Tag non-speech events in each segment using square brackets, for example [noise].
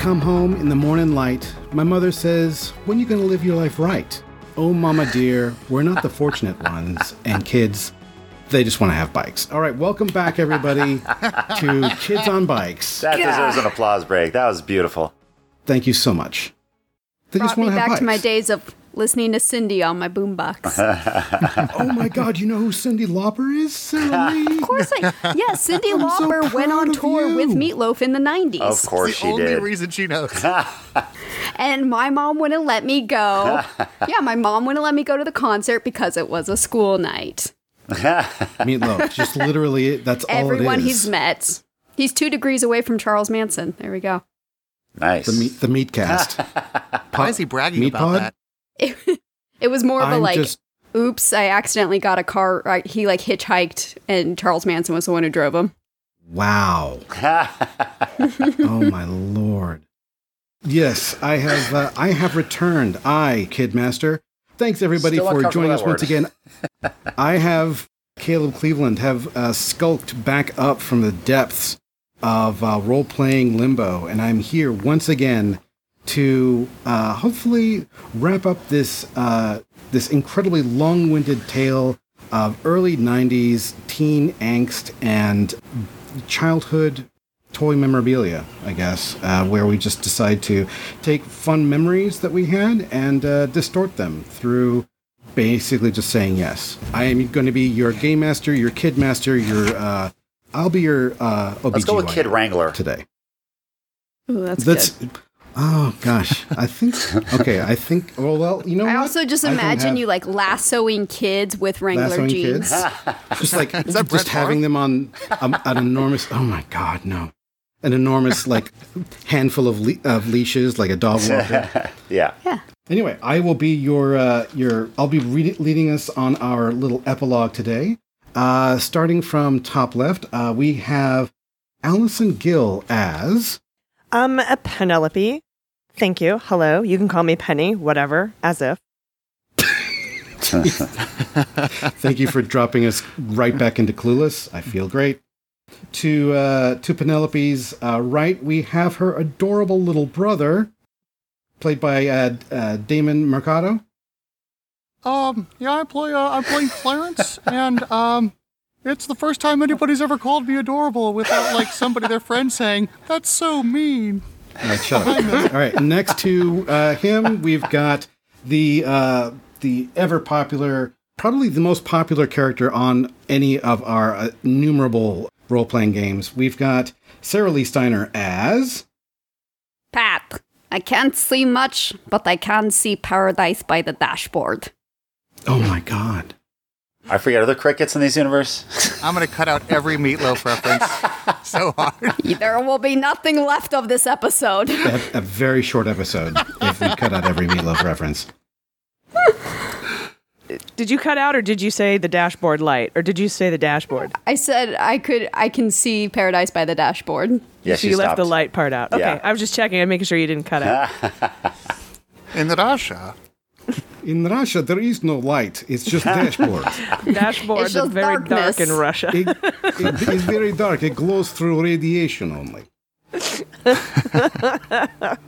come home in the morning light, my mother says, When you gonna live your life right? Oh, mama dear, we're not the fortunate [laughs] ones. And kids, they just want to have bikes. All right, welcome back, everybody, to [laughs] Kids on Bikes. That deserves an applause break. That was beautiful. Thank you so much. They Brought just me want to have back to my days of listening to Cyndi on my boombox. [laughs] Oh my God, you know who Cyndi Lauper is? Sarah Lee? Of course, I yeah. Cyndi [laughs] I'm so Lauper went on tour you. with Meatloaf in the '90s, Of course the she only did. reason she knows. [laughs] and my mom wouldn't let me go. yeah, my mom wouldn't let me go to the concert because it was a school night. Meatloaf. Just literally, that's all Everyone it is. he's met, he's two degrees away from Charles Manson. There we go. nice. the meat, the meat cast. Why is he bragging Meat about pod? that? It, [laughs] it was more of a I'm like, just oops, I accidentally got a car. I, he like hitchhiked, and Charles Manson was the one who drove him. wow. [laughs] oh my lord. Yes, I have. Uh, I have returned. I, Kidmaster. Thanks everybody Still for joining us that once again. [laughs] I have Caleb Cleveland have uh, skulked back up from the depths of uh, role-playing limbo, and I'm here once again to uh, hopefully wrap up this uh, this incredibly long-winded tale of early '90s teen angst and childhood toy memorabilia, I guess, uh, where we just decide to take fun memories that we had and uh, distort them through basically just saying yes. I am going to be your game master, your kid master, your uh, I'll be your uh, Let's go with Kid Wrangler. today. Ooh, that's, That's good. Oh gosh, I think okay. I think well, well, you know. I what? also just I imagine have you like lassoing kids with Wrangler lassoing jeans. kids, [laughs] just like just Brett having them on um, an enormous. Oh my god, no. An enormous like handful of, le- of leashes, like a dog walker. [laughs] Yeah. Yeah. Anyway, I will be your uh, your. I'll be read- leading us on our little epilogue today. Uh, starting from top left, uh, we have Allison Gill as Um, a Penelope. Thank you. Hello. You can call me Penny, whatever, as if. [laughs] Thank you for dropping us right back into Clueless. I feel great. To uh, to Penelope's uh, right, we have her adorable little brother, played by uh, uh, Damon Mercado. Um, yeah, I play. Uh, I play Clarence, and um, it's the first time anybody's ever called me adorable without like somebody, their friend, saying that's so mean. All right, shut up. All right, next to uh, him, we've got the uh, the ever popular, probably the most popular character on any of our uh, innumerable role playing games. We've got Sarah Lee Steiner as. Pat, I can't see much, but I can see paradise by the dashboard. Oh my God! I forget. Are there crickets in this universe? [laughs] I'm gonna cut out every meatloaf reference [laughs] so hard. There will be nothing left of this episode. A, a very short episode if we cut out every meatloaf reference. Did you cut out or did you say the dashboard light? Or did you say the dashboard? I said I could. I can see paradise by the dashboard. yeah, so she you left the light part out. Okay. Yeah. I was just checking and making sure you didn't cut out. [laughs] In the Russia, In Russia, there is no light. It's just [laughs] dashboard. dashboard It's just very darkness. dark in Russia. It, it is very dark. It glows through radiation only. [laughs] 3.6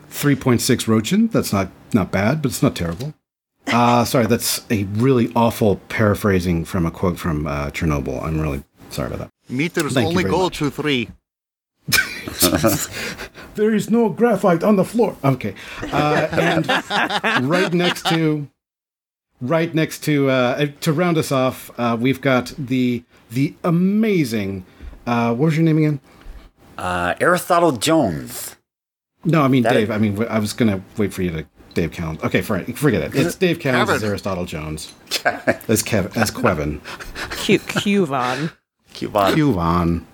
Roentgen. That's not, not bad, but it's not terrible. Uh, sorry, that's a really awful paraphrasing from a quote from uh, Chernobyl. I'm really sorry about that. meters Thank only go much. to three. [laughs] There is no graphite on the floor. Okay. Uh, and right next to, right next to, uh, to round us off, uh, we've got the the amazing. Uh, what was your name again? Uh, Aristotle Jones. No, I mean That- Dave. I mean, I was gonna wait for you to Dave Callens. Okay, for, forget it. It's Dave Callens as Aristotle Jones [laughs] as Kev as Quevin. Q- Qvon. Cubon. Qvon.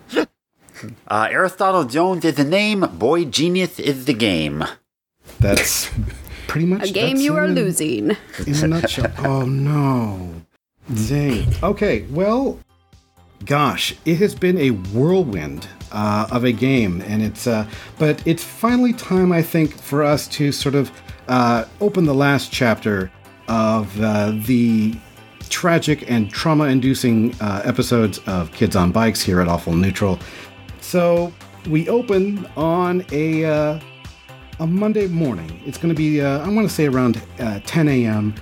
Uh, Aristotle Jones is the name. Boy Genius is the game. That's pretty much A game you are in- losing. in a nutshell. [laughs] oh no. Dang. Okay, well, gosh, it has been a whirlwind uh, of a game, and it's uh, but it's finally time, I think, for us to sort of uh, open the last chapter of uh, the tragic and trauma-inducing uh, episodes of Kids on Bikes here at Awful Neutral. So we open on a a Monday morning. It's going to be, uh, I want to say, around uh, 10 a.m.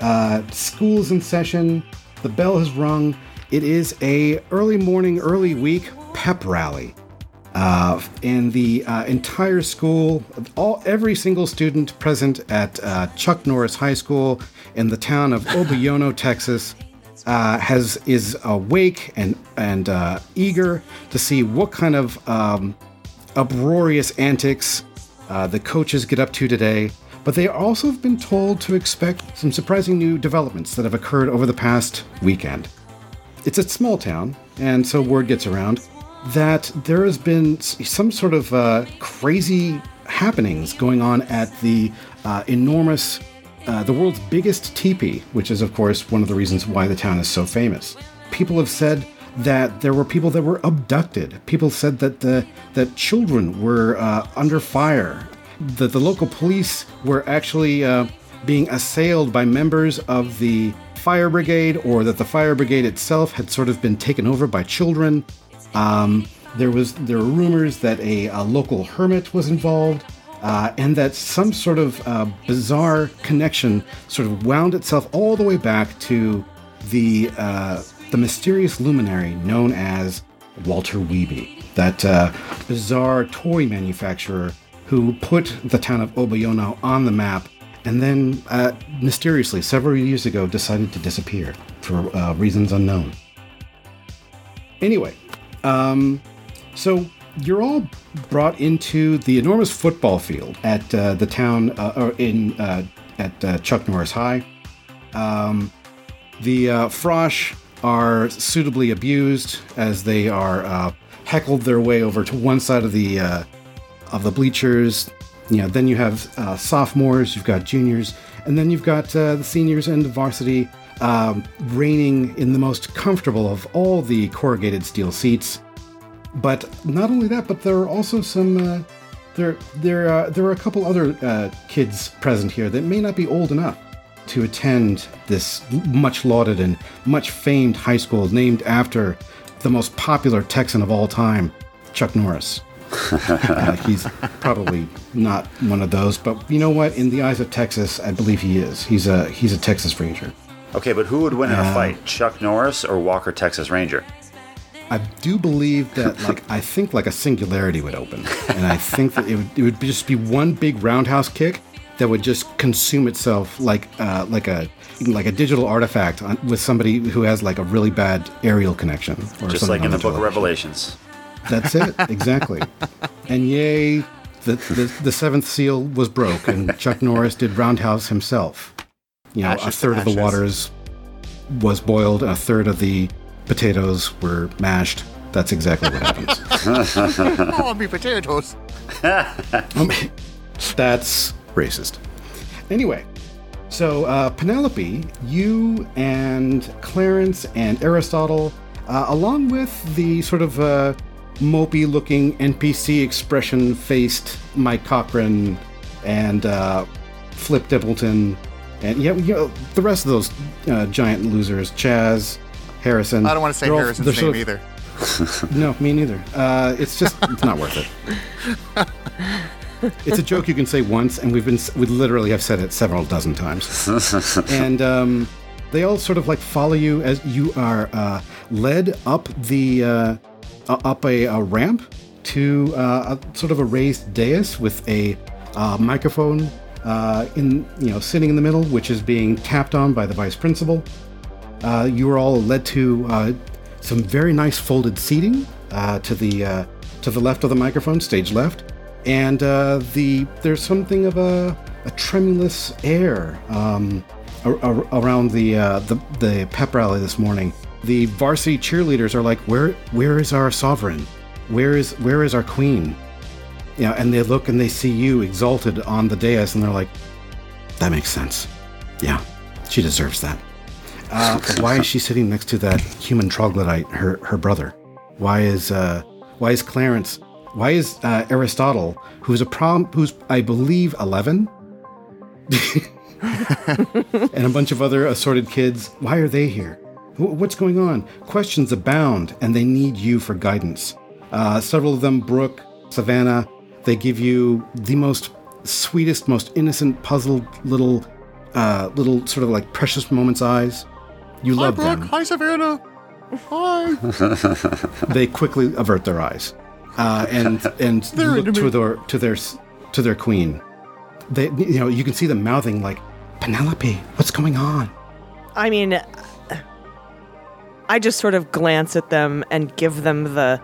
Uh, school's in session. The bell has rung. It is a early morning, early week pep rally. Uh, and the uh, entire school, all every single student present at uh, Chuck Norris High School in the town of [laughs] Obayono, Texas, uh, has is awake and and uh, eager to see what kind of um, uproarious antics uh, the coaches get up to today. But they also have been told to expect some surprising new developments that have occurred over the past weekend. It's a small town, and so word gets around that there has been some sort of uh, crazy happenings going on at the uh, enormous, uh, the world's biggest teepee, which is, of course, one of the reasons why the town is so famous. People have said that there were people that were abducted. People said that the that children were uh, under fire. That the local police were actually uh, being assailed by members of the fire brigade, or that the fire brigade itself had sort of been taken over by children. Um, there was there were rumors that a, a local hermit was involved, uh, and that some sort of uh, bizarre connection sort of wound itself all the way back to the uh, the mysterious luminary known as Walter Weeby, that uh, bizarre toy manufacturer who put the town of Obayono on the map, and then uh, mysteriously several years ago decided to disappear for uh, reasons unknown. Anyway, um, so you're all brought into the enormous football field at uh, the town uh, or in uh, at uh, Chuck Norris High. Um, the Frosh are suitably abused as they are uh, heckled their way over to one side of the uh, of the bleachers. You know, then you have uh, sophomores, you've got juniors, and then you've got uh, the seniors and varsity um, reigning in the most comfortable of all the corrugated steel seats. But not only that, but there are also some. Uh, there, there, uh, there are a couple other kids present here that may not be old enough to attend this much lauded and much famed high school named after the most popular Texan of all time, Chuck Norris. [laughs] Uh, he's probably not one of those, but you know what? In the eyes of Texas, I believe he is. He's a he's a Texas Ranger. Okay, but who would win in a Um, fight, Chuck Norris or Walker Texas Ranger? I do believe that, [laughs] like, I think like a singularity would open, and I think that it would, it would just be one big roundhouse kick that would just consume itself like uh, like a like a digital artifact on, with somebody who has like a really bad aerial connection, or Just something like on in the Book of. Revelations. That's it, [laughs] exactly. and yay, the, the the seventh seal was broke, and Chuck Norris did roundhouse himself. You know, a Ashes to third of the waters was boiled, and a third of the potatoes were mashed. That's exactly what happens. [laughs] Oh, me potatoes. [laughs] That's racist. Anyway, so uh, Penelope, you and Clarence and Aristotle, uh, along with the sort of uh, mopey looking NPC expression faced Mike Cochran and uh, Flip Dippleton, and yeah, you know, the rest of those uh, giant losers, Chaz, Harrison. I don't want to say they're all- Harrison's name sort of- either. no, me neither. Uh, it's just it's not worth it. [laughs] [laughs] It's a joke you can say once, and we've been we literally have said it several dozen times. [laughs] and um, they all sort of like follow you as you are uh, led up the uh, up a, a ramp to uh, a sort of a raised dais with a uh, microphone uh, in you know sitting in the middle, which is being tapped on by the vice principal. Uh, you are all led to uh, some very nice folded seating uh, to the uh, to the left of the microphone, stage left, and uh, the there's something of a, a tremulous air um, ar- ar- around the, uh, the the pep rally this morning. The varsity cheerleaders are like, "Where where is our sovereign? Where is where is our queen?" Yeah, and they look and they see you exalted on the dais, and they're like, "That makes sense. Yeah, she deserves that." Uh, why is she sitting next to that human troglodyte, her her brother? Why is uh, why is Clarence? Why is uh, Aristotle, who's a prom, who's I believe eleven, [laughs] and a bunch of other assorted kids? Why are they here? What's going on? Questions abound, and they need you for guidance. Uh, several of them, Brooke, Savannah, they give you the most sweetest, most innocent, puzzled little, uh, little sort of like precious moments eyes. You Hi, love Brooke. them. Hi, Savannah. Hi. [laughs] They quickly avert their eyes, uh, and [laughs] and look to their to their to their queen. They, you know, you can see them mouthing like, "Penelope, what's going on?" I mean, I just sort of glance at them and give them the,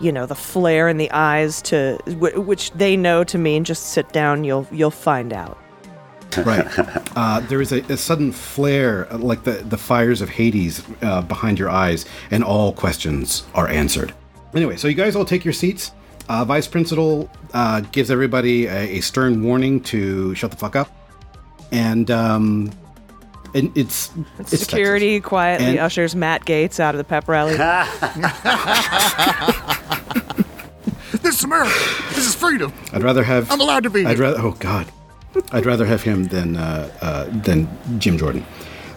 you know, the flare in the eyes to which they know to mean just sit down. You'll you'll find out. Right. Uh, there is a, a sudden flare, uh, like the, the fires of Hades, uh, behind your eyes, and all questions are answered. Anyway, so you guys all take your seats. Uh, Vice Principal uh, gives everybody a, a stern warning to shut the fuck up. And, um, and it's, it's Security quietly And- ushers Matt Gaetz out of the pep rally. [laughs] This is America. This is freedom. I'd rather have. I'm allowed to be I'd rather. Oh God. I'd rather have him than uh, uh, than Jim Jordan.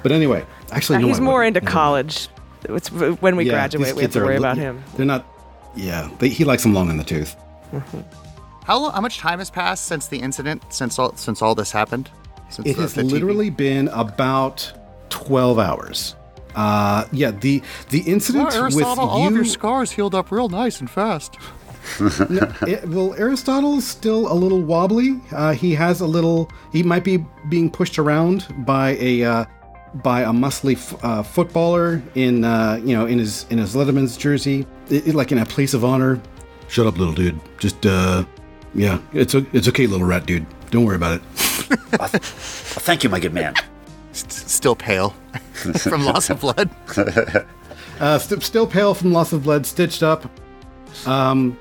But anyway, actually, no, He's I more wouldn't. into college. It's when we Yeah, graduate, we have to worry li- about him. They're not. Yeah, they, he likes them long in the tooth. How long, how much time has passed since the incident? Since all since all this happened? Since It the- has the literally been about twelve hours. Uh, yeah, the the Wow, incident with Aristotle, all of your scars healed up real nice and fast. [laughs] [laughs] it- well, Aristotle's still a little wobbly. Uh, he has a little. He might be being pushed around by a uh, by a muscly f- uh, footballer in uh, you know in his in his Letterman's jersey, I- I- like in a place of honor. Shut up, little dude. Just uh, yeah, it's o- it's okay, little rat dude. Don't worry about it. [laughs] Well, thank you, my good man. S- still pale [laughs] from loss of blood. [laughs] Uh, st- still pale from loss of blood, stitched up. Um,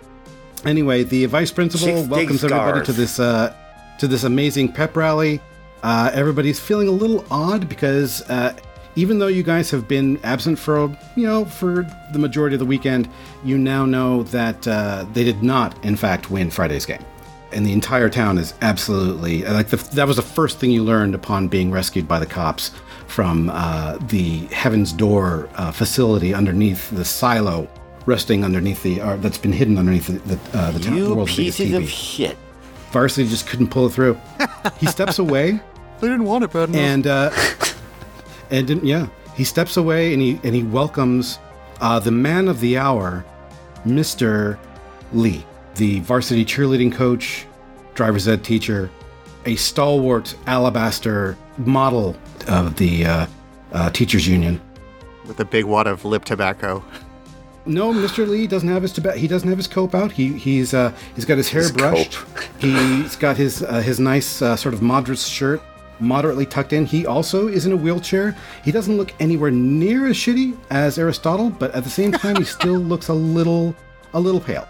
anyway, the vice principal Chicks welcomes everybody to this uh, to this amazing pep rally. Uh, everybody's feeling a little odd because uh, even though you guys have been absent for you know for the majority of the weekend, you now know that uh, they did not, in fact, win Friday's game. And the entire town is absolutely like the, that was the first thing you learned upon being rescued by the cops from uh, the Heaven's Door uh, facility underneath the silo, resting underneath the uh, that's been hidden underneath the the, uh, the, town, the You world's pieces of shit. Varsity just couldn't pull it through. [laughs] he steps away They didn't want it bad enough. and uh, and didn't, yeah, he steps away and he and he welcomes uh, the man of the hour, Mister Lee, the varsity cheerleading coach, driver's ed teacher, a stalwart alabaster model of the uh, uh, teachers union. with a big wad of lip tobacco. No, Mr. Lee doesn't have his tobacco. He doesn't have his cope out. He he's uh, he's got his hair His brushed. cope. He's got his uh, his nice uh, sort of moderate shirt, moderately tucked in. He also is in a wheelchair. He doesn't look anywhere near as shitty as Aristotle, but at the same [laughs] time, he still looks a little a little pale.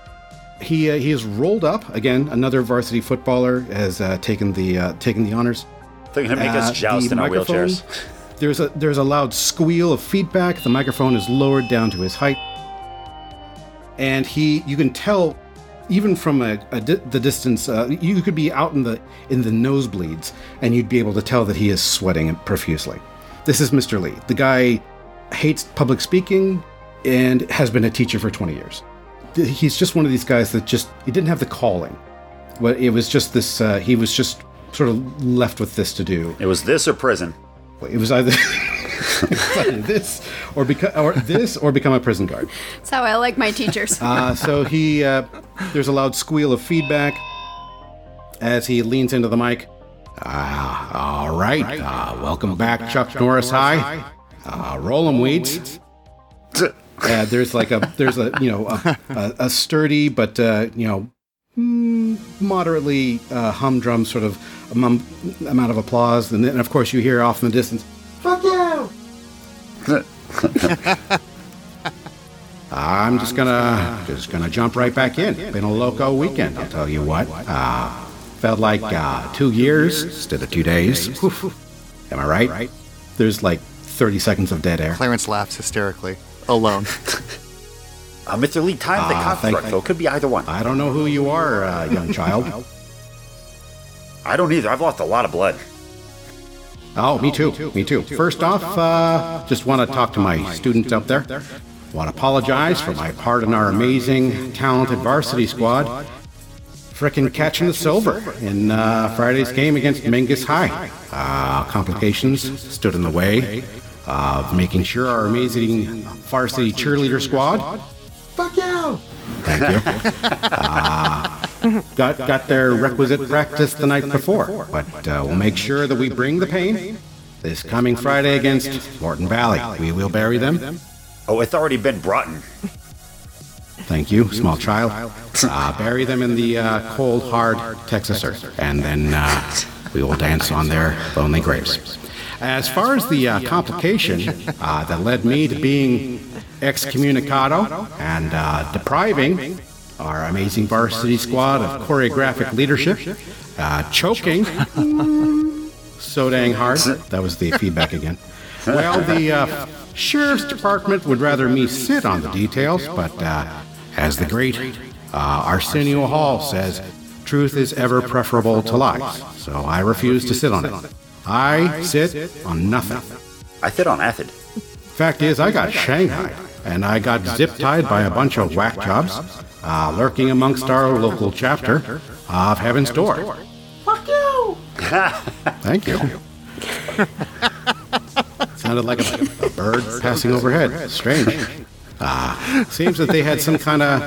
He uh, he is rolled up again. Another varsity footballer has uh, taken the uh, taken the honors. They're gonna make Uh, us joust the in our wheelchairs. [laughs] There's a there's a loud squeal of feedback. The microphone is lowered down to his height, and he you can tell even from a, a di- the distance. Uh, you could be out in the in the nosebleeds, and you'd be able to tell that he is sweating profusely. This is Mr. Lee. The guy hates public speaking and has been a teacher for 20 years. He's just one of these guys that just he didn't have the calling. But it was just this. Uh, he was just sort of left with this to do. It was this or prison. It was either, it was either this or become or this or become a prison guard. That's how I like my teachers. Uh, so he uh, there's a loud squeal of feedback as he leans into the mic. Ah, all right. Uh, welcome back, Chuck Norris High. Uh, roll 'em weeds. Uh, there's like a there's a you know a, a, a sturdy but uh, you know mm, moderately uh, humdrum sort of amount of applause, and then of course you hear off in the distance, "Fuck you!" I'm just gonna just gonna jump right back in. Been a loco weekend, I'll tell you what. Uh, felt like uh, two years instead of two days. Oof. Am I right? There's like 30 seconds of dead air. Clarence laughs hysterically, alone. [laughs] Uh, Mr. Lee, time the Ah, cock thank- throat, though. Could be either one. I don't know who you are, uh, young child. [laughs] I don't either. I've lost a lot of blood. Oh, me too. Me too. First off, uh, just want to talk to my students up there. Want to apologize for my part in our amazing, talented varsity squad. frickin' catching the silver in uh, Friday's game against Mingus High. Uh, complications stood in the way of making sure our amazing varsity cheerleader squad. Fuck you! Thank you. [laughs] uh, got got their requisite practice the night before, but uh, we'll make sure that we bring the pain this coming Friday against Morton Valley. We will bury them. Oh, it's already been brought in. Thank you, small child. Uh, bury them in the uh, cold, hard Texas earth, and then uh, we will dance on their lonely graves. As far as the uh, complication uh, that led me to being excommunicado and uh, depriving our amazing varsity squad of choreographic leadership, uh, choking [laughs] so dang hard. That was the feedback again. Well, the uh, sheriff's department would rather me sit on the details, but uh, as the great uh, Arsenio Hall says, truth is ever preferable to lies. So I refuse to sit on it. I sit on nothing. I sit on acid. Fact is, I got shanghaied, and I got zip tied by a bunch of whack jobs uh, lurking amongst our local chapter of Heaven's Door. Fuck you! [laughs] Thank you. [laughs] Sounded like a, a bird passing overhead. Strange. Uh, seems that they had some kind of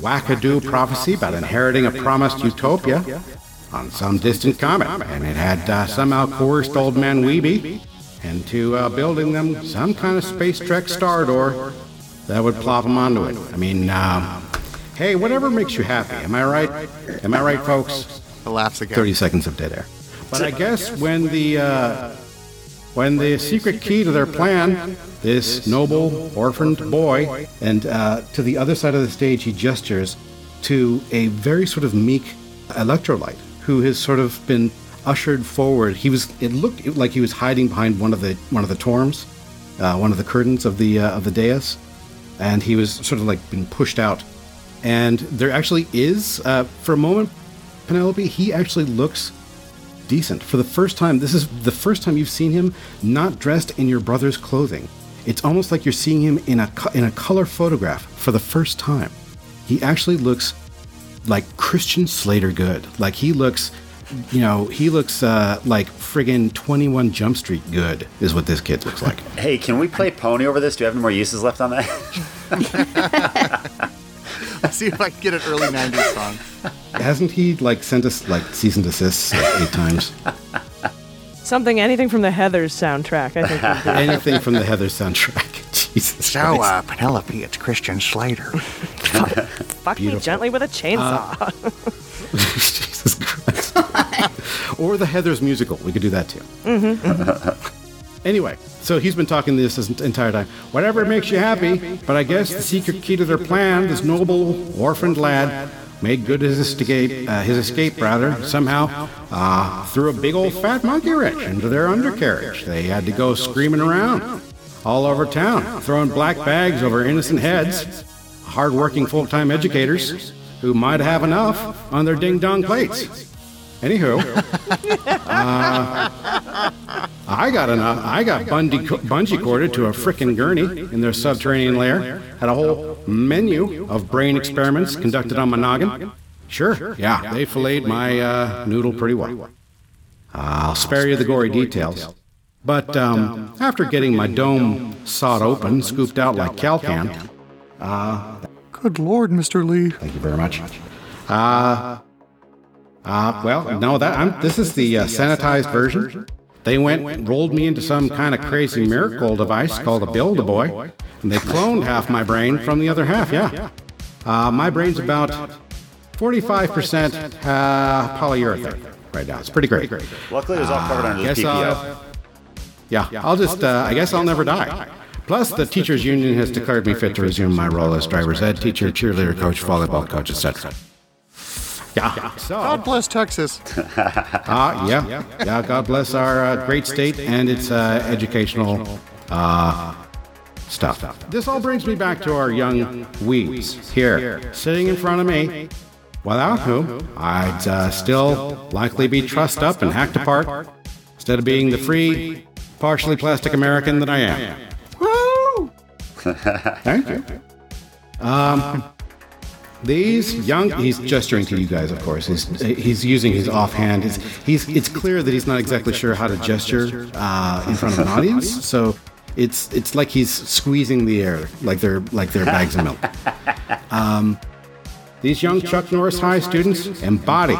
wackadoo prophecy about inheriting a promised utopia on some distant comet, and it had uh, somehow coerced old man Weeby into uh, building them some kind of space trek star door that would plop them onto it. I mean, um, hey, whatever makes you happy. Am I right? Am I right, folks? The laughs again. 30 seconds of dead air. But I guess when the uh, when the secret key to their plan, this noble orphaned boy, and uh, to the other side of the stage, he gestures to a very sort of meek electrolyte who has sort of been ushered forward. He was. It looked like he was hiding behind one of the one of the torms, uh, one of the curtains of the uh, of the dais, and he was sort of like been pushed out. And there actually is, uh, for a moment, Penelope, he actually looks decent. For the first time, this is the first time you've seen him not dressed in your brother's clothing. It's almost like you're seeing him in a co- in a color photograph for the first time. He actually looks like Christian Slater good. Like he looks, you know, he looks uh, like friggin' 21 Jump Street good is what this kid looks like. Hey, can we play Pony over this? Do you have any more uses left on that? [laughs] [laughs] [laughs] Let's see if I can get an early 90s song. Hasn't he like sent us like cease and desist like eight times? Something, anything from the Heathers soundtrack. I think. would be- [laughs] Anything from the Heather's soundtrack. [laughs] Jesus So, uh, Penelope, it's Christian Slater. Fuck me gently with a chainsaw. Uh, Jesus Christ. or the Heather's musical. We could do that too. Mm-hmm, mm-hmm. Anyway, so he's been talking this this entire time. Whatever makes you happy, but I guess the secret key to their plan, this noble orphaned lad, made good his escape, uh, his escape rather, somehow, uh, threw a big old fat monkey wrench into their undercarriage. They had to go screaming around all over town, throwing black bags over innocent heads. Hardworking full-time educators who might have enough on their ding-dong plates. Anywho, uh, I got enough. I got bungee, bungee corded to a frickin' gurney in their subterranean lair. Had a whole menu of brain experiments conducted on my noggin. Sure, yeah, they filleted my uh, noodle pretty well. I'll spare you the gory details. But um, after getting my dome sawed open, scooped out like Calcan, Good Lord, Mr. Lee. Thank you very much. Uh, uh, well, no, that I'm, this is the uh, sanitized version. They went and rolled me into some kind of crazy miracle device called a Build-A-Boy, and they cloned half my brain from the other half. Yeah, uh, my brain's about 45% uh, polyurethane right now. It's pretty great. Luckily, it was all covered under the Guess PPO. Yeah, I'll just. Uh, I guess I'll never die. Plus, the teachers' union has declared me fit to resume my role as driver's ed teacher, cheerleader coach, volleyball coach, etc. Yeah. So, God bless Texas. uh, [laughs] yeah, yeah. God bless our uh, great state and its uh, educational uh, stuff. This all brings me back to our young weebs here, sitting in front of me, without whom I'd uh, still likely be trussed up and hacked apart, instead of being the free, partially plastic American that I am. Woo! [laughs] Thank you. Um, These young, he's gesturing to you guys, of course. He's, he's using his offhand. He's, he's, it's clear that he's not exactly sure how to gesture uh, in front of an audience. So it's, it's like he's squeezing the air, like they're, like they're bags of milk. [laughs] Um, these young Chuck Norris High students embody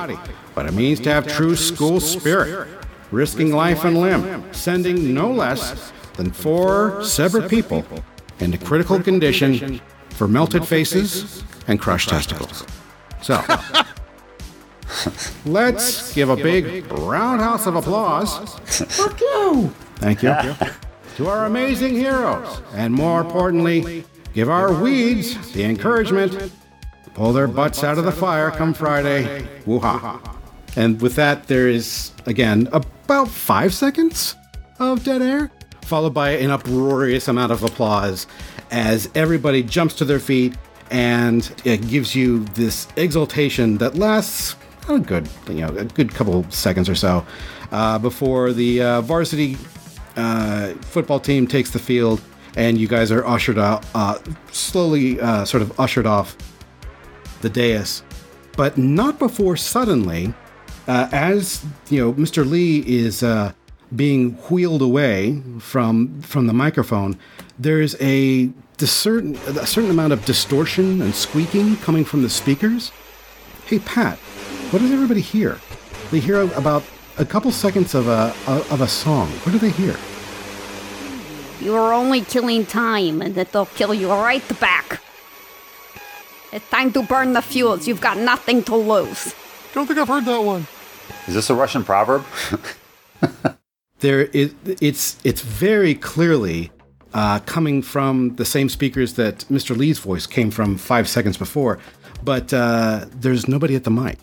what it means to have true school spirit, risking life and limb, sending no less than four separate people into critical condition for melted faces and crushed testicles. So, [laughs] let's give a big roundhouse of applause. Fuck you! Thank you. [laughs] To our amazing heroes, and more importantly, give our weeds the encouragement to pull their butts out of the fire come Friday. Woo-ha. And with that, there is, again, about five seconds of dead air, followed by an uproarious amount of applause as everybody jumps to their feet and it gives you this exultation that lasts a good, you know, a good couple seconds or so uh, before the uh, varsity uh, football team takes the field and you guys are ushered out, uh, slowly uh, sort of ushered off the dais, but not before suddenly, uh, as you know, Mr. Lee is being wheeled away from from the microphone. There's a certain a certain amount of distortion and squeaking coming from the speakers. Hey Pat, what does everybody hear? They hear about a couple seconds of a of a song. What do they hear? You are only killing time, and that they'll kill you right back. It's time to burn the fuels. You've got nothing to lose. Don't think I've heard that one. Is this a Russian proverb? [laughs] there is it's it's very clearly uh, coming from the same speakers that Mr. Lee's voice came from five seconds before, but uh, there's nobody at the mic,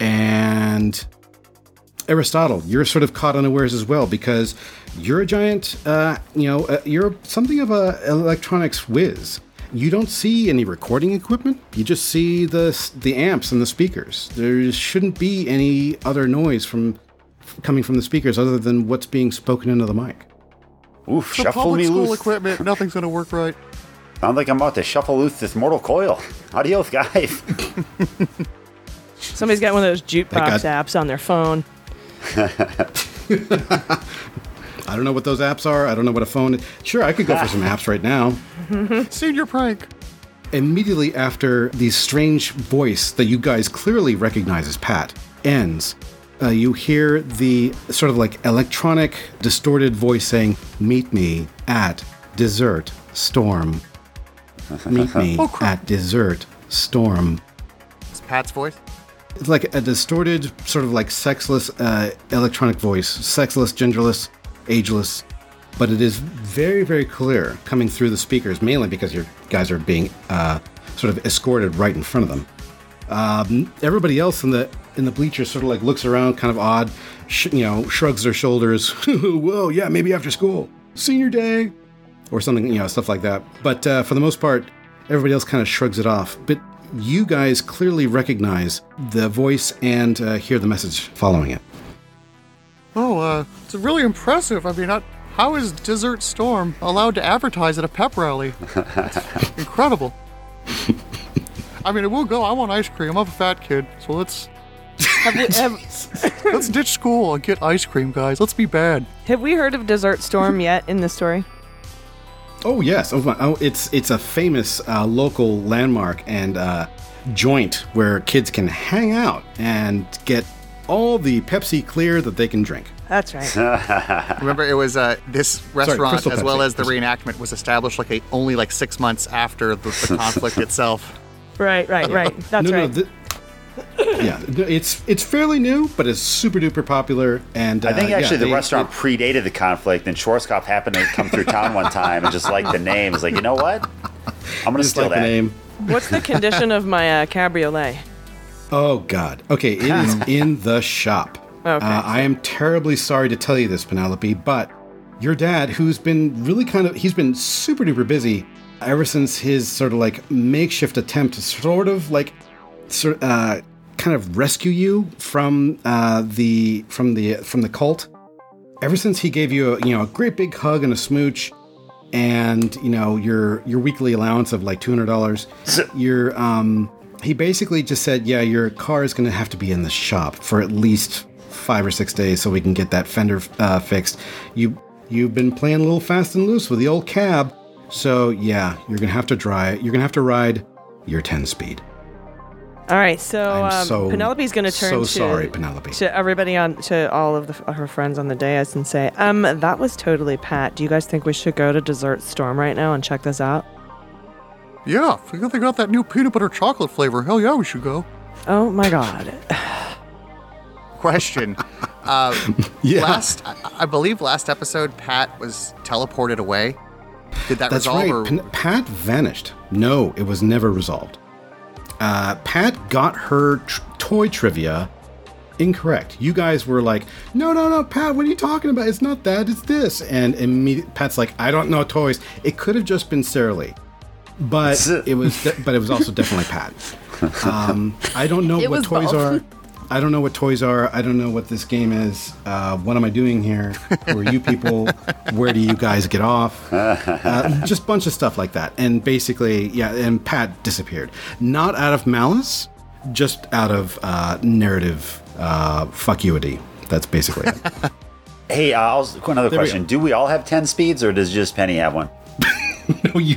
and Aristotle, you're sort of caught unawares as well because you're a giant, uh, you know, uh, you're something of a electronics whiz. You don't see any recording equipment. You just see the the amps and the speakers. There shouldn't be any other noise from coming from the speakers other than what's being spoken into the mic. Oof, The shuffle public me school loose. equipment, nothing's gonna work right. Sounds like I'm about to shuffle loose this mortal coil. Adios, guys. [laughs] Somebody's got one of those jukebox God. apps on their phone. [laughs] I don't know what those apps are. I don't know what a phone is. Sure, I could go for some [laughs] apps right now. Senior prank. Immediately after the strange voice that you guys clearly recognize as Pat ends, uh, you hear the sort of like electronic, distorted voice saying, Meet me at Dessert Storm. [laughs] Meet me Oh, at Dessert Storm. It's Pat's voice. It's like a distorted, sort of like sexless uh, electronic voice. Sexless, genderless, ageless. But it is very, very clear coming through the speakers, mainly because your guys are being uh, sort of escorted right in front of them. Um, everybody else in the in the bleachers sort of like looks around, kind of odd, sh- you know, shrugs their shoulders. [laughs] Whoa, yeah, maybe after school, senior day, or something, you know, stuff like that. But uh, for the most part, everybody else kind of shrugs it off. But you guys clearly recognize the voice and uh, hear the message following it. Oh, uh, it's really impressive. I mean, I, how is Desert Storm allowed to advertise at a pep rally? [laughs] Incredible. I mean, it will go. I want ice cream. I'm a fat kid, so let's Have we, have, [laughs] let's ditch school and get ice cream, guys. Let's be bad. have we heard of Desert Storm yet in this story? Oh yes, oh, my- oh it's it's a famous uh, local landmark and uh, joint where kids can hang out and get all the Pepsi Clear that they can drink. That's right. [laughs] Remember, it was uh, this restaurant Crystal as well Pepsi. as the reenactment was established like a, only like six months after the, the [laughs] conflict itself. right, right, right. That's no, right. no, thi- yeah, it's it's fairly new, but it's super duper popular. And I think uh, yeah, actually the they- restaurant predated the conflict, and Schwarzkopf happened to come through town one time and just liked the name. It's like, you know what? I'm gonna just steal like the that. name. What's the condition of my uh, cabriolet? Oh God. Okay, it is [laughs] in the shop. Okay. Uh, I am terribly sorry to tell you this, Penelope, but your dad, who's been really kind of, he's been super duper busy ever since his sort of like makeshift attempt to sort of like, sort uh, kind of rescue you from uh, the from the from the cult. Ever since he gave you a you know a great big hug and a smooch, and you know your your weekly allowance of like two hundred dollars, your um he basically just said, "Yeah, your car is going to have to be in the shop for at least five or six days so we can get that fender uh, fixed. You you've been playing a little fast and loose with the old cab, so yeah, you're going to have to drive. You're going to have to ride your 10 speed." All right, so, um, so- Penelope's going to turn so to sorry, Penelope. to everybody on to all of the, her friends on the dais and say, "Um, that was totally Pat. Do you guys think we should go to Dessert Storm right now and check this out?" Yeah, I think they got that new peanut butter chocolate flavor. Hell yeah, we should go. Oh my god. [sighs] Question. [laughs] Uh, Yeah. Last, I, I believe last episode, Pat was teleported away. Did that That's resolve? right. Or, Pat vanished. No, it was never resolved. Uh, Pat got her tr- toy trivia incorrect. You guys were like, "No, no, no, Pat, what are you talking about? It's not that. It's this." And immediately, Pat's like, "I don't know toys. It could have just been Sarah Lee, but it was. De- but it was also definitely Pat. [laughs] Um, I don't know It what toys both. are. I don't know what toys are. I don't know what this game is. Uh, what am I doing here? Who are you people? Where do you guys get off? [laughs] Uh, just a bunch of stuff like that. And basically, yeah, and Pat disappeared. Not out of malice, just out of uh, narrative uh, fuckuity. That's basically it. [laughs] Hey, uh, I'll, another There question. go. Do we all have 10 speeds or does just Penny have one? [laughs] no, you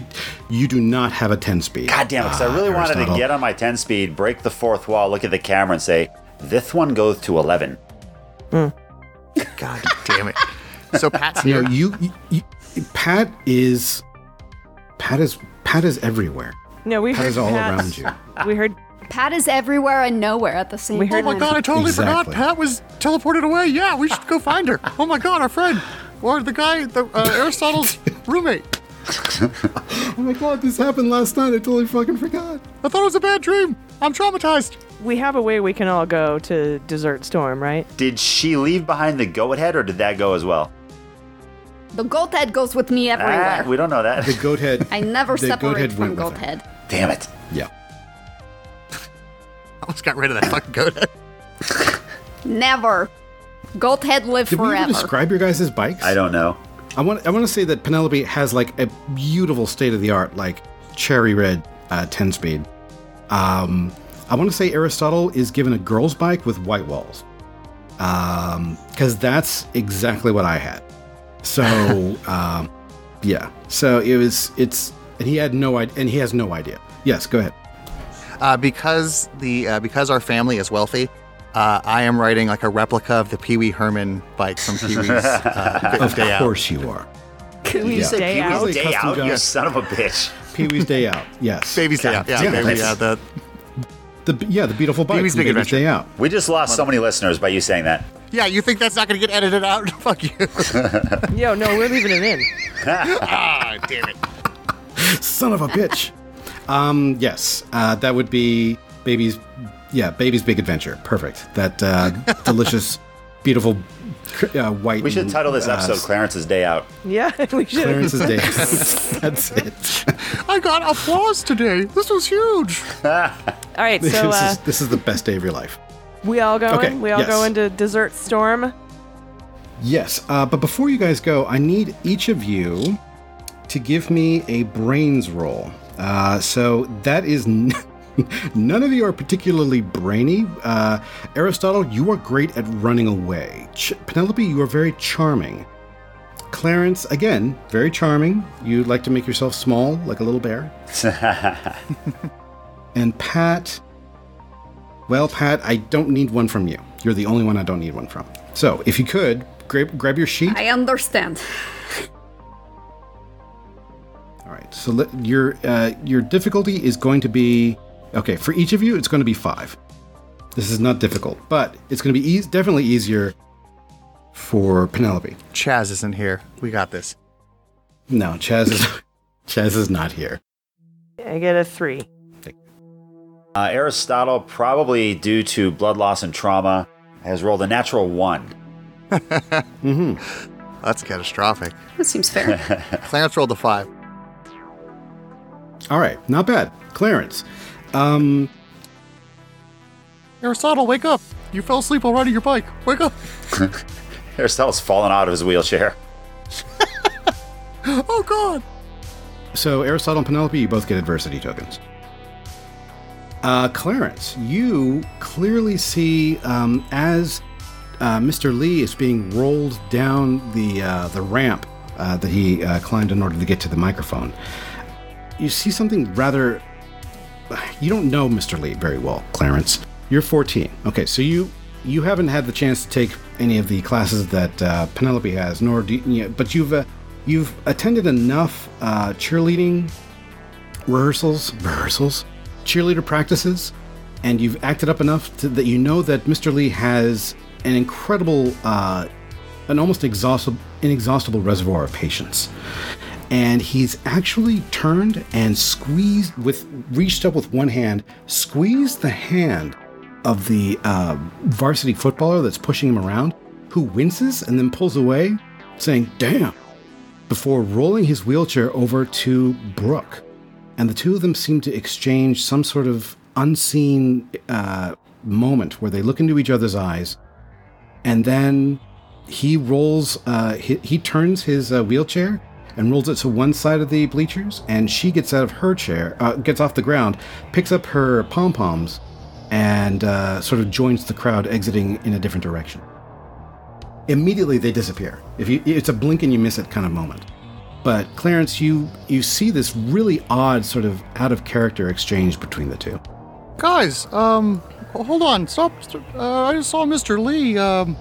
you do not have a 10 speed. God damn it, because I uh, really wanted to get on my 10 speed, break the fourth wall, look at the camera, and say, this one goes to 11. God damn it. So Pat's here. know, you, you, you Pat is Pat is Pat is everywhere. No, we Pat heard is all Pat- around you. We heard Pat is everywhere and nowhere at the same We time. Oh my god, I totally Exactly. forgot. Pat was teleported away. Yeah, we should go find her. Oh my god, our friend. Or the guy, the uh, [laughs] Aristotle's roommate. Oh my god, this happened last night. I totally fucking forgot. I thought it was a bad dream. I'm traumatized. we have a way we can all go to Desert Storm, right? Did she leave behind the goat head or did that go as well? The goat head goes with me everywhere. Ah, we don't know that. The goat head. [laughs] I never the goat separate head from went with goat it. head. Damn it. Yeah. [laughs] almost got rid of that [laughs] fucking goat. Never. Goat head live Did we ever forever. describe your guys' bikes? I don't know. I want I want to say that Penelope has like a beautiful state of the art like cherry red uh, 10 speed. Um, I want to say Aristotle is given a girl's bike with white walls. Um, cuz that's exactly what I had. So, [laughs] um, yeah. So it was it's and he had no idea and he has no idea. Yes, go ahead. Uh, because the uh, because our family is wealthy, uh, I am riding like a replica of the Pee Wee Herman bike from Pee Wee's [laughs] uh, Of Day Out. course you are. Can we Yeah. stay Pee-wee's out? Day Custom out, you son of a bitch. Pee Wee's Day Out. [laughs] Yes. Baby's Day Out. Yeah, damn it. baby, yeah, the The yeah, the beautiful bike. Pee-wee's Big Adventure. Day Out. We just lost so many listeners by you saying that. yeah. You think that's not going to get edited out? [laughs] Fuck you. Yo, no, we're leaving it in. ah, damn it. Son of a bitch. um, yes, uh, that would be baby's. Yeah, baby's big adventure. Perfect. That uh, [laughs] delicious, beautiful, uh, white. We should title this uh, episode Clarence's Day Out. Yeah, [laughs] we should. Clarence's Day. [laughs] That's it. I got applause today. This was huge. All right, This, so uh, is, this is the best day of your life. we all going. Okay, we all yes. go into Dessert Storm. Yes, uh, but before you guys go, I need each of you to give me a brains roll. Uh, so that is. N- [laughs] None of you are particularly brainy. Uh, Aristotle, you are great at running away. Ch- Penelope, you are very charming. Clarence, again, very charming. You like to make yourself small, like a little bear. [laughs] and Pat, well, Pat, I don't need one from you. You're the only one I don't need one from. So, if you could, grab, grab your sheet. I understand. All right. So let, your uh, your difficulty is going to be okay for each of you. It's going to be five. This is not difficult, but it's going to be eas definitely easier for Penelope. Chaz isn't here. We got this. No, Chaz is [laughs] Chaz is not here. I get a three. Uh, Aristotle, probably due to blood loss and trauma, has rolled a natural one. [laughs] That's catastrophic. That seems fair. [laughs] Clarence rolled a five. All right, not bad. Clarence, um, Aristotle, wake up. You fell asleep while riding your bike. Wake up. [laughs] Aristotle's fallen out of his wheelchair. [laughs] Oh god. so Aristotle and Penelope, you both get adversity tokens. Uh, Clarence, you clearly see um, as uh, Mr. Lee is being rolled down the uh, the ramp uh, that he uh, climbed in order to get to the microphone. You see something rather. You don't know Mr. Lee very well, Clarence. You're 14. Okay, so you you haven't had the chance to take any of the classes that uh, Penelope has, nor do you, but you've uh, you've attended enough uh, cheerleading rehearsals, rehearsals, cheerleader practices, and you've acted up enough to, that you know that Mr. Lee has an incredible, uh, an almost exhaustible, inexhaustible reservoir of patience. And he's actually turned and squeezed with, reached up with one hand, squeezed the hand of the uh, varsity footballer that's pushing him around, who winces and then pulls away, saying, Damn, before rolling his wheelchair over to Brooke. And the two of them seem to exchange some sort of unseen uh, moment where they look into each other's eyes, and then he rolls, uh, he, he turns his uh, wheelchair and rolls it to one side of the bleachers, and she gets out of her chair, uh, gets off the ground, picks up her pom poms, and uh, sort of joins the crowd exiting in a different direction. Immediately they disappear. If you, it's a blink and you miss it kind of moment. But Clarence, you you see this really odd sort of out of character exchange between the two. Guys, um, hold on, stop. st- Uh, I just saw Mr. Lee. Um,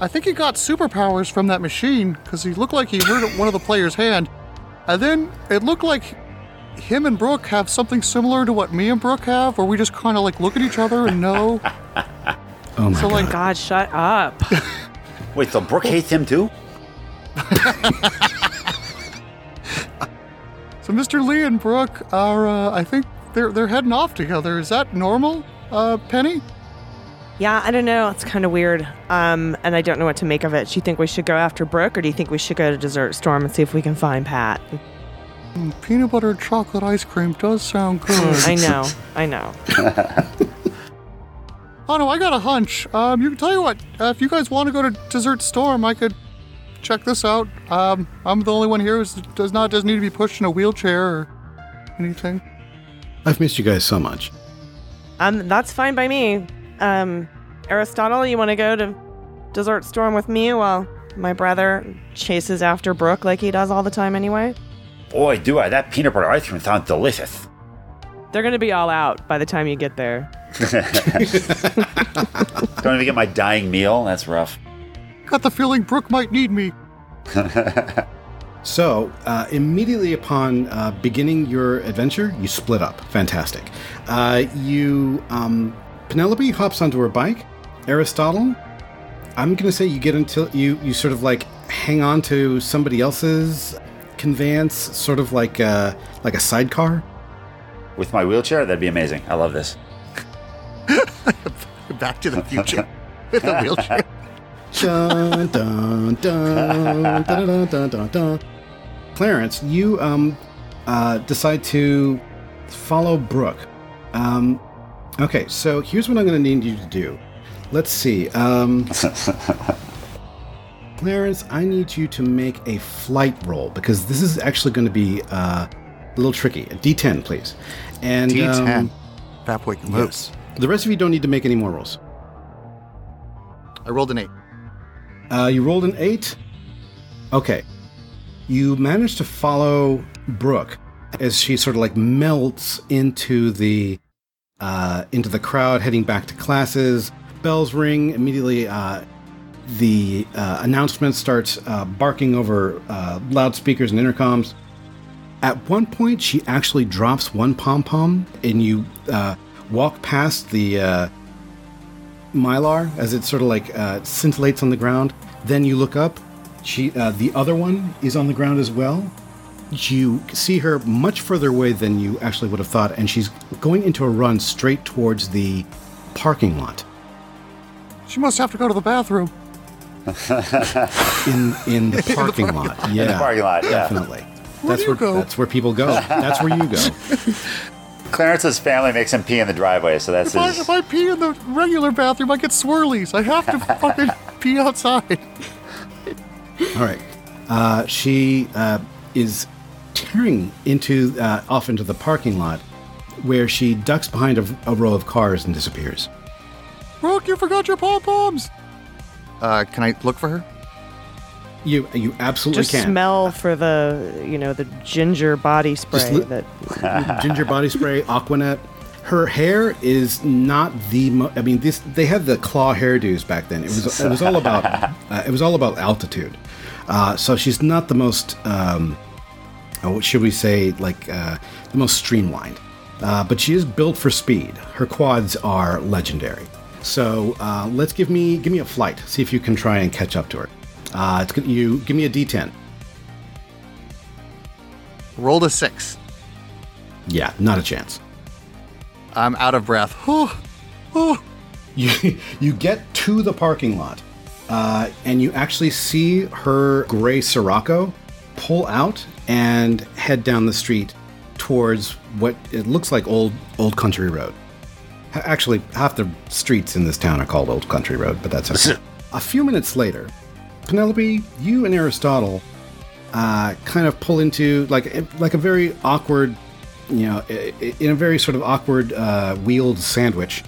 I think he got superpowers from that machine because he looked like he hurt one of the players' hand, and then it looked like him and Brooke have something similar to what me and Brooke have, where we just kind of like look at each other and know. [laughs] Oh my So, god! like, God, shut up. [laughs] Wait, so Brooke hates him too? [laughs] So Mr. Lee and Brooke are, uh, I think they're they're heading off together. Is that normal, uh, Penny? Yeah, I don't know. It's kind of weird. Um, and I don't know what to make of it. Do you think we should go after Brooke, or do you think we should go to Desert Storm and see if we can find Pat? Mm, Peanut butter chocolate ice cream does sound good. I know, I know. [laughs] Oh no, I got a hunch. Um, you can tell you what. Uh, if you guys want to go to Desert Storm, I could check this out. Um, I'm the only one here who does not doesn't need to be pushed in a wheelchair or anything. I've missed you guys so much. Um, that's fine by me. Um, Aristotle, you want to go to Desert Storm with me while my brother chases after Brooke like he does all the time anyway? Boy, do I. That peanut butter ice cream sounds delicious. They're gonna be all out by the time you get there. [laughs] [laughs] Don't even get my dying meal. That's rough. Got the feeling Brooke might need me. [laughs] So, uh, immediately upon uh, beginning your adventure, you split up. Fantastic. Uh, you, um, Penelope hops onto her bike. Aristotle, I'm gonna say you get until you you sort of like hang on to somebody else's conveyance, sort of like uh, like a sidecar. With my wheelchair, that'd be amazing. I love this. [laughs] Back to the future [laughs] with a wheelchair. [laughs] dun, dun, dun, dun, dun, dun, dun, dun. Clarence, you um, uh, decide to follow Brooke. Um, okay, so here's what I'm going to need you to do. Let's see. Um, [laughs] Clarence, I need you to make a flight roll because this is actually going to be uh, a little tricky. A D10, please. And D10. um, Fat boy can move. yes. The rest of you don't need to make any more rolls. I rolled an eight. Uh, you rolled an eight. Okay. You managed to follow Brooke as she sort of like melts into the uh, into the crowd, heading back to classes. Bells ring immediately. Uh, the uh, announcement starts uh, barking over uh, loudspeakers and intercoms. At one point, she actually drops one pom pom, and you uh, walk past the mylar as it sort of like scintillates on the ground. Then you look up. She, the other one, is on the ground as well. You see her much further away than you actually would have thought, and she's going into a run straight towards the parking lot. She must have to go to the bathroom. In in the [laughs] parking lot, yeah, In the parking lot, yeah. definitely. Where that's do you where go? that's where people go. That's where you go. [laughs] Clarence's family makes him pee in the driveway, so that's If I, if I pee in the regular bathroom, I get swirlies. I have to [laughs] fucking pee outside. All right. Uh, she uh, is tearing into uh, off into the parking lot where she ducks behind a, a row of cars and disappears. Brooke, you forgot your pom poms. Uh, can I look for her? You you absolutely Just can. smell for the, you know, the ginger body spray li- that. [laughs] ginger body spray, Aquanet. Her hair is not the. Mo- I mean, this they had the claw hairdos back then. It was it was all about [laughs] uh, it was all about altitude. Uh, so she's not the most. Um, uh, what should we say? Like uh, the most streamlined. Uh, but she is built for speed. Her quads are legendary. So uh, let's give me give me a flight. See if you can try and catch up to her. Uh, it's good. You give me a D10. Rolled a six. Yeah, not a chance. I'm out of breath. Whew. Whew. [laughs] you you get to the parking lot uh, and you actually see her gray Scirocco pull out and head down the street towards what it looks like old old country road actually half the streets in this town are called old country road but that's okay [laughs] a few minutes later penelope you and aristotle uh, kind of pull into like like a very awkward you know in a very sort of awkward uh, wheeled sandwich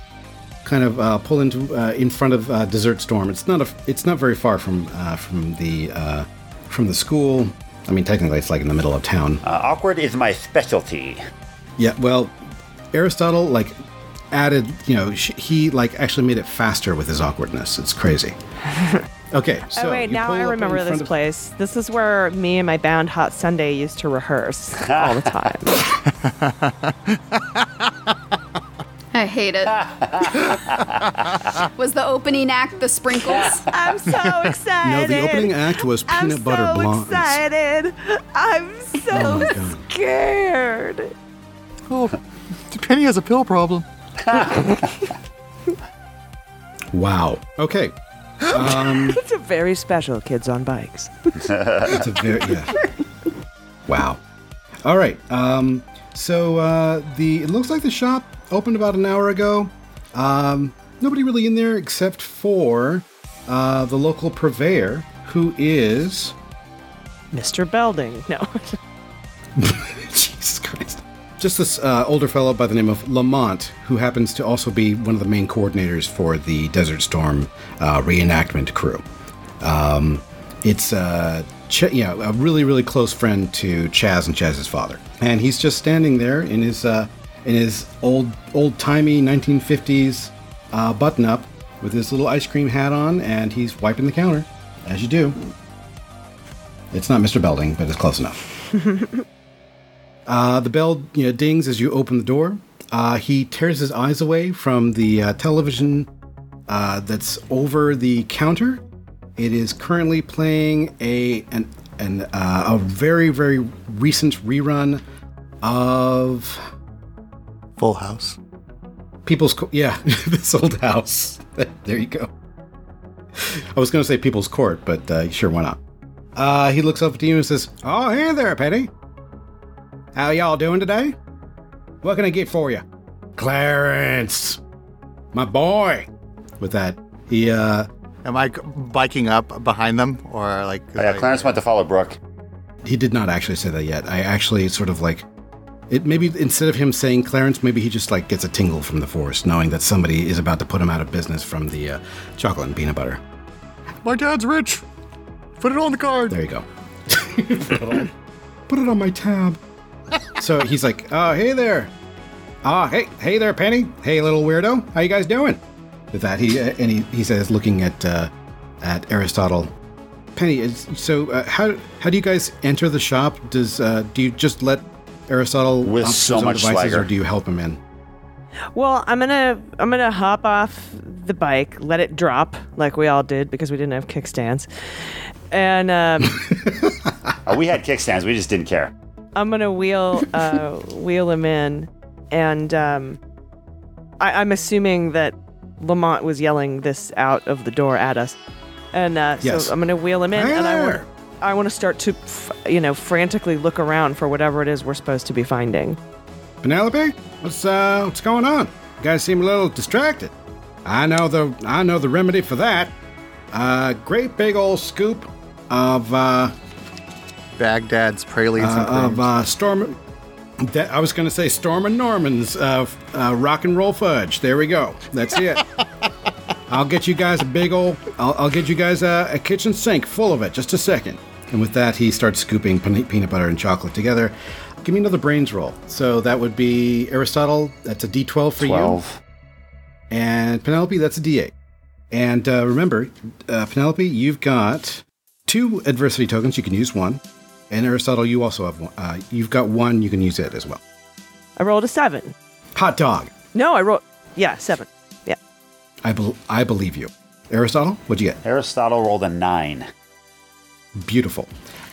kind of uh, pull into uh, in front of uh, Desert Storm. It's not a it's not very far from uh, from the uh, from the school. I mean, technically, it's like in the middle of town. Uh, awkward is my specialty. Yeah. Well, Aristotle like added. You know, sh- he like actually made it faster with his awkwardness. It's crazy. [laughs] Okay. So oh wait, now I remember this of- place. This is where me and my band Hot Sunday used to rehearse all the [laughs] time. [laughs] I hate it. [laughs] Was the opening act the sprinkles? [laughs] I'm so excited. [laughs] No, the opening act was I'm peanut butter so blondes. excited. I'm so Oh my God. scared. Oh, Penny has a pill problem. Wow. Okay. Um, It's a very special Kids on Bikes. It's a very yeah. Wow. All right. Um, so uh, the it looks like the shop opened about an hour ago. Um, nobody really in there except for uh, the local purveyor, who is Mr. Belding. No. [laughs] Jesus Christ. Just this uh, older fellow by the name of Lamont, who happens to also be one of the main coordinators for the Desert Storm uh, reenactment crew. Um, it's uh, Ch- yeah, a really, really close friend to Chaz and Chaz's father, and he's just standing there in his uh, in his old old timey 1950s uh, button up with his little ice cream hat on, and he's wiping the counter, as you do. It's not Mr. Belding, but it's close enough. [laughs] Uh, the bell you know, dings as you open the door. Uh, he tears his eyes away from the uh, television uh, that's over the counter. It is currently playing a an, an uh, a very very recent rerun of Full house. People's Co- yeah [laughs] this old house. [laughs] there you go. I was going to say People's Court, but uh, sure why not? Uh, he looks up at you and says, "Oh, hey there, Penny. How y'all doing today? What can I get for you?" Clarence, my boy. With that, he uh, Am I biking up behind them or like? Oh, yeah, Clarence went to follow Brooke. he did not actually say that yet. I actually sort of like it. Maybe instead of him saying Clarence, maybe he just like gets a tingle from the force, knowing that somebody is about to put him out of business from the uh, chocolate and peanut butter. My dad's rich. Put it on the card. There you go. Put it on my tab. so he's like, "Oh, hey there. Ah, hey, hey there, Penny. Hey, little weirdo. How you guys doing?" With that, he uh, and he, he says, looking at uh, at Aristotle, Penny. Is, so uh, how how do you guys enter the shop? Does uh, do you just let Aristotle With so much devices, swagger. or do you help him in? Well, I'm gonna I'm gonna hop off the bike, let it drop like we all did because we didn't have kickstands, and um, [laughs] Oh, we had kickstands. We just didn't care. I'm gonna wheel uh, wheel him in, and um, I, I'm assuming that Lamont was yelling this out of the door at us, and uh, Yes. so I'm gonna wheel him in, Hey and I there. want I want to start to f- you know frantically look around for whatever it is we're supposed to be finding. Penelope, what's uh, what's going on? You guys seem a little distracted. I know the I know the remedy for that. Uh, great big old scoop of uh, Baghdad's pralines and uh, of creams. uh, storm That, I was going to say Storm and Norman's uh, uh, rock and roll fudge. There we go. That's it. [laughs] I'll get you guys a big old. I'll, I'll get you guys a, a kitchen sink full of it. Just a second. And with that, he starts scooping peanut butter and chocolate together. Give me another brains roll. So that would be Aristotle. That's a D12 for you. 12. And Penelope, that's a D8. And uh, remember, uh, Penelope, you've got two adversity tokens. You can use one. And Aristotle, you also have one. Uh, you've got one. You can use it as well. I rolled a seven. Hot dog. No, I rolled. Yeah, seven. Yeah. I, bel I believe you. Aristotle, what'd you get? Aristotle rolled a 9. Beautiful.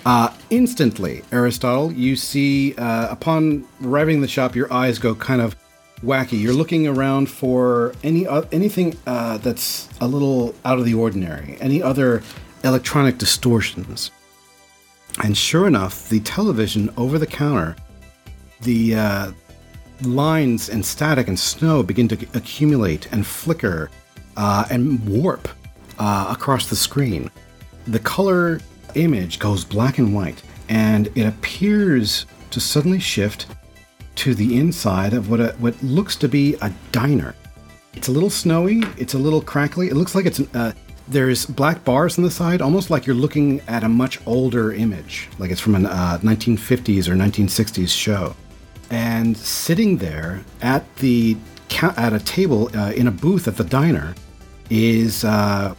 Uh, instantly, Aristotle, you see, uh, upon arriving in the shop, your eyes go kind of wacky. You're looking around for any uh, anything uh, that's a little out of the ordinary, any other electronic distortions. And sure enough, the television over the counter, the uh, lines and static and snow begin to accumulate and flicker uh, and warp across the screen. The color image goes black and white, and it appears to suddenly shift to the inside of what a, what looks to be a diner. It's a little snowy. It's a little crackly. It looks like it's uh, there's black bars on the side, almost like you're looking at a much older image, like it's from a uh, 1950s or 1960s show. And sitting there at the at a table uh, in a booth at the diner is uh,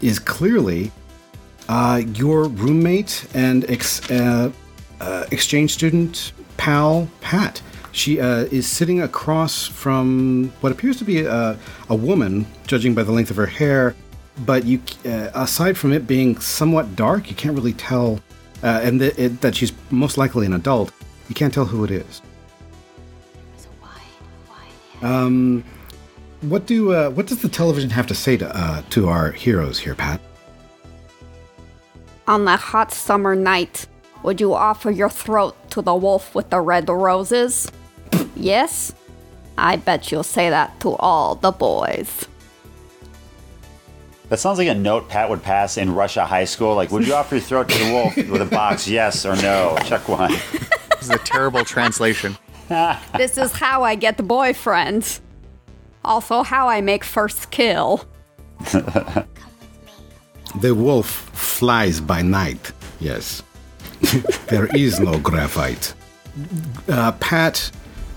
is clearly uh, your roommate and ex- uh, uh, exchange student pal Pat. She uh, is sitting across from what appears to be a, a woman, judging by the length of her hair. But you, uh, aside from it being somewhat dark, you can't really tell, uh, and th- it, that she's most likely an adult. You can't tell who it is. Um, what do uh, what does the television have to say to uh, to our heroes here, Pat? On that hot summer night, would you offer your throat to the wolf with the red roses? yes? I bet you'll say that to all the boys. That sounds like a note Pat would pass in Russia high school. Like, would you offer your throat to the wolf with a box? [laughs] Yes or no? Check one. This is a terrible translation. [laughs] this is how I get boyfriends. Also, how I make first kill. [laughs] The wolf flies by night. Yes. [laughs] there is no graphite. Uh, Pat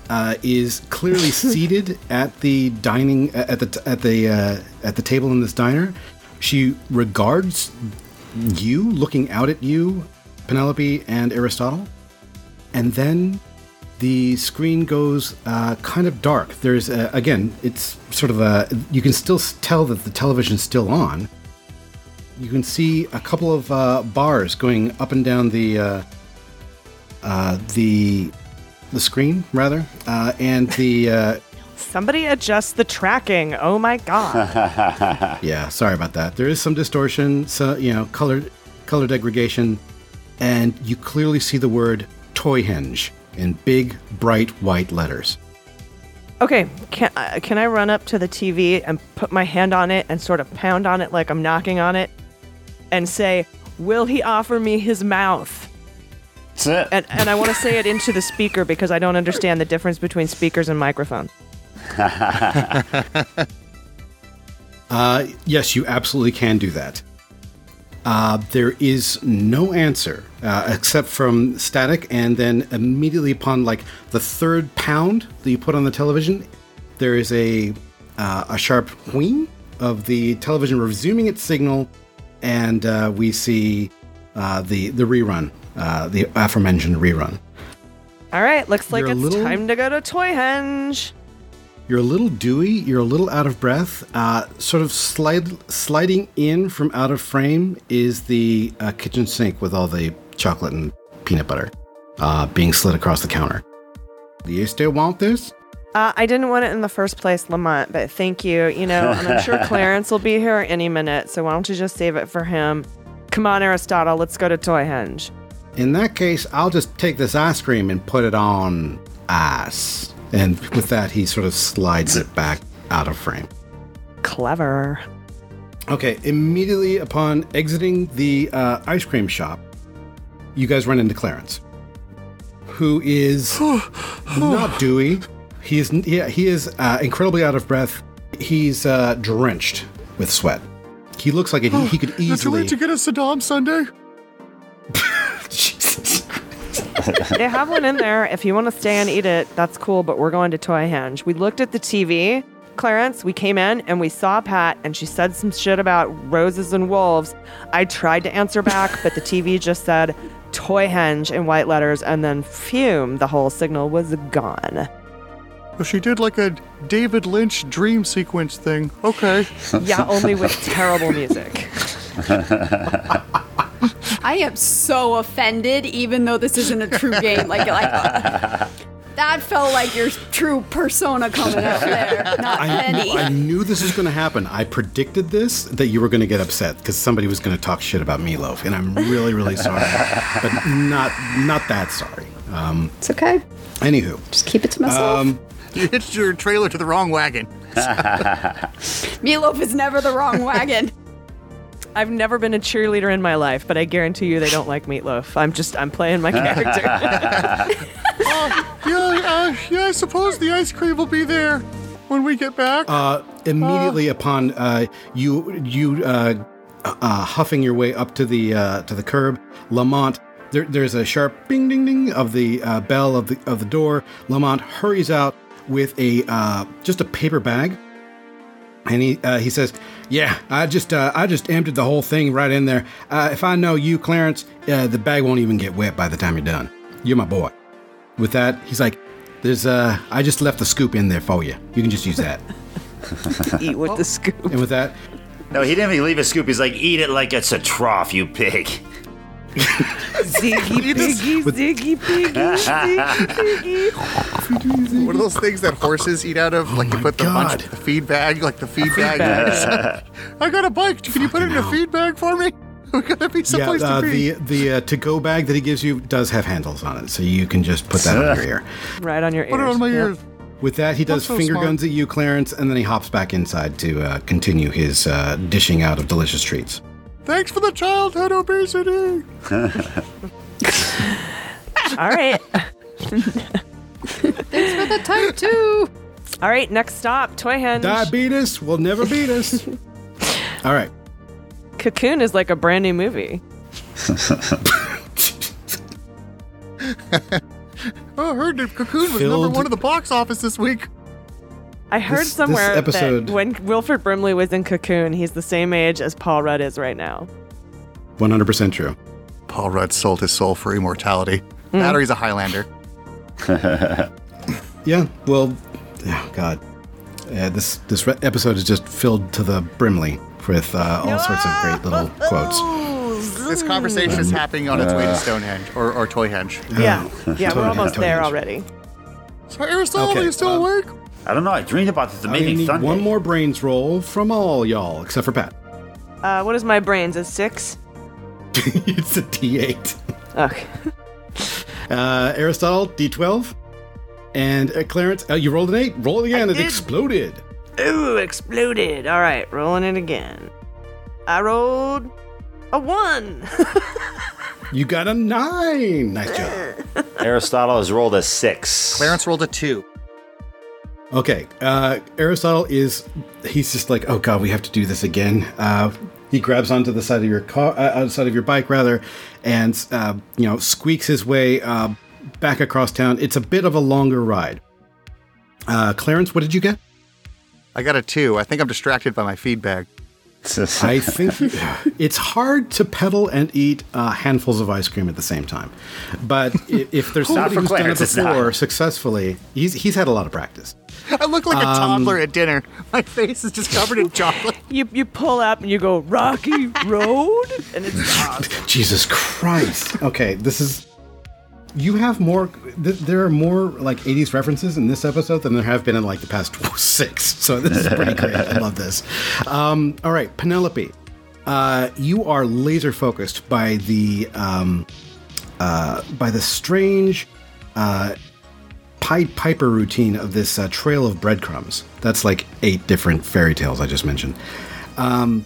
uh, is clearly [laughs] seated at the dining at the at the uh, at the table in this diner. She regards you, looking out at you, Penelope and Aristotle, and then the screen goes uh, kind of dark. There's uh, again, it's sort of a you can still tell that the television's still on. You can see a couple of uh, bars going up and down the uh, uh, the the screen, rather, uh, and the uh, Somebody adjust the tracking. Oh my god. [laughs] yeah. Sorry about that. There is some distortion, so you know, color color degradation, and you clearly see the word "Toyhenge" in big, bright white letters. okay, can uh, can I run up to the TV and put my hand on it and sort of pound on it like I'm knocking on it, and say, "Will he offer me his mouth?" That's it. And and I want to say it into the speaker because I don't understand the difference between speakers and microphones. [laughs] Uh, yes, you absolutely can do that. Uh, there is no answer uh, except from static, and then immediately upon like the third pound that you put on the television, there is a uh, a sharp wheen of the television resuming its signal, and uh, we see uh, the the rerun, uh, the aforementioned rerun. All right, looks like You're it's little- time to go to Toyhenge. You're a little dewy. You're a little out of breath. Uh, sort of slide, sliding in from out of frame is the uh, kitchen sink with all the chocolate and peanut butter uh, being slid across the counter. Do you still want this? Uh, I didn't want it in the first place, Lamont, but thank you. You know, and I'm sure [laughs] Clarence will be here any minute, so why don't you just save it for him? Come on, Aristotle, let's go to Toyhenge. In that case, I'll just take this ice cream and put it on ice. And with that, he sort of slides it back out of frame. Clever. Okay, immediately upon exiting the uh, ice cream shop, you guys run into Clarence, who is [gasps] not dewy. He's yeah, he is uh, incredibly out of breath. He's uh, drenched with sweat. He looks like it, he, he could Not too easily. late to get a Saddam sundae. [laughs] They have one in there. If you want to stay and eat it, that's cool, but we're going to Toy Henge. We looked at the TV, Clarence. We came in and we saw Pat, and she said some shit about roses and wolves. I tried to answer back, but the TV just said Toy Henge in white letters, and then fume, the whole signal was gone. Well, she did like a David Lynch dream sequence thing. Okay. [laughs] Yeah, only with terrible music. [laughs] I am so offended, even though this isn't a true game. Like, like [laughs] that felt like your true persona coming out there, not I, Penny. I knew this was going to happen. I predicted this that you were going to get upset because somebody was going to talk shit about Meatloaf, and I'm really, really sorry, but not not that sorry. Um, it's okay. anywho, Just keep it to myself. um, [laughs] You hitched your trailer to the wrong wagon. [laughs] Meatloaf is never the wrong wagon. [laughs] I've never been a cheerleader in my life, but I guarantee you they don't like meatloaf. I'm just, I'm playing my character. Yeah, uh, yeah, I suppose the ice cream will be there when we get back. uh, immediately upon uh, you you uh, uh, huffing your way up to the uh, to the curb, Lamont. There, there's a sharp bing ding ding of the uh, bell of the of the door. Lamont hurries out with a uh, just a paper bag, and he uh, he says, "Yeah, I just uh, I just emptied the whole thing right in there. Uh, if I know you, Clarence, uh, the bag won't even get wet by the time you're done. You're my boy." With that, he's like, "There's uh, I just left the scoop in there for you. You can just use that." [laughs] Eat with the scoop. And with that, No, he didn't even leave a scoop. He's like, eat it like it's a trough, you pig. Ziggy piggy, [laughs] ziggy piggy, ziggy piggy. What are those things that horses eat out of? Like you put the bunch, the feed bag, like the feed [laughs] bag. I got a bike. Can you put it in a feed bag for me? [laughs] We gotta be yeah, someplace uh, to be. the the uh, to-go bag that he gives you does have handles on it, so you can just put that on your ear. Right on your ears. Put it on my Yep. ears. With that, he does so finger smart. guns at you, Clarence, and then he hops back inside to uh, continue his uh, dishing out of delicious treats. Thanks for the childhood obesity. [laughs] All right. [laughs] Thanks for the type two. All right, next stop, Toy Henge. Diabetes will never beat us. [laughs] All right. Cocoon is like a brand new movie. Oh, I heard that Cocoon was Filled- number one at the box office this week. I heard This- this somewhere episode- that when Wilford Brimley was in Cocoon, he's the same age as Paul Rudd is right now. 100% true. Paul Rudd sold his soul for immortality. That or he's a Highlander. [laughs] Yeah, well, oh, God. Yeah, this this re- episode is just filled to the brimley with uh, all sorts of great little [laughs] quotes. This conversation is happening on its way to Stonehenge or, or Toyhenge. Yeah, yeah, Toy we're almost Toy there already. So Aristotle, Okay, are you still uh, awake? I don't know. I dreamed about this. It I made need thunder. one more brains roll from all y'all, except for Pat. Uh, what is my brains? Is six? [laughs] it's a D8. Okay. [laughs] Uh, Aristotle, D12. And uh, Clarence, uh, you rolled an 8. Roll it again. it did. exploded. Ooh, exploded. All right, rolling it again. I rolled a one. You got a 9. Nice job. [laughs] Aristotle has rolled a six. Clarence rolled a two. Okay. Uh, Aristotle is, he's just like, oh God, we have to do this again. Uh, he grabs onto the side of your car, uh, outside of your bike rather, and, uh, you know, squeaks his way uh, back across town. It's a bit of a longer ride. Uh, Clarence, what did you get? I got a two. I think I'm distracted by my feed bag. I think it's hard to pedal and eat uh, handfuls of ice cream at the same time. But i- if there's [laughs] somebody for who's done it Clarence, it's not. before successfully, he's he's had a lot of practice. I look like a Um, toddler at dinner. My face is just covered in chocolate. you you pull up and you go Rocky Road, and it's [laughs] awesome. Jesus Christ! Okay, this is. You have more. Th- there are more like '80s references in this episode than there have been in like the past [laughs] six. So this is pretty great. I love this. Um, all right, Penelope, uh, you are laser focused by the um, uh, by the strange uh, Pied Piper routine of this uh, trail of breadcrumbs. That's like eight different fairy tales I just mentioned. Um,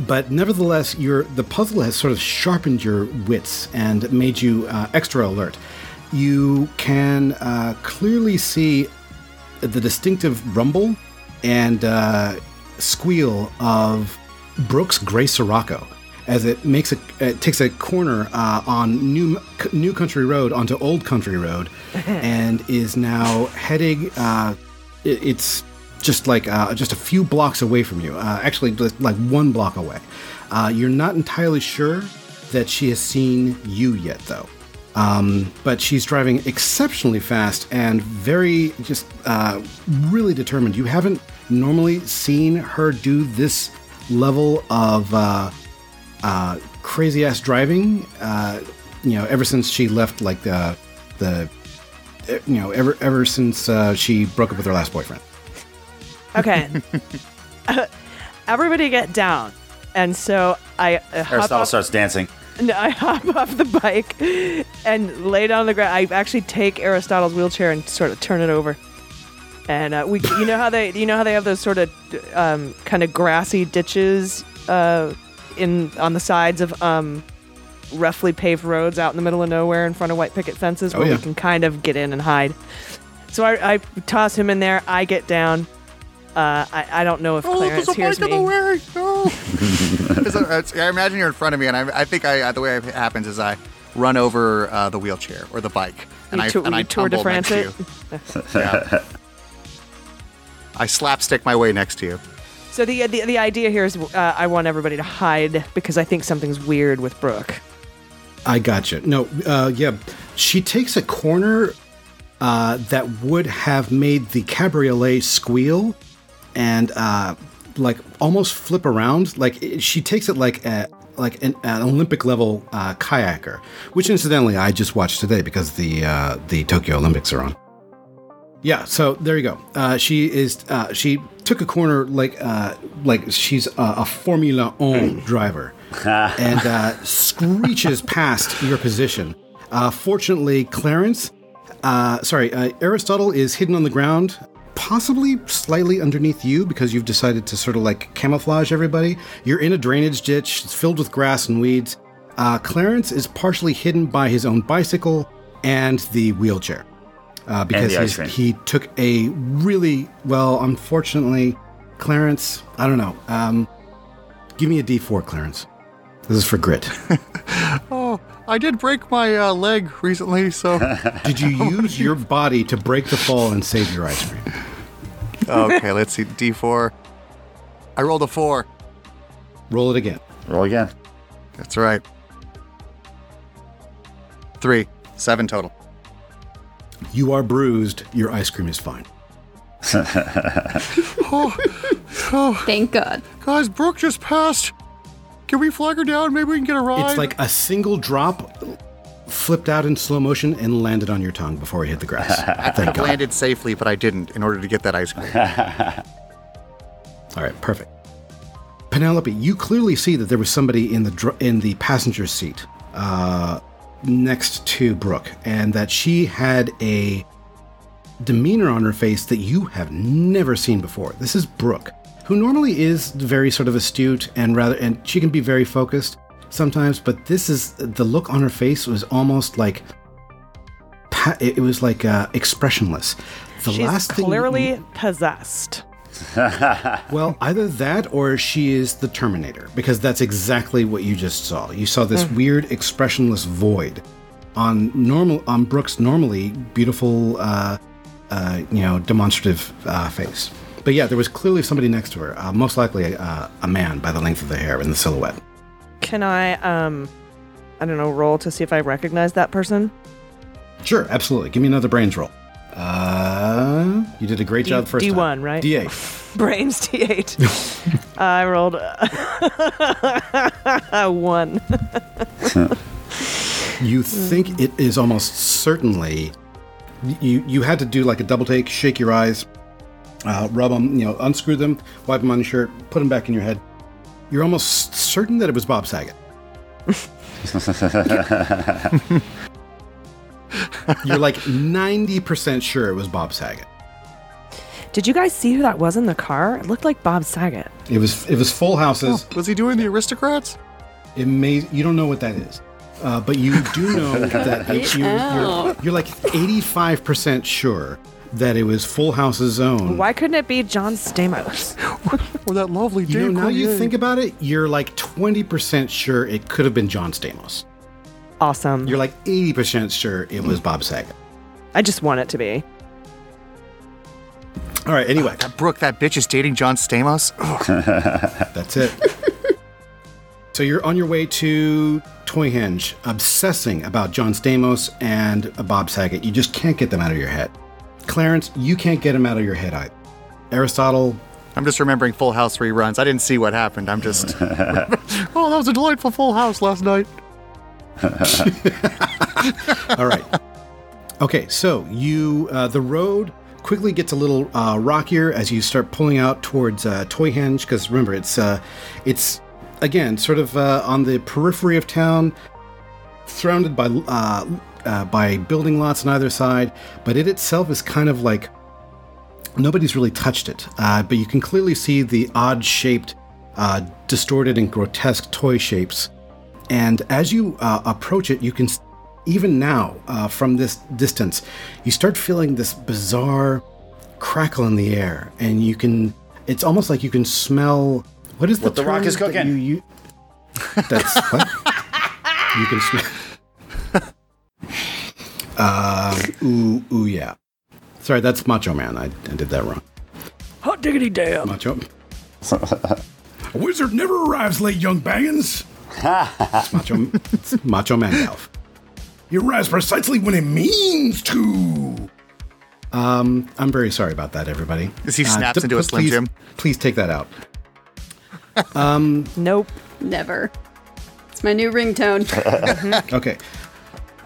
but nevertheless, your the puzzle has sort of sharpened your wits and made you uh, extra alert. you can uh, clearly see the distinctive rumble and uh, squeal of Brooks Gray Scirocco as it makes a it takes a corner uh, on New New Country Road onto Old Country Road, [laughs] and is now heading. Uh, it- it's just like uh, just a few blocks away from you. Uh, actually, like one block away. Uh, you're not entirely sure that she has seen you yet, though. Um, but she's driving exceptionally fast and very just uh, really determined. You haven't normally seen her do this level of uh, uh, crazy ass driving. You know, ever since she left, like the the you know, ever ever since she broke up with her last boyfriend. Okay. [laughs] Everybody get down. And so I uh, Aristotle off, starts dancing. no, I hop off the bike and lay down on the ground. I actually take Aristotle's wheelchair and sort of turn it over. And uh, we, you know how they, you know how they have those sort of um, kind of grassy ditches uh, in on the sides of um, roughly paved roads out in the middle of nowhere in front of white picket fences Oh, where yeah. we can kind of get in and hide. So I, I toss him in there. I get down. Uh, I, I don't know if Oh, Clarence there's a hears bike in the me. way. No. It's I imagine you're in front of me, and I, I think I, uh, the way it happens is I run over uh, the wheelchair or the bike, and You I tou- and I you Tour de tumble next France to it? you. Yeah. I slapstick my way next to you. So the, the the idea here is uh, I want everybody to hide because I think something's weird with Brooke. I gotcha. No, uh, yeah, she takes a corner uh, that would have made the cabriolet squeal and uh, like almost flip around. Like it- she takes it like a like an, an Olympic level uh, kayaker, which incidentally I just watched today because the uh, the Tokyo Olympics are on. Yeah, so there you go. Uh, she is. Uh, she took a corner like uh, like she's a, a Formula One driver, [laughs] and uh, screeches past your position. Uh, fortunately, Clarence, uh, sorry, uh, Aristotle is hidden on the ground, possibly slightly underneath you because you've decided to sort of like camouflage everybody. You're in a drainage ditch. It's filled with grass and weeds. Uh, Clarence is partially hidden by his own bicycle and the wheelchair uh, because the ice he took a really well. Unfortunately, Clarence, I don't know. Um, give me a D4, Clarence. This is for grit. [laughs] [laughs] Oh, I did break my uh, leg recently, so [laughs] Did you use your body to break the fall and save your ice cream? Okay, let's see. D4. I rolled a four. Roll it again. Roll again. That's right. Three. Seven total. You are bruised. Your ice cream is fine. [laughs] [laughs] Oh! Thank God. guys, Brooke just passed. Can we flag her down? Maybe we can get a ride. It's like a single drop flipped out in slow motion and landed on your tongue before it hit the grass. [laughs] Thank God. Landed safely, but I didn't in order to get that ice cream. [laughs] All right, perfect. Penelope, you clearly see that there was somebody in the dr- in the passenger seat uh, next to Brooke, and that she had a demeanor on her face that you have never seen before. This is Brooke, who normally is very sort of astute and rather, and she can be very focused sometimes, but this is the look on her face was almost like it it was like uh, expressionless. The She's last thing you- clearly possessed. [laughs] well, either that or she is the Terminator, because that's exactly what you just saw. You saw this weird, expressionless void on normal on Brooke's normally beautiful, uh, uh, you know, demonstrative uh, face. But yeah, there was clearly somebody next to her, uh, most likely a, a man by the length of the hair and the silhouette. Can I um I don't know, roll to see if I recognize that person? Sure, absolutely. Give me another brains roll. Uh, you did a great D- job first time. D1, right? D8. [laughs] Brains D8. [laughs] I rolled a [laughs] one. You think it is almost certainly you you had to do like a double take, shake your eyes, uh, rub them, you know, unscrew them, wipe them on your shirt, put them back in your head. You're almost certain that it was Bob Saget. [laughs] You're like 90% sure it was Bob Saget. Did you guys see who that was in the car? It looked like Bob Saget. It was it was full houses. was he doing the aristocrats? It may you don't know what that is. Uh, but you do know [laughs] that you, you're, you're like 85% sure that it was Full House's own. Why couldn't it be John Stamos? [laughs] Or that lovely You know, Dave now you think about it, you're like 20% sure it could have been John Stamos. Awesome. You're like 80% sure it was Bob Saget. I just want it to be. All right, anyway, uh, That Brooke, that bitch is dating John Stamos. [laughs] That's it. so you're on your way to Toyhenge, obsessing about John Stamos and Bob Saget. You just can't get them out of your head. Clarence, you can't get him out of your head either. Aristotle, I'm just remembering Full House reruns. I didn't see what happened. I'm just. [laughs] Oh, that was a delightful full house last night. [laughs] All right. Okay, so you uh, the road quickly gets a little uh, rockier as you start pulling out towards uh, Toyhenge because remember it's uh, it's again sort of uh, on the periphery of town, surrounded by uh, by building lots on either side, but it itself is kind of like nobody's really touched it. Uh, but you can clearly see the odd shaped, uh, distorted and grotesque toy shapes and as you uh, approach it, you can, even now, uh, from this distance, you start feeling this bizarre crackle in the air. And you can, it's almost like you can smell, what is the What The Rock is that cooking. You, you, [laughs] that's what? you can smell. Uh, ooh, ooh, yeah. Sorry, that's Macho Man. I, I did that wrong. Hot diggity damn. Macho. A wizard never arrives late, young Baggins. It's Macho, it's Macho Man Golf. He arrives precisely when it means to. Um, I'm very sorry about that, everybody. As he Uh, snaps d- into a please- Jim. Please take that out. Um, [laughs] nope. Never. It's my new ringtone. [laughs] Okay.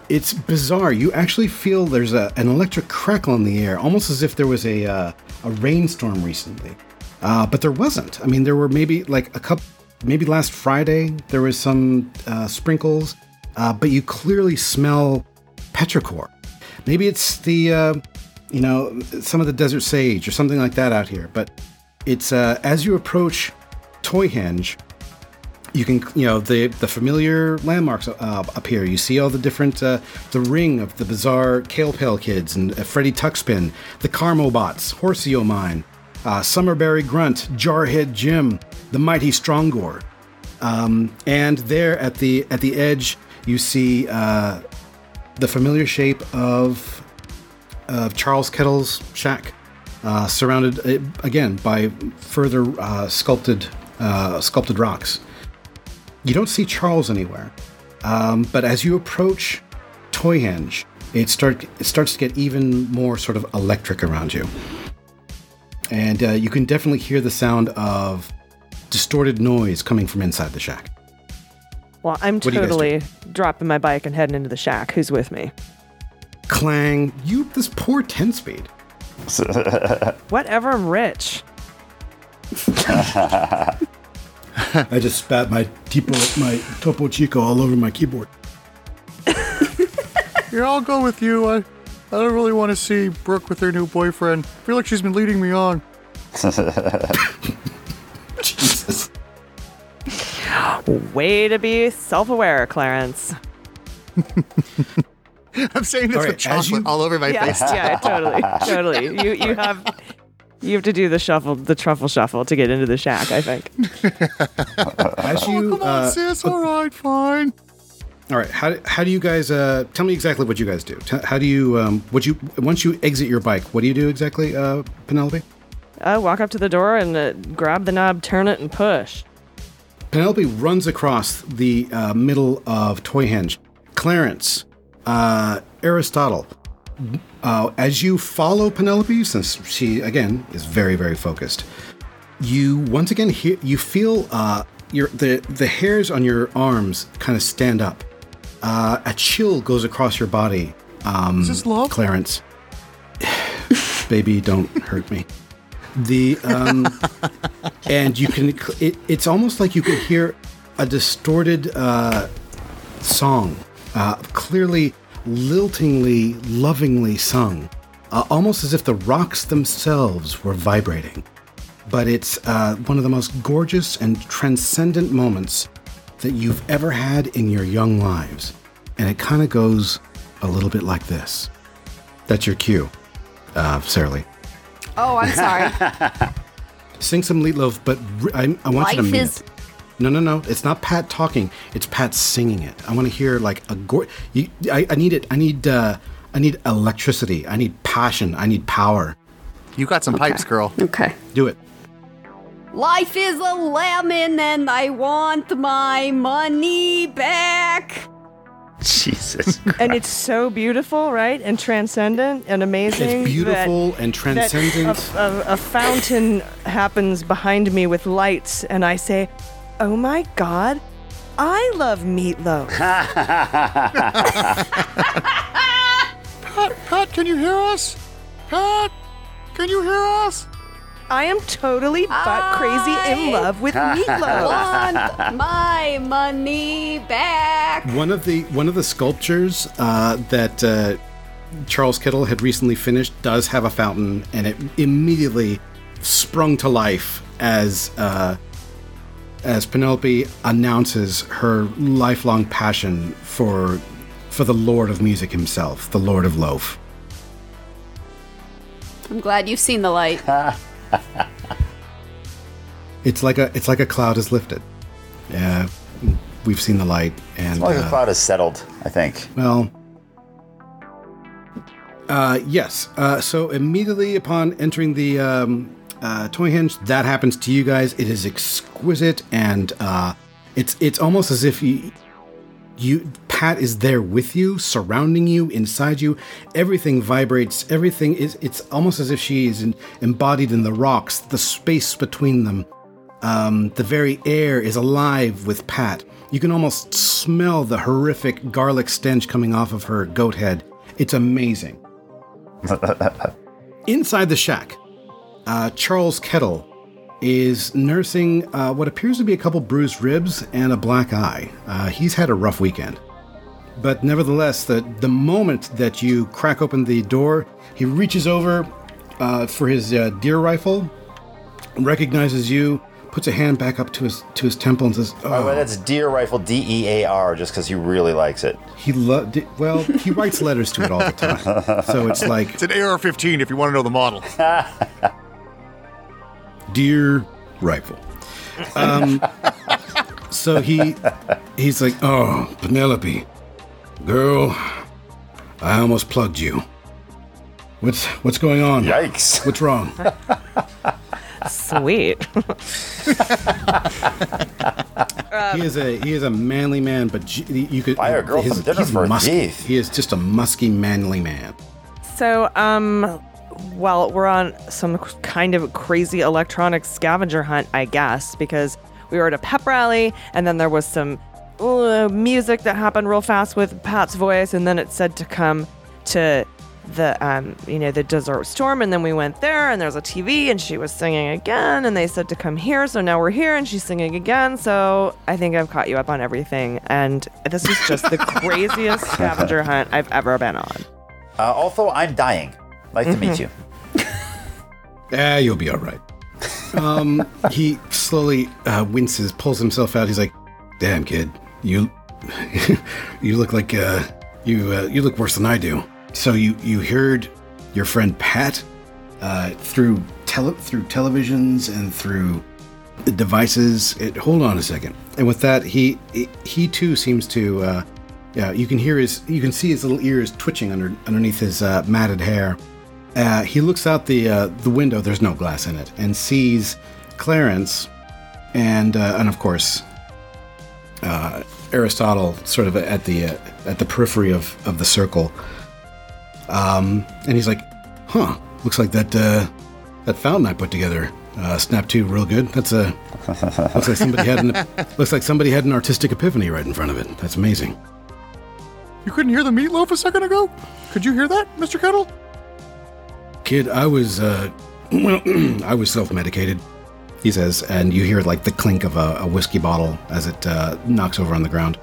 It's bizarre. You actually feel there's a, an electric crackle in the air, almost as if there was a uh, a rainstorm recently. Uh, but there wasn't. I mean, there were maybe like a couple, maybe last Friday there was some uh, sprinkles, uh, but you clearly smell petrichor. Maybe it's the, uh, you know, some of the desert sage or something like that out here. But it's uh, as you approach Toyhenge, you can you know the the familiar landmarks uh, here. You see all the different uh, the ring of the bizarre kale pale kids and uh, freddy tuckspin the carmobots horsey mine uh, summerberry grunt jarhead jim the mighty strongor. Um, and there at the at the edge you see uh, the familiar shape of of charles kettle's shack uh, surrounded uh, again by further uh, sculpted sculpted rocks you don't see Charles anywhere. Um, but as you approach Toyhenge, it start it starts to get even more sort of electric around you, and uh, you can definitely hear the sound of distorted noise coming from inside the shack. Well, I'm do you guys do? totally dropping my bike and heading into the shack. Who's with me? Clang! You this poor ten speed. [laughs] Whatever, I'm rich. [laughs] [laughs] I just spat my tipo, my Topo Chico all over my keyboard. [laughs] Yeah, I'll go with you. I, I don't really want to see Brooke with her new boyfriend. I feel like she's been leading me on. [laughs] Jesus. Way to be self-aware, Clarence. I'm saying this All right, with as chocolate you- all over my Yeah, face. yeah, totally, totally. You you have you have to do the shuffle, the truffle shuffle to get into the shack. I think. [laughs] As you Oh, Come on, uh, sis. All right, fine. all right, how, how do you guys uh, tell me exactly what you guys do? T- how do you um, what you once you exit your bike? What do you do exactly, uh, Penelope? I walk up to the door and uh, grab the knob, turn it, and push. Penelope runs across the uh, middle of Toyhenge. Clarence, uh, Aristotle, uh, as you follow Penelope, since she again is very very focused, you once again hear you feel uh, your the the hairs on your arms kind of stand up. Uh, a chill goes across your body. Um, this love? Clarence? [sighs] Baby, don't hurt me. The um, [laughs] and you can it, it's almost like you can hear a distorted uh, song uh, clearly liltingly lovingly sung uh, almost as if the rocks themselves were vibrating but it's uh, one of the most gorgeous and transcendent moments that you've ever had in your young lives. And it kind of goes a little bit like this. That's your cue, uh, Sarah Lee. Oh, I'm sorry. [laughs] Sing some meatloaf, but I, I want you to Life mean is- it. No, no, no. It's not Pat talking. It's Pat singing it. I want to hear like a go- you, I, I need it. I need. Uh, I need electricity. I need passion. I need power. You got some pipes, girl. Okay. Do it. Life is a lemon and I want my money back. Jesus. Christ. [laughs] and it's so beautiful, right? And transcendent and amazing. It's beautiful that- and transcendent. A, a, a fountain happens behind me with lights, and I say, "Oh my God, I love meatloaf." [laughs] Pat, Pat, can you hear us? Pat, can you hear us? I am totally butt crazy in love with meatloaf. [laughs] Want my money back. One of the one of the sculptures uh, that uh, Charles Kettle had recently finished does have a fountain, and it immediately sprung to life as uh, as Penelope announces her lifelong passion for for the Lord of Music himself, the Lord of Loaf. I'm glad you've seen the light. [laughs] It's like a it's like a cloud is lifted. Yeah, we've seen the light, and like uh, the cloud has settled, I think. Well, uh, yes. Uh, so immediately upon entering the um, uh, Toyhenge, that happens to you guys. It is exquisite, and uh, it's it's almost as if you, you Pat is there with you, surrounding you, inside you. Everything vibrates. Everything is. It's almost as if she is in, embodied in the rocks, the space between them. Um, the very air is alive with Pat. You can almost smell the horrific garlic stench coming off of her goat head. It's amazing. [laughs] Inside the shack, uh, Charles Kettle is nursing uh, what appears to be a couple bruised ribs and a black eye. Uh, he's had a rough weekend. But nevertheless, the, the moment that you crack open the door, he reaches over uh, for his uh, deer rifle, recognizes you, puts a hand back up to his to his temple, and says, Oh, "Oh, that's deer rifle D E A R, just because he really likes it. he loved it." Well, he writes letters to it all the time, so it's [laughs] like It's an AR-15 if you want to know the model. [laughs] deer rifle. Um, so he he's like, "Oh, Penelope, girl, I almost plugged you. What's what's going on? Yikes. What's wrong?" Sweet. he is a he is a manly man, but g- you could Buy a girl some dinner for her musky. He is just a musky, manly man. So, um, well, we're on some kind of crazy electronic scavenger hunt, I guess, because we were at a pep rally, and then there was some uh, music that happened real fast with Pat's voice, and then it said to come to the, um, you know, the Desert Storm, and then we went there, and there's a TV, and she was singing again, and they said to come here, so now we're here, and she's singing again. So I think I've caught you up on everything, and this is just the [laughs] craziest scavenger hunt I've ever been on. Uh, also, I'm dying. Nice to meet you. [laughs] Ah, you'll be all right. Um, [laughs] he slowly uh, winces, pulls himself out. He's like, "Damn, kid, you, [laughs] you look like uh, you uh, you look worse than I do." So you you heard your friend Pat uh, through tele through televisions and through the devices. It, hold on a second. And with that, he he, he too seems to. Uh, yeah, you can hear his, you can see his little ears twitching under underneath his uh, matted hair. Uh, he looks out the uh, the window. There's no glass in it, and sees Clarence, and uh, and of course uh, Aristotle, sort of at the uh, at the periphery of of the circle. Um, and he's like, "Huh? Looks like that uh, that fountain I put together uh, snapped to real good. That's a [laughs] looks like somebody had an looks like somebody had an artistic epiphany right in front of it. That's amazing." You couldn't hear the meatloaf a second ago? Could you hear that, Mr. Kettle? Kid, I was, uh, well, [clears throat] I was self-medicated, he says, and you hear like the clink of a, a whiskey bottle as it uh, knocks over on the ground.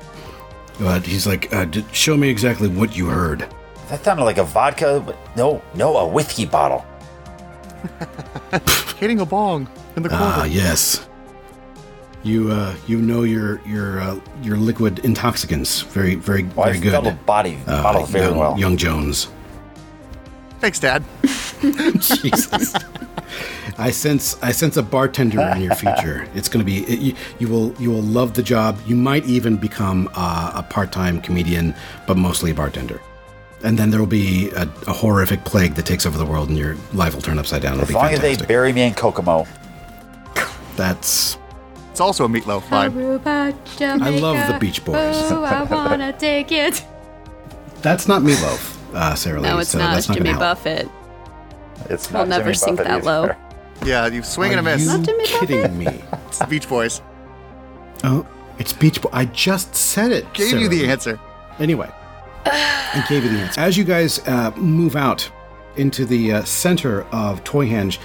But he's like, uh, d- show me exactly what you heard. That sounded like a vodka, but no, no, a whiskey bottle. [laughs] Hitting a bong in the corner. Ah, yes. You uh, you know your your uh, your liquid intoxicants very very I very good. filled a body Uh, bottle very young, well. young Jones. Thanks, Dad. [laughs] [laughs] Jesus. I sense I sense a bartender in your future. It's going to be it, you, you will you will love the job. You might even become uh, a part-time comedian, but mostly a bartender. And then there will be a, a horrific plague that takes over the world, and your life will turn upside down. It'll As be long as they bury me in Kokomo. That's It's also a meatloaf vibe. I love the Beach Boys. Oh, I [laughs] wanna take it. that's not Meatloaf, uh, Sarah Lee. No, it's so not. That's It's not Jimmy. Buffett. It's We'll never Jimmy sink Buffett that low. [laughs] Yeah, you swing and a Are miss. you Jimmy kidding me? It's the Beach Boys. Oh, it's Beach Boy. I just said it. Gave Sarah you the answer. Anyway, I gave you the answer. As you guys uh, move out into the uh, center of Toyhenge,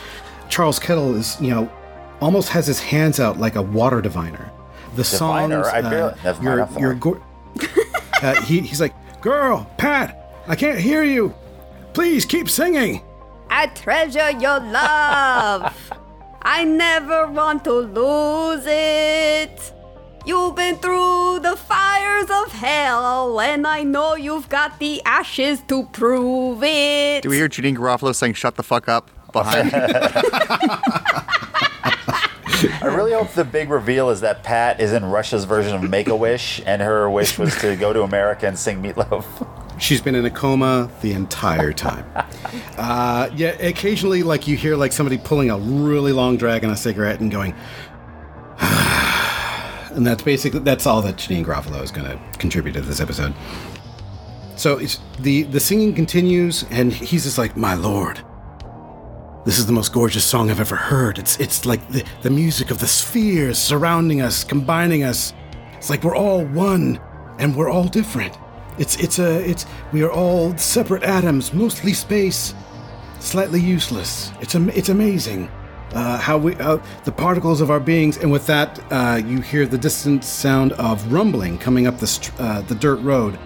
Charles Kettle is, you know, almost has his hands out like a water diviner. The Diviner? songs, I barely- uh, never mind, your, I'm your go- uh, he, he's like, girl, Pat, I can't hear you. Please keep singing. I treasure your love. I never want to lose it. You've been through the fires of hell, and I know you've got the ashes to prove it. Do we hear Janeane Garofalo saying "Shut the fuck up" behind? [laughs] I really hope the big reveal is that Pat is in Russia's version of Make a Wish, and her wish was to go to America and sing Meatloaf. She's been in a coma the entire time. Uh, yeah, occasionally, like you hear like somebody pulling a really long drag on a cigarette and going, [sighs] and that's basically that's all that Janeane Garofalo is going to contribute to this episode. So it's, the the singing continues, and he's just like, "My lord, this is the most gorgeous song I've ever heard. It's it's like the, the music of the spheres surrounding us, combining us. It's like we're all one, and we're all different. It's it's a it's we are all separate atoms, mostly space, slightly useless. It's am, it's amazing." Uh, how we uh, the particles of our beings, and with that, uh, you hear the distant sound of rumbling coming up the uh, the dirt road,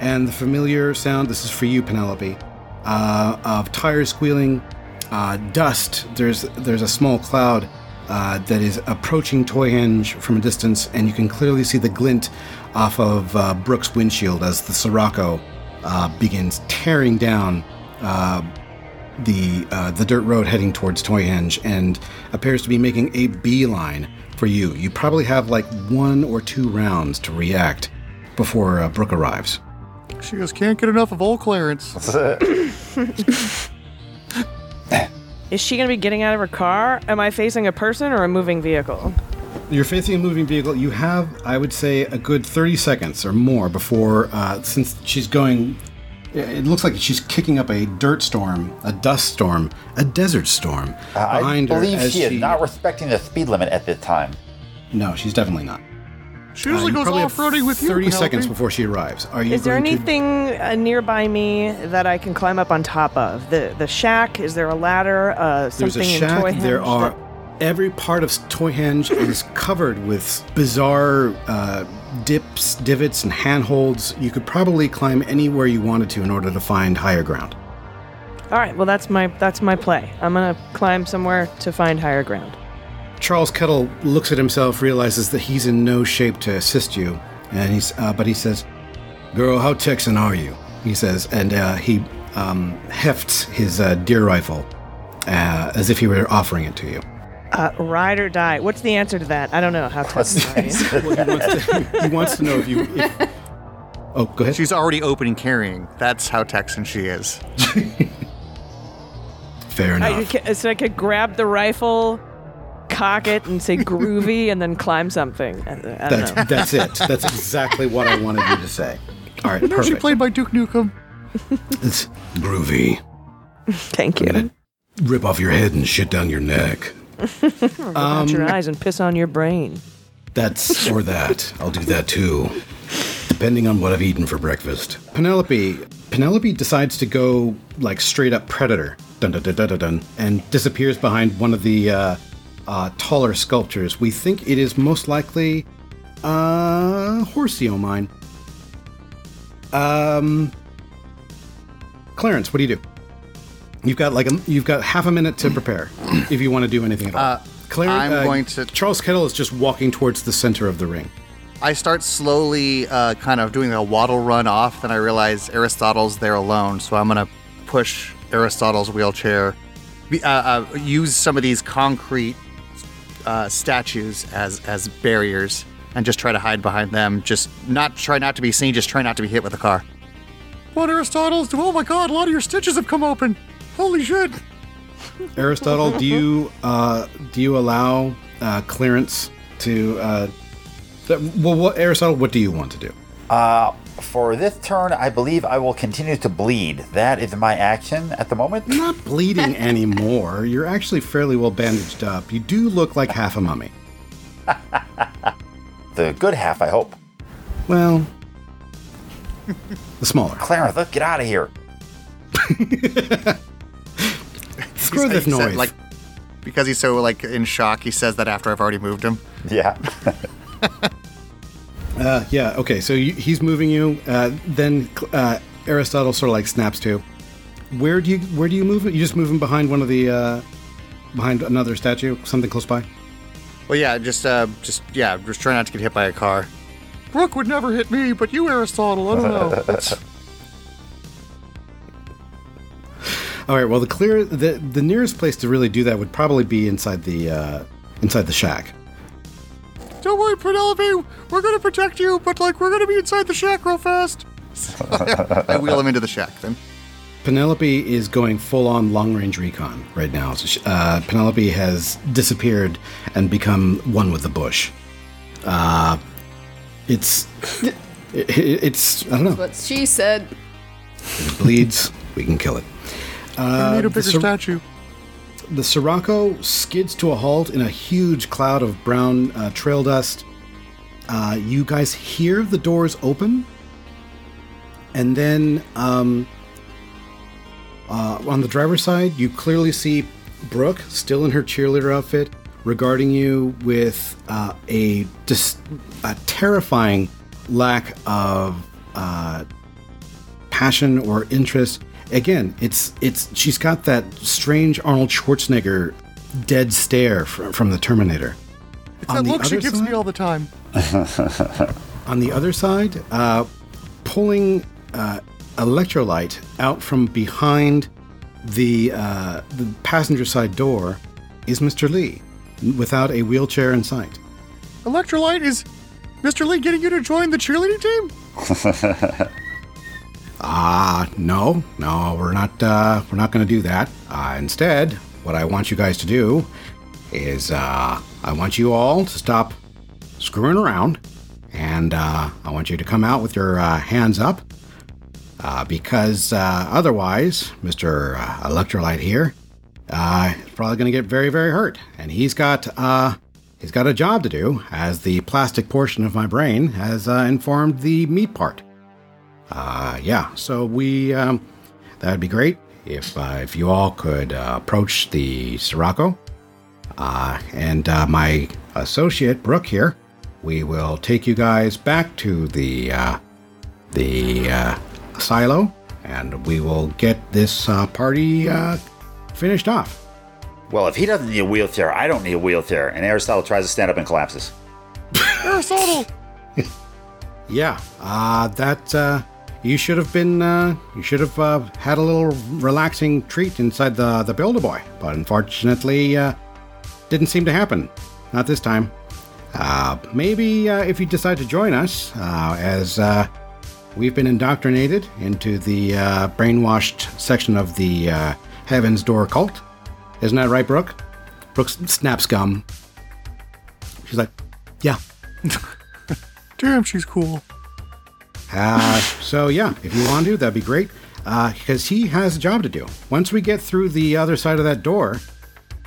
and the familiar sound. This is for you, Penelope, uh, of tires squealing, uh, dust. There's there's a small cloud uh, that is approaching Toyhenge from a distance, and you can clearly see the glint off of uh, Brooke's windshield as the Scirocco uh, begins tearing down uh, the uh, the dirt road heading towards Toyhenge, and appears to be making a beeline for you. You probably have like one or two rounds to react before uh, Brooke arrives. She just can't get enough of old Clarence. [laughs] [laughs] Is she going to be getting out of her car? Am I facing a person or a moving vehicle? You're facing a moving vehicle. You have, I would say, a good 30 seconds or more before, uh, since she's going. It looks like she's kicking up a dirt storm, a dust storm, a desert storm I behind her. believe as she is not respecting the speed limit at this time. no, she's definitely not. She Uh, usually you goes probably have off-roading with you. 30 seconds before she arrives. Are you Is there going to- anything uh, nearby me that I can climb up on top of? The the shack? Is there a ladder? Uh, There's a shack. Toyhenge There are that- every part of Toyhenge is covered with bizarre uh, dips, divots, and handholds. You could probably climb anywhere you wanted to in order to find higher ground. All right. Well, that's my that's my play. I'm gonna climb somewhere to find higher ground. Charles Kettle looks at himself, realizes that he's in no shape to assist you, and he's uh, but he says, "Girl, how Texan are you?" He says, and uh, he um, hefts his uh, deer rifle uh, as if he were offering it to you. Uh, ride or die. What's the answer to that? I don't know. How What's tough are you? Well, he, wants to, he wants to know if you. If, oh, go ahead. She's already open and carrying. That's how Texan she is. [laughs] Fair enough. ca- so I could grab the rifle, cock it, and say groovy, and then climb something. I, I don't That's know. that's it. That's exactly what I wanted you to say. All right, She played by Duke Nukem. It's groovy. Thank you. Rip off your head and shit down your neck. [laughs] Out Um, your eyes and piss on your brain. That's or that. I'll do that too. Depending on what I've eaten for breakfast. Penelope Penelope decides to go like straight up predator. Dun dun dun dun dun, dun and disappears behind one of the uh, uh, taller sculptures. We think it is most likely uh Horsey mine. Um Clarence, what do you do? You've got like a, you've got half a minute to prepare if you want to do anything at all. Uh, Claire, I'm uh, going to. Charles Kettle is just walking towards the center of the ring. I start slowly, uh, kind of doing a waddle run off. Then I realize Aristotle's there alone, so I'm gonna push Aristotle's wheelchair. Uh, uh, use some of these concrete uh, statues as as barriers, and just try to hide behind them. Just not try not to be seen. Just try not to be hit with a car. What Aristotle's? Do, oh my god, a lot of your stitches have come open. Holy shit. Aristotle, do you uh, do you allow uh, Clarence to? Uh, th- well, what Aristotle? What do you want to do? Uh, for this turn, I believe I will continue to bleed. That is my action at the moment. You're not bleeding [laughs] anymore. You're actually fairly well bandaged up. You do look like half a mummy. [laughs] The good half, I hope. Well, the smaller. Clarence, let's get out of here. [laughs] Screw this He said, noise. like, because he's so like in shock, he says that after I've already moved him. Yeah. Uh, yeah. Okay. So you, he's moving you. Uh, then uh, Aristotle sort of like snaps to. Where do you Where do you move it? You just move him behind one of the uh, behind another statue, something close by. Well, yeah, just uh, just yeah, just try not to get hit by a car. Brooke would never hit me, but you, Aristotle, I don't know. [laughs] It's- All right. Well, the clear the the nearest place to really do that would probably be inside the uh, inside the shack. Don't worry, Penelope, we're gonna protect you, but like we're gonna be inside the shack real fast. I [laughs] wheel him into the shack then. Penelope is going full on long range recon right now. So she, uh, Penelope has disappeared and become one with the bush. Uh, it's it, it's I don't know. What she said. If it bleeds, we can kill it. I need a bigger sur- statue. The Scirocco skids to a halt in a huge cloud of brown uh, trail dust. Uh, you guys hear the doors open, and then um, uh, on the driver's side, you clearly see Brooke still in her cheerleader outfit, regarding you with uh, a dis- a terrifying lack of uh, passion or interest. Again, it's it's she's got that strange Arnold Schwarzenegger dead stare from, from the Terminator. It's that look she gives me all the time. [laughs] on the other side, uh, pulling uh, electrolyte out from behind the uh, the passenger side door is Mr. Lee, without a wheelchair in sight. Electrolyte is Mr. Lee getting you to join the cheerleading team? [laughs] Ah, no, no, we're not. Uh, we're not going to do that. Uh, instead, what I want you guys to do is, uh, I want you all to stop screwing around, and uh, I want you to come out with your uh, hands up, uh, because uh, otherwise, uh, Electrolyte here uh, is probably going to get very, very hurt, and he's got. Uh, He's got a job to do, as the plastic portion of my brain has uh, informed the meat part. Uh, yeah, so we, um, that'd be great if, uh, if you all could uh, approach the Scirocco. Uh, and uh, my associate, Brooke here, we will take you guys back to the, uh, the uh, silo, and we will get this uh, party uh, finished off. Well, if he doesn't need a wheelchair, I don't need a wheelchair. And Aristotle tries to stand up and collapses. Aristotle! [laughs] Yeah, uh, that uh, you should have been. Uh, you should have uh, had a little relaxing treat inside the the Builder Boy, but unfortunately, uh, didn't seem to happen. Not this time. Uh, maybe uh, if you decide to join us, uh, as we've been indoctrinated into the brainwashed section of the Heaven's Door cult. Isn't that right, Brooke? Brooke snaps gum. She's like, "Yeah, [laughs] Damn, she's cool. Uh, so yeah, if you want to, that'd be great. Because he has a job to do. Once we get through the other side of that door,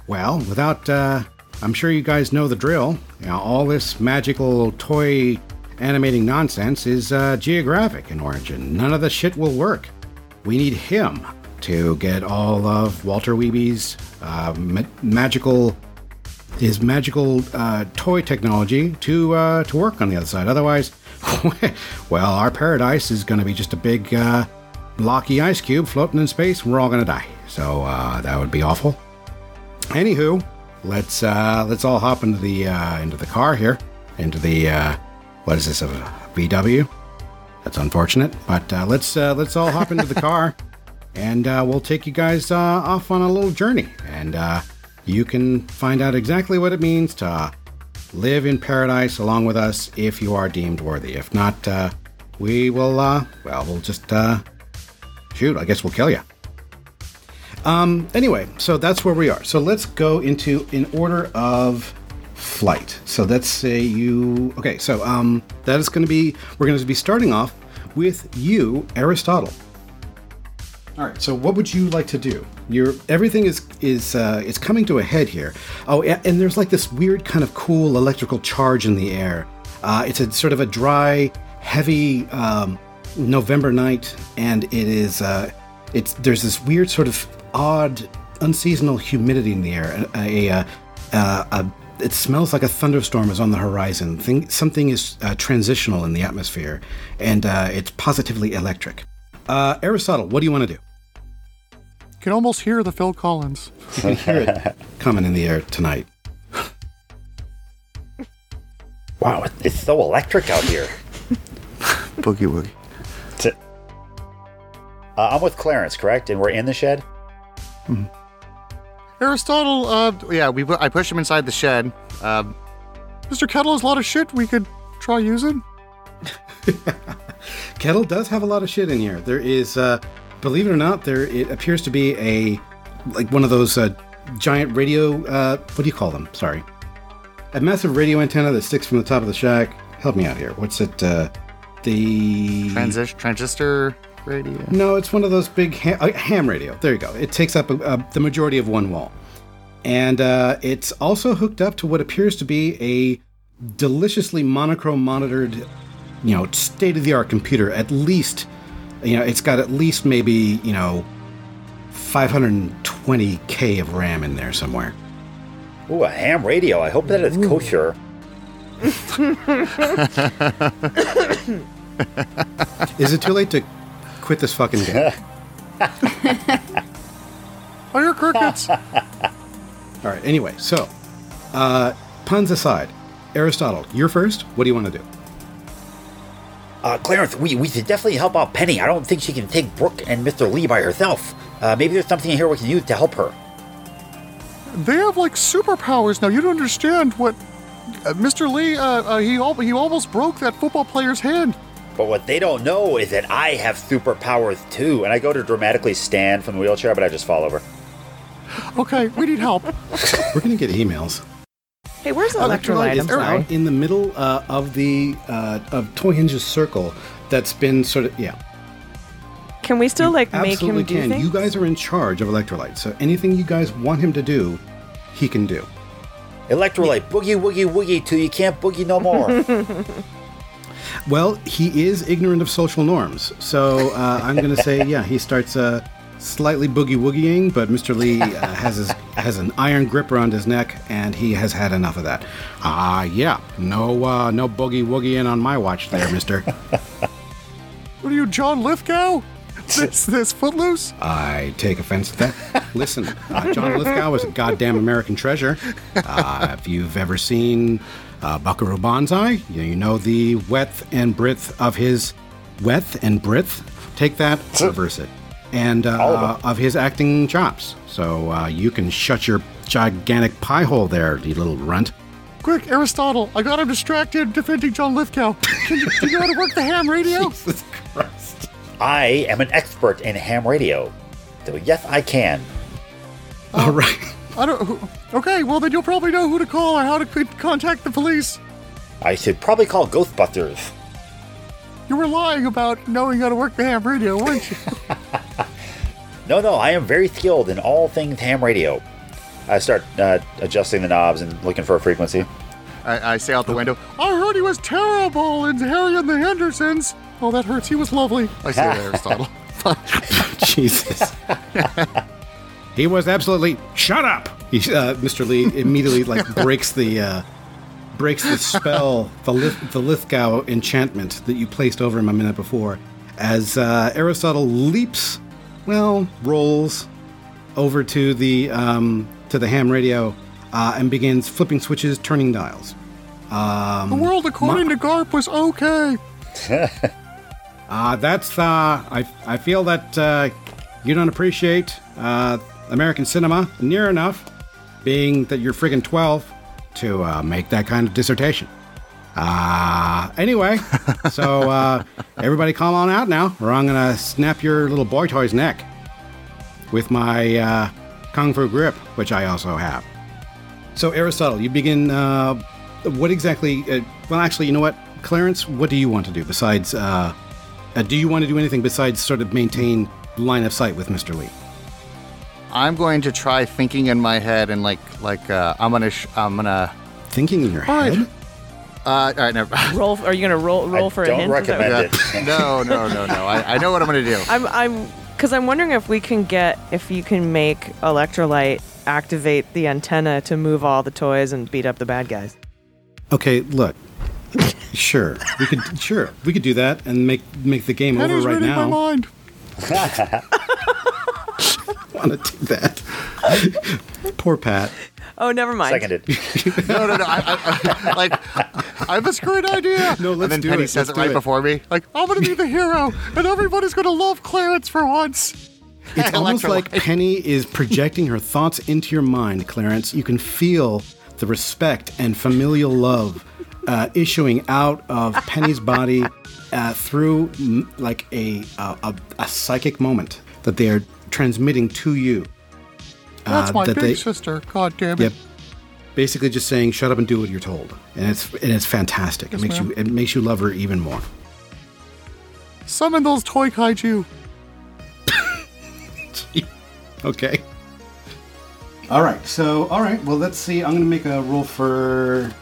well, without, uh, I'm sure you guys know the drill. You know, all this magical toy animating nonsense is uh, geographic in origin. None of the shit will work. We need him to get all of Walter Weeby's uh, ma- magical his magical uh, toy technology to uh, to work on the other side. Otherwise, [laughs] well, our paradise is going to be just a big uh, blocky ice cube floating in space, we're all going to die. So uh, that would be awful. Anywho, let's uh, let's all hop into the uh, into the car here, into the uh, what is this a VW? That's unfortunate, but uh, let's uh, let's all hop into the [laughs] car, and uh, we'll take you guys uh, off on a little journey, and uh, you can find out exactly what it means to live in paradise along with us if you are deemed worthy. If not, uh, we will. Uh, well, we'll just uh, shoot. I guess we'll kill you. Um. Anyway, so that's where we are. So let's go into in order of flight. So let's say you. Okay. So um, that is going to be. We're going to be starting off with you, Aristotle. All right. So what would you like to do? Your everything is is uh, it's coming to a head here. Oh, a- and there's like this weird kind of cool electrical charge in the air. Uh, it's a sort of a dry, heavy um, November night, and it is. Uh, it's there's this weird sort of odd, unseasonal humidity in the air. A, a, uh, uh, a it smells like a thunderstorm is on the horizon. Thing, something is uh, transitional in the atmosphere, and uh, it's positively electric. Uh, Aristotle, what do you want to do? Can almost hear the Phil Collins. You can hear it [laughs] coming in the air tonight. [laughs] Wow, it's so electric out here. [laughs] Boogie woogie. That's it. Uh, I'm with Clarence, correct? And we're in the shed? Aristotle, uh, Yeah, we. I pushed him inside the shed. Um, Mr. Kettle has a lot of shit we could try using. Kettle does have a lot of shit in here. There is, uh, believe it or not, there it appears to be a like one of those uh, giant radio. Uh, what do you call them? Sorry, a massive radio antenna that sticks from the top of the shack. Help me out here. What's it? Uh, the transis- transistor radio. No, it's one of those big ha- uh, ham radio. There you go. It takes up uh, the majority of one wall. And uh, it's also hooked up to what appears to be a deliciously monochrome monitored, you know, state of the art computer. At least, you know, it's got at least maybe, you know, 520K of RAM in there somewhere. Ooh, a ham radio. I hope that it's kosher. [laughs] Is it too late to quit this fucking game? [laughs] I hear crickets. [laughs] All right, anyway, so, uh, puns aside, Aristotle, you're first. What do you want to do? Uh, Clarence, we, we should definitely help out Penny. I don't think she can take Brooke and Mr. Lee by herself. Uh, maybe there's something in here we can use to help her. they have like superpowers now. You don't understand what uh, Mr. Lee. Uh, uh, he al- he almost broke that football player's hand. But what they don't know is that I have superpowers too. And I go to dramatically stand from the wheelchair, but I just fall over. Okay, we need help. [laughs] We're gonna get emails. Hey, where's the electrolyte? I'm is sorry. out in the middle uh, of the uh, of Toyhenge's circle. That's been sort of yeah. Can we still like make Absolutely him do can. things? You guys are in charge of electrolyte, so anything you guys want him to do, he can do. Electrolyte, boogie woogie woogie till you can't boogie no more. [laughs] Well, he is ignorant of social norms, so uh, I'm going to say yeah. He starts uh, slightly boogie woogieing, but Mr. Lee uh, [laughs] has his has an iron grip around his neck, and he has had enough of that. Ah, yeah, no uh, no boogie woogieing on my watch, there, Mister. [laughs] What are you, John Lithgow? [laughs] This this footloose? I take offense to that. Listen, uh, John Lithgow is a goddamn American treasure. Uh, if you've ever seen uh, Buckaroo Banzai, you, you know the width and breadth of his width and breadth. Take that, reverse it, and uh, of his acting chops. So uh, you can shut your gigantic pie hole there, you little runt. Quick, Aristotle! I got him distracted defending John Lithgow. Can you, do you know how to work the ham radio? [laughs] Jesus Christ. I am an expert in ham radio. So yes, I can. All right. I don't. Okay, well then you'll probably know who to call or how to contact the police. I should probably call Ghostbusters. You were lying about knowing how to work the ham radio, weren't you? [laughs] [laughs] No, no, I am very skilled in all things ham radio. I start uh, adjusting the knobs and looking for a frequency. I, I say out the window. I heard he was terrible in Harry and the Hendersons. Oh, that hurts. He was lovely. I say to [laughs] Aristotle. [laughs] Jesus. he was absolutely shut up. He, uh, Mr. Lee immediately like breaks the uh, breaks the spell, the Lith- the Lithgow enchantment that you placed over him a minute before, as uh, Aristotle leaps, well, rolls over to the um, to the ham radio. uh, and begins flipping switches, turning dials. Um, The world according to Garp was okay. [laughs] Uh, that's, uh, I, I feel that uh, you don't appreciate uh, American cinema near enough, being that you're friggin' 12, to uh, make that kind of dissertation. Uh, anyway, so uh, everybody come on out now, or I'm gonna snap your little boy toy's neck with my uh, Kung Fu grip, which I also have. So, Aristotle, you begin. Uh, what exactly? Uh, well, actually, you know what, Clarence? What do you want to do besides? Uh, uh, do you want to do anything besides sort of maintain line of sight with Mr. Lee? I'm going to try thinking in my head and like like uh, I'm gonna sh- I'm gonna. Thinking in your head. Uh, all right, never. Roll. Are you gonna roll roll I for a don't hint? Is that recommend it. no, no, no, no. I, I know what I'm gonna do. I'm I'm because I'm wondering if we can get if you can make electrolyte activate the antenna to move all the toys and beat up the bad guys. Okay, look. sure, we could. Sure, we could do that and make make the game over Penny's right reading my now. mind. [laughs] Want to do that? Poor Pat. Oh, never mind. Seconded. [laughs] No, no, no. I, I, I, like I have this great idea. No, let's and then do Penny it, says let's it right it. before me. Like, I'm gonna be the hero, and everybody's gonna love Clarence for once. It's [laughs] almost like Penny is projecting her thoughts into your mind, Clarence. You can feel the respect and familial love uh, issuing out of Penny's body uh, through like a, a, a a psychic moment that they are transmitting to you. That's Uh, my that big they- sister. God damn it. Yep. Basically, just saying, "Shut up and do what you're told," and it's and it's fantastic. Yes, it makes ma'am. you it makes you love her even more. Summon those toy kaiju. [laughs] Okay. All right. So, all right. Well, let's see. I'm going to make a roll for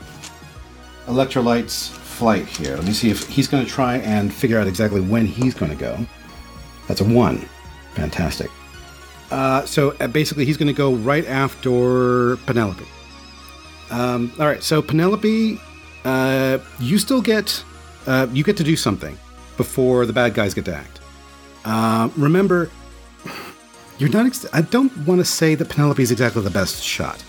Electrolyte's flight here. Let me see if he's going to try and figure out exactly when he's going to go. That's a one. Fantastic. Uh, so uh, basically, he's going to go right after Penelope. Um, all right. So Penelope, uh, you still get uh, you get to do something before the bad guys get to act. Uh, remember, you're not. Ex- I don't want to say that Penelope is exactly the best shot.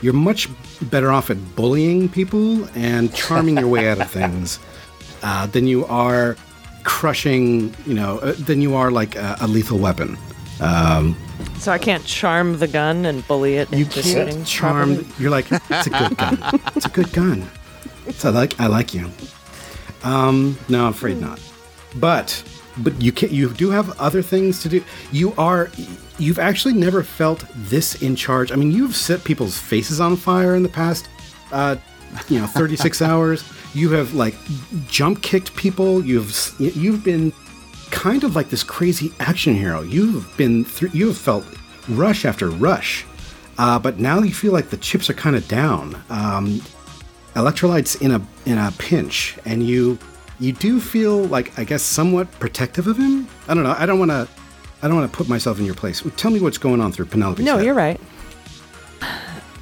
You're much better off at bullying people and charming your way out of things [laughs] uh, than you are crushing. You know, uh, than you are like a, a lethal weapon. Um, So I can't charm the gun and bully it you into shooting can't charm. properly? You're like, it's a good gun. It's a good gun. So I like. I like you. Um, no, I'm afraid not. But but you can You do have other things to do. You are. You've actually never felt this in charge. I mean, you've set people's faces on fire in the past. Uh, you know, 36 [laughs] hours. You have like jump kicked people. You've you've been kind of like this crazy action hero. You've been through. You have felt rush after rush. Uh, but now you feel like the chips are kind of down. Um, Electrolyte's in a in a pinch, and you you do feel like I guess somewhat protective of him. I don't know. I don't want to. I don't want to put myself in your place. Tell me what's going on through Penelope's No, head. you're right. [sighs]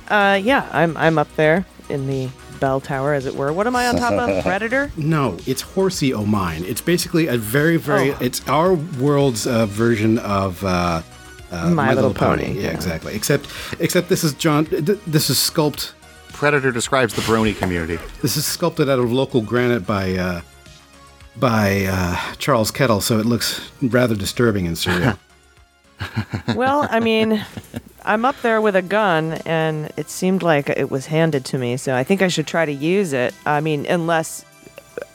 Uh, yeah, I'm I'm up there in the bell tower, as it were. What am I on top of? [laughs] Predator? No, it's Horsey O Mine. It's basically a very, very. Oh. It's our world's uh, version of uh, uh, My Little Pony, Yeah, yeah. exactly. Except, except this is John. Th- this is sculpt. Predator describes the brony community. This is sculpted out of local granite by uh, by uh, Charles Kettle, so it looks rather disturbing and surreal. [laughs] well, I mean, I'm up there with a gun, and it seemed like it was handed to me, so I think I should try to use it. I mean, unless,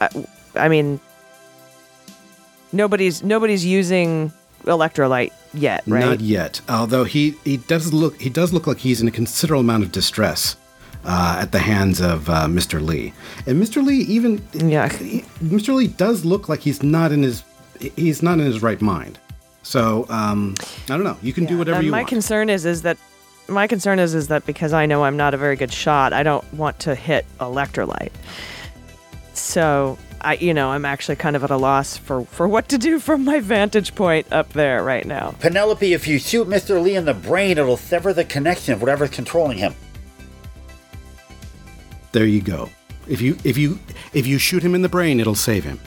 I, I mean, nobody's nobody's using electrolyte yet, right? Not yet. Although he, he does look he does look like he's in a considerable amount of distress uh, at the hands of uh, Mr. Lee. And Mr. Lee even Yeah. he- Mr. Lee does look like he's not in his he's not in his right mind. So um, I don't know. You can do whatever and you my want. concern is is that my concern is is that because I know I'm not a very good shot, I don't want to hit electrolyte. So I, you know, I'm actually kind of at a loss for for what to do [laughs] from my vantage point up there right now. Penelope, if you shoot Mr. Lee in the brain, it'll sever the connection of whatever's controlling him. there you go. If you if you if you shoot him in the brain, it'll save him.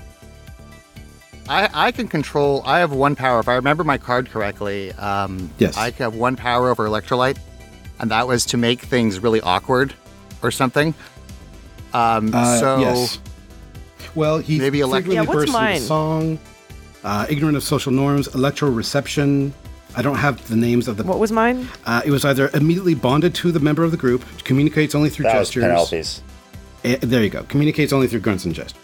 I, I can control. I have one power. If I remember my card correctly, um, Yes. I have one power over electrolyte. and that was to make things really awkward or something. Um, Uh, so yes. Well, he Maybe elect- frequently Yeah, what's bursts into mine? song, uh, ignorant of social norms, electro reception. I don't have the names of the. What was mine? Uh, it was either immediately bonded to the member of the group, communicates only through That was gestures. Penelope's. Eh, there you go. Communicates only through grunts and gestures.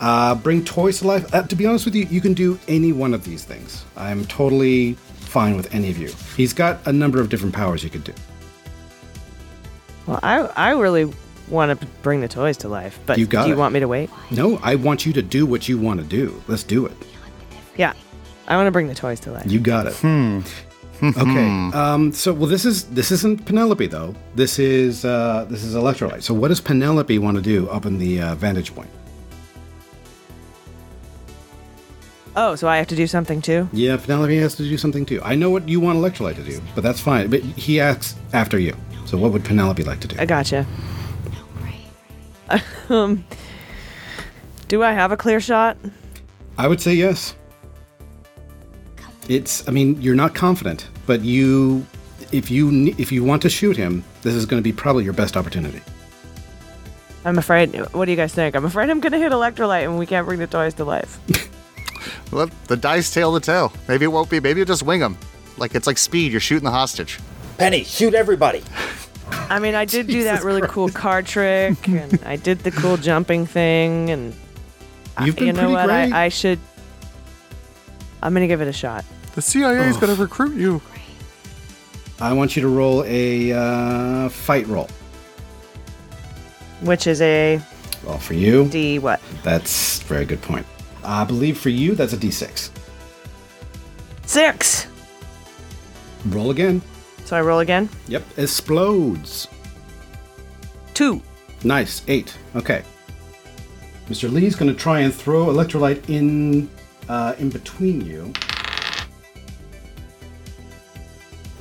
Uh, bring toys to life. Uh, to be honest with you, you can do any one of these things. I'm totally fine with any of you. He's got a number of different powers you could do. Well, I I really want to bring the toys to life, but You got do you it. want me to wait? No, I want you to do what you want to do. Let's do it. Yeah, I want to bring the toys to life. You got it. Hmm. [laughs] okay. Um, so, well, this is this isn't Penelope though. This is uh, this is Electrolyte. So, what does Penelope want to do up in the uh, vantage point? Oh, so I have to do something too? Yeah, Penelope has to do something too. I know what you want Electrolyte to do, but that's fine. But he asks after you. So, what would Penelope like to do? I gotcha. [laughs] um, do I have a clear shot? I would say yes. It's. I mean, you're not confident, but you, if you if you want to shoot him, this is going to be probably your best opportunity. I'm afraid. What do you guys think? I'm afraid I'm gonna hit electrolyte and we can't bring the toys to life. [laughs] let the dice tail the tail. Maybe it won't be. Maybe you'll just wing them. Like it's like speed. You're shooting the hostage. Penny, shoot everybody. I mean, I did do that really cool [laughs] card trick, and I did the cool jumping thing, and I- You've been you know pretty what? great. I, I should. I'm gonna give it a shot. The CIA is going to recruit you. I want you to roll a uh, fight roll. Which is a Well, for you, D what? that's a very good point. I believe for you, that's a d6. Six. Roll again. So I roll again. Yep, explodes. Two. Nice, eight. Okay. Mr. Lee's going to try and throw electrolyte in uh, in between you.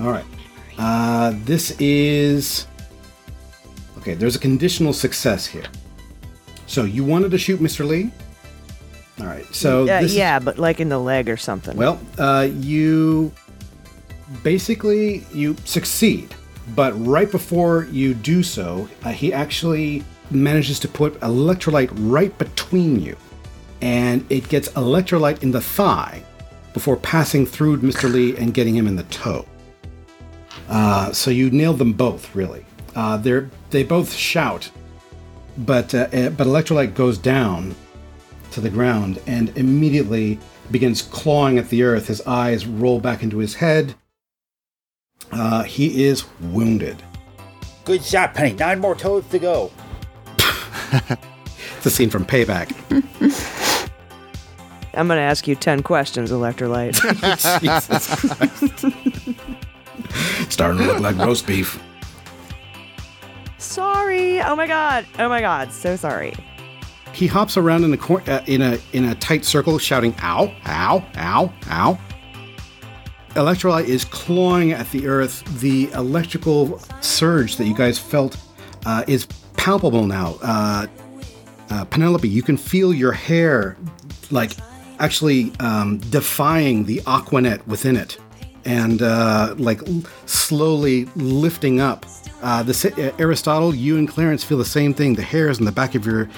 All right. Uh, this is okay. There's a conditional success here. So you wanted to shoot Mr. Lee. All right. So Uh, this is- yeah, but like in the leg or something. well, uh, you basically you succeed, but right before you do so, uh, he actually manages to put electrolyte right between you, and it gets electrolyte in the thigh before passing through Mr. Lee and getting him in the toe. Uh, so you nailed them both, really. Uh, they're they both shout, but uh, uh, but electrolyte goes down to the ground and immediately begins clawing at the earth. His eyes roll back into his head. Uh, he is wounded. Good shot, Penny. Nine more toads to go. [laughs] It's a scene from Payback. [laughs] I'm gonna ask you ten questions, electrolyte. [laughs] Jesus Starting to look like roast beef. sorry. Oh my god. Oh my god. So sorry. He hops around in a cor- uh, in a in a tight circle, shouting "Ow! Ow! Ow! Ow!" Electrolyte is clawing at the earth. The electrical surge that you guys felt uh, is palpable now. Uh, uh, Penelope, you can feel your hair like actually um, defying the Aqua Net within it, and uh, like l- slowly lifting up. Uh, the uh, Aristotle, you and Clarence feel the same thing. The hairs on the back of your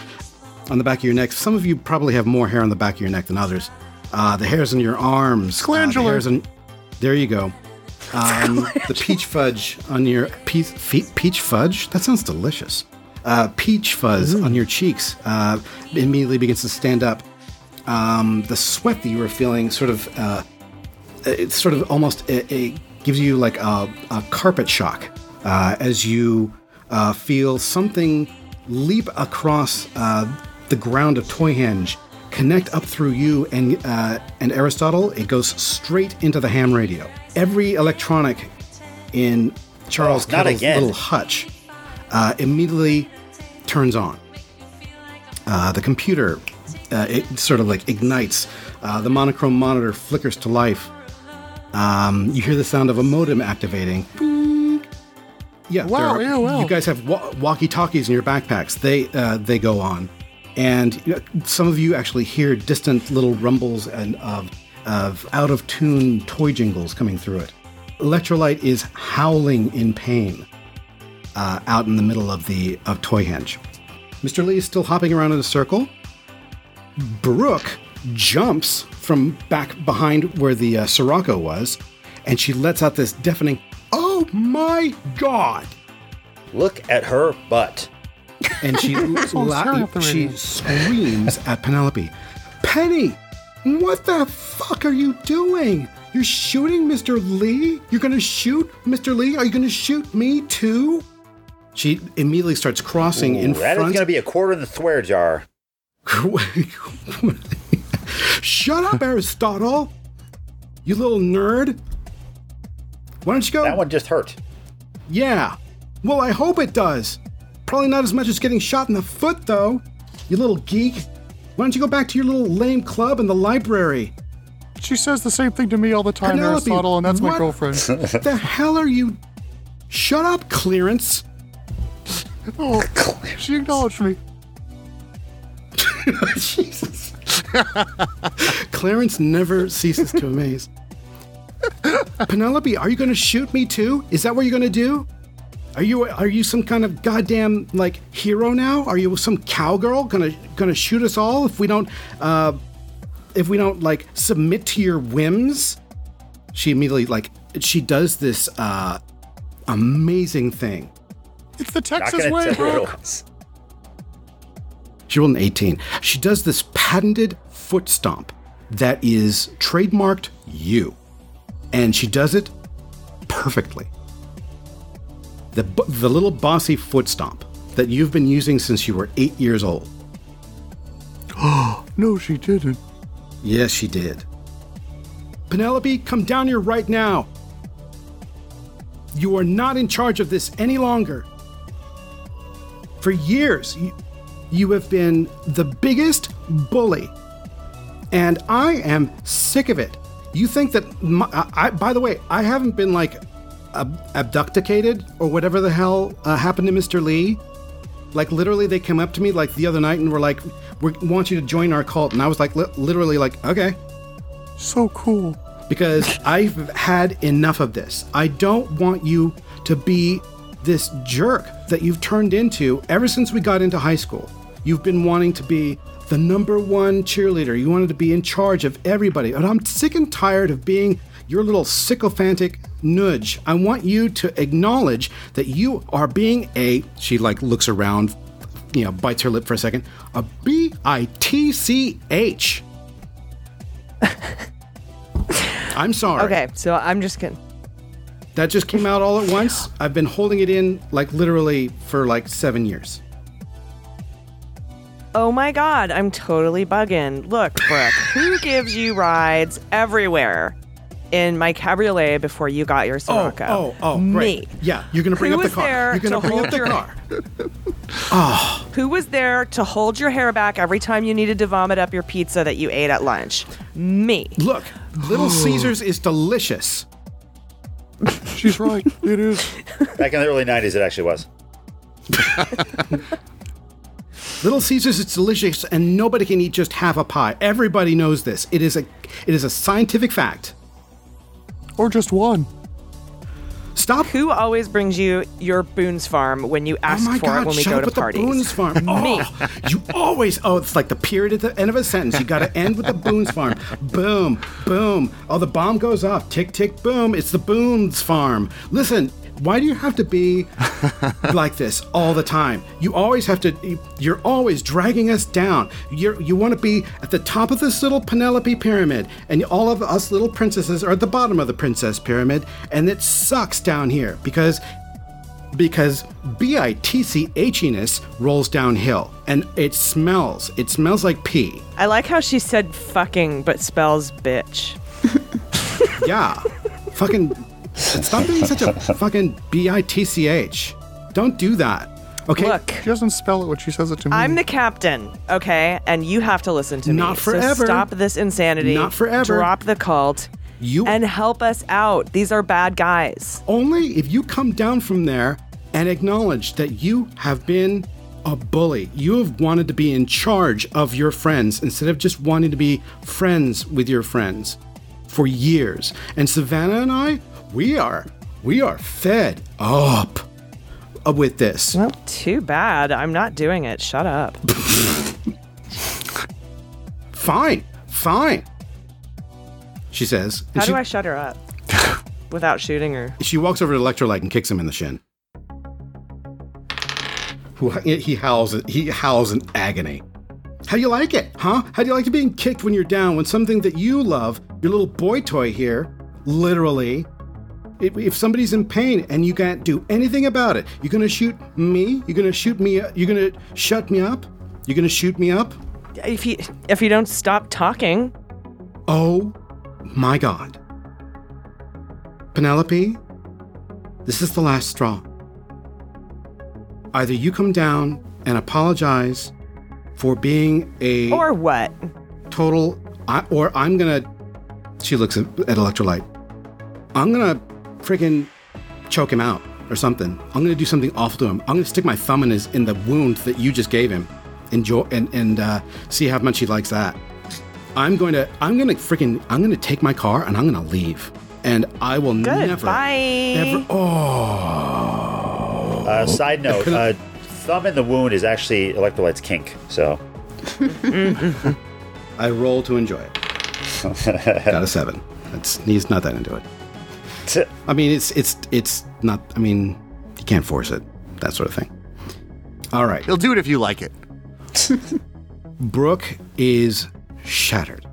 on the back of your neck. Some of you probably have more hair on the back of your neck than others. Uh, the hairs on your arms. uh, the hairs on, there you go. Um, the peach fudge on your peach, fe- peach fudge. That sounds delicious. Uh, peach fuzz on your cheeks uh, immediately begins to stand up. Um, the sweat that you were feeling sort of, uh, it's sort of almost it gives you like a, a carpet shock uh, as you uh, feel something leap across uh, the ground of Toyhenge, connect up through you and uh, and Aristotle. It goes straight into the ham radio. Every electronic in Charles Oh, not Kettle's little hutch uh, immediately turns on. Uh, the computer, uh, it sort of like ignites. Uh, the monochrome monitor flickers to life. Um, you hear the sound of a modem activating. Yeah, Wow, yeah, wow. you guys have wa- walkie-talkies in your backpacks. They uh, they go on, and you know, some of you actually hear distant little rumbles and of of out of tune toy jingles coming through it. Electrolyte is howling in pain uh, out in the middle of the of Toyhenge. Mr. Lee is still hopping around in a circle. Brooke jumps from back behind where the uh, Scirocco was, and she lets out this deafening, "Oh my god!" Look at her butt. And she [laughs] la- staring at the she screams at Penelope, "Penny, what the fuck are you doing? You're shooting Mr. Lee? You're gonna shoot Mr. Lee? Are you gonna shoot me too?" She immediately starts crossing in That is front. That is going to be a quarter in the swear jar. [laughs] Shut up, Aristotle! You little nerd. Why don't you go? That one just hurt. Yeah. Well, I hope it does. Probably not as much as getting shot in the foot, though. You little geek. Why don't you go back to your little lame club in the library? She says the same thing to me all the time, Penelope, Aristotle, and that's my girlfriend. [laughs] the hell are you? Shut up, Clarence. oh, she acknowledged me. [laughs] Jesus. [laughs] Clarence never ceases to amaze. Penelope, are you going to shoot me too? Is that what you're going to do? Are you are you some kind of goddamn like hero now? Are you some cowgirl gonna gonna shoot us all if we don't uh, if we don't like submit to your whims? She immediately like she does this uh, amazing thing. It's the Texas way, to bro. She rolled an 18. She does this patented foot stomp that is trademarked you. And she does it perfectly. The, the little bossy foot stomp that you've been using since you were eight years old. Oh, [gasps] No, she didn't. Yes, she did. Penelope, come down here right now. You are not in charge of this any longer. For years, you, you have been the biggest bully. And I am sick of it. You think that, my, I, I- by the way, I haven't been like ab- abducted or whatever the hell uh, happened to Mr. Lee. Like literally, they came up to me like the other night and were like, "We want you to join our cult," and I was like, li- literally, like, okay, So cool. because [laughs] I've had enough of this. I don't want you to be this jerk that you've turned into ever since we got into high school. You've been wanting to be the number one cheerleader. You wanted to be in charge of everybody. And I'm sick and tired of being your little sycophantic nudge. I want you to acknowledge that you are being a, she like looks around, you know, bites her lip for a second, a B I T C H. [laughs] I'm sorry. Okay, so I'm just gonna. That just came out all at [laughs] once. I've been holding it in like literally for like seven years. Oh my god, I'm totally bugging. Look, Brooke, who gives you rides everywhere in my cabriolet before you got your oh, Scirocco? oh, oh, me. great. Yeah, you're gonna bring Who up the was car. there You're gonna to bring up the your- car. [laughs] Ah. Who was there to hold your hair back every time you needed to vomit up your pizza that you ate at lunch? Me. Look, Little Caesars is delicious. She's right. It is. Back in the early 90s, it actually was. [laughs] Little Caesars is delicious, and nobody can eat just half a pie. Everybody knows this. It is a, it is a scientific fact. Or just one. Stop. Who always brings you your Boone's Farm when you Oh ask my for God! it when we shut go up to with parties? the Boone's Farm. [laughs] Me. Oh, you always. Oh, it's like the period at the end of a sentence. You got to end with the Boone's Farm. Boom, boom. Oh, the bomb goes off. Tick, tick, boom. It's the Boone's Farm. Listen. Why do you have to be [laughs] like this all the time? You always have to. You're always dragging us down. You're, you want to be at the top of this little Penelope pyramid, and all of us little princesses are at the bottom of the princess pyramid, and it sucks down here because because B-I-T-C-H-iness rolls downhill and it smells. It smells like pee. I like how she said fucking but spells bitch. [laughs] Yeah. fucking stop being such a fucking B-I-T-C-H. Don't do that. Okay. Look, She doesn't spell it when she says it to me. I'm the captain, okay? And you have to listen to me. Not So forever. stop this insanity. Not forever. Drop the cult. You And help us out. These are bad guys. only if you come down from there and acknowledge that you have been a bully. You have wanted to be in charge of your friends instead of just wanting to be friends with your friends for years. And Savannah and I we are we are fed up with this. Well, too bad. I'm not doing it. Shut up. [laughs] Fine, fine. She says. How she, do I shut her up [laughs] without shooting her? She walks over to Electrolyte and kicks him in the shin. He howls he howls in agony. How do you like it, huh? How do you like to being kicked when you're down when something that you love, your little boy toy here, literally, if, if somebody's in pain and you can't do anything about it, you're gonna shoot me? You're gonna shoot me? You're gonna shut me up? You're gonna shoot me up? If you if you don't stop talking, Oh my god. Penelope, this is the last straw. Either you come down and apologize for being a or what? total, I, or I'm gonna. She looks at, at Electrolyte. I'm gonna freaking choke him out or something. I'm gonna do something awful to him. I'm gonna stick my thumb in his in the wound that you just gave him, enjoy and and uh, see how much he likes that. I'm going to I'm going to freaking I'm going to take my car and I'm going to leave. And I will Good. never Bye. ever oh Uh, side note: uh, thumb in the wound is actually electrolyte's kink. So [laughs] I roll to enjoy it. [laughs] Got a 7. That's he's not that into it. I mean, it's it's it's not I mean, you can't force it. That sort of thing. All right. He'll do it if you like it. [laughs] Brooke is shattered.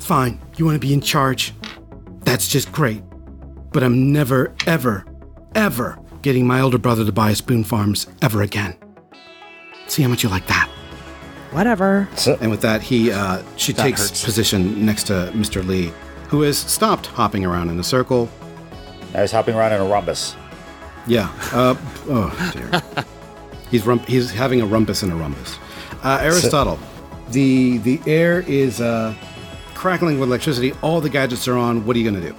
Fine, you want to be in charge? That's just great. But I'm never, ever, ever getting my older brother to buy Boone's Farms ever again. See how much you like that. Whatever. And with that, he uh, she That takes hurts. position next to Mr. Lee, who has stopped hopping around in a circle. I was hopping around in a rhombus. Yeah. Uh, oh dear. [laughs] he's rump- he's having a rumpus in a rumpus. Uh, Aristotle, the the air is uh, crackling with electricity. All the gadgets are on. What are you gonna do?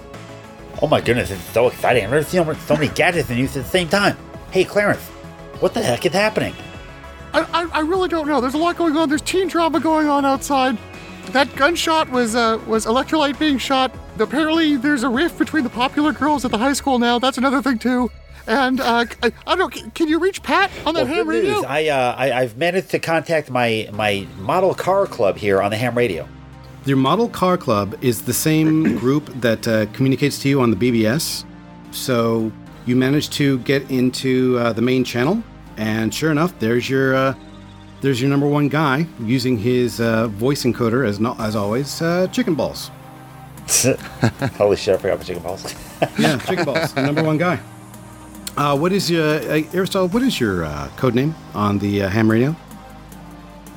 Oh my goodness, it's so exciting! I've never seen so many gadgets in use at the same time. Hey, Clarence, what the heck is happening? I, I, I really don't know. There's a lot going on. There's teen drama going on outside. That gunshot was uh, was electrolyte being shot. Apparently, there's a rift between the popular girls at the high school now. That's another thing too. And uh, I, I don't know. Can, can you reach Pat on that Well, ham radio? news. I, uh, I I've managed to contact my my model car club here on the ham radio. Your model car club is the same [clears throat] group that uh, communicates to you on the BBS. So you managed to get into uh, the main channel, and sure enough, there's your uh, there's your number one guy using his uh, voice encoder as no- as always, uh, chicken balls. [laughs] Holy shit! I forgot my chicken balls. [laughs] Yeah, chicken balls, number one guy. Uh, what is your uh, Aristotle? What is your uh, code name on the uh, ham radio?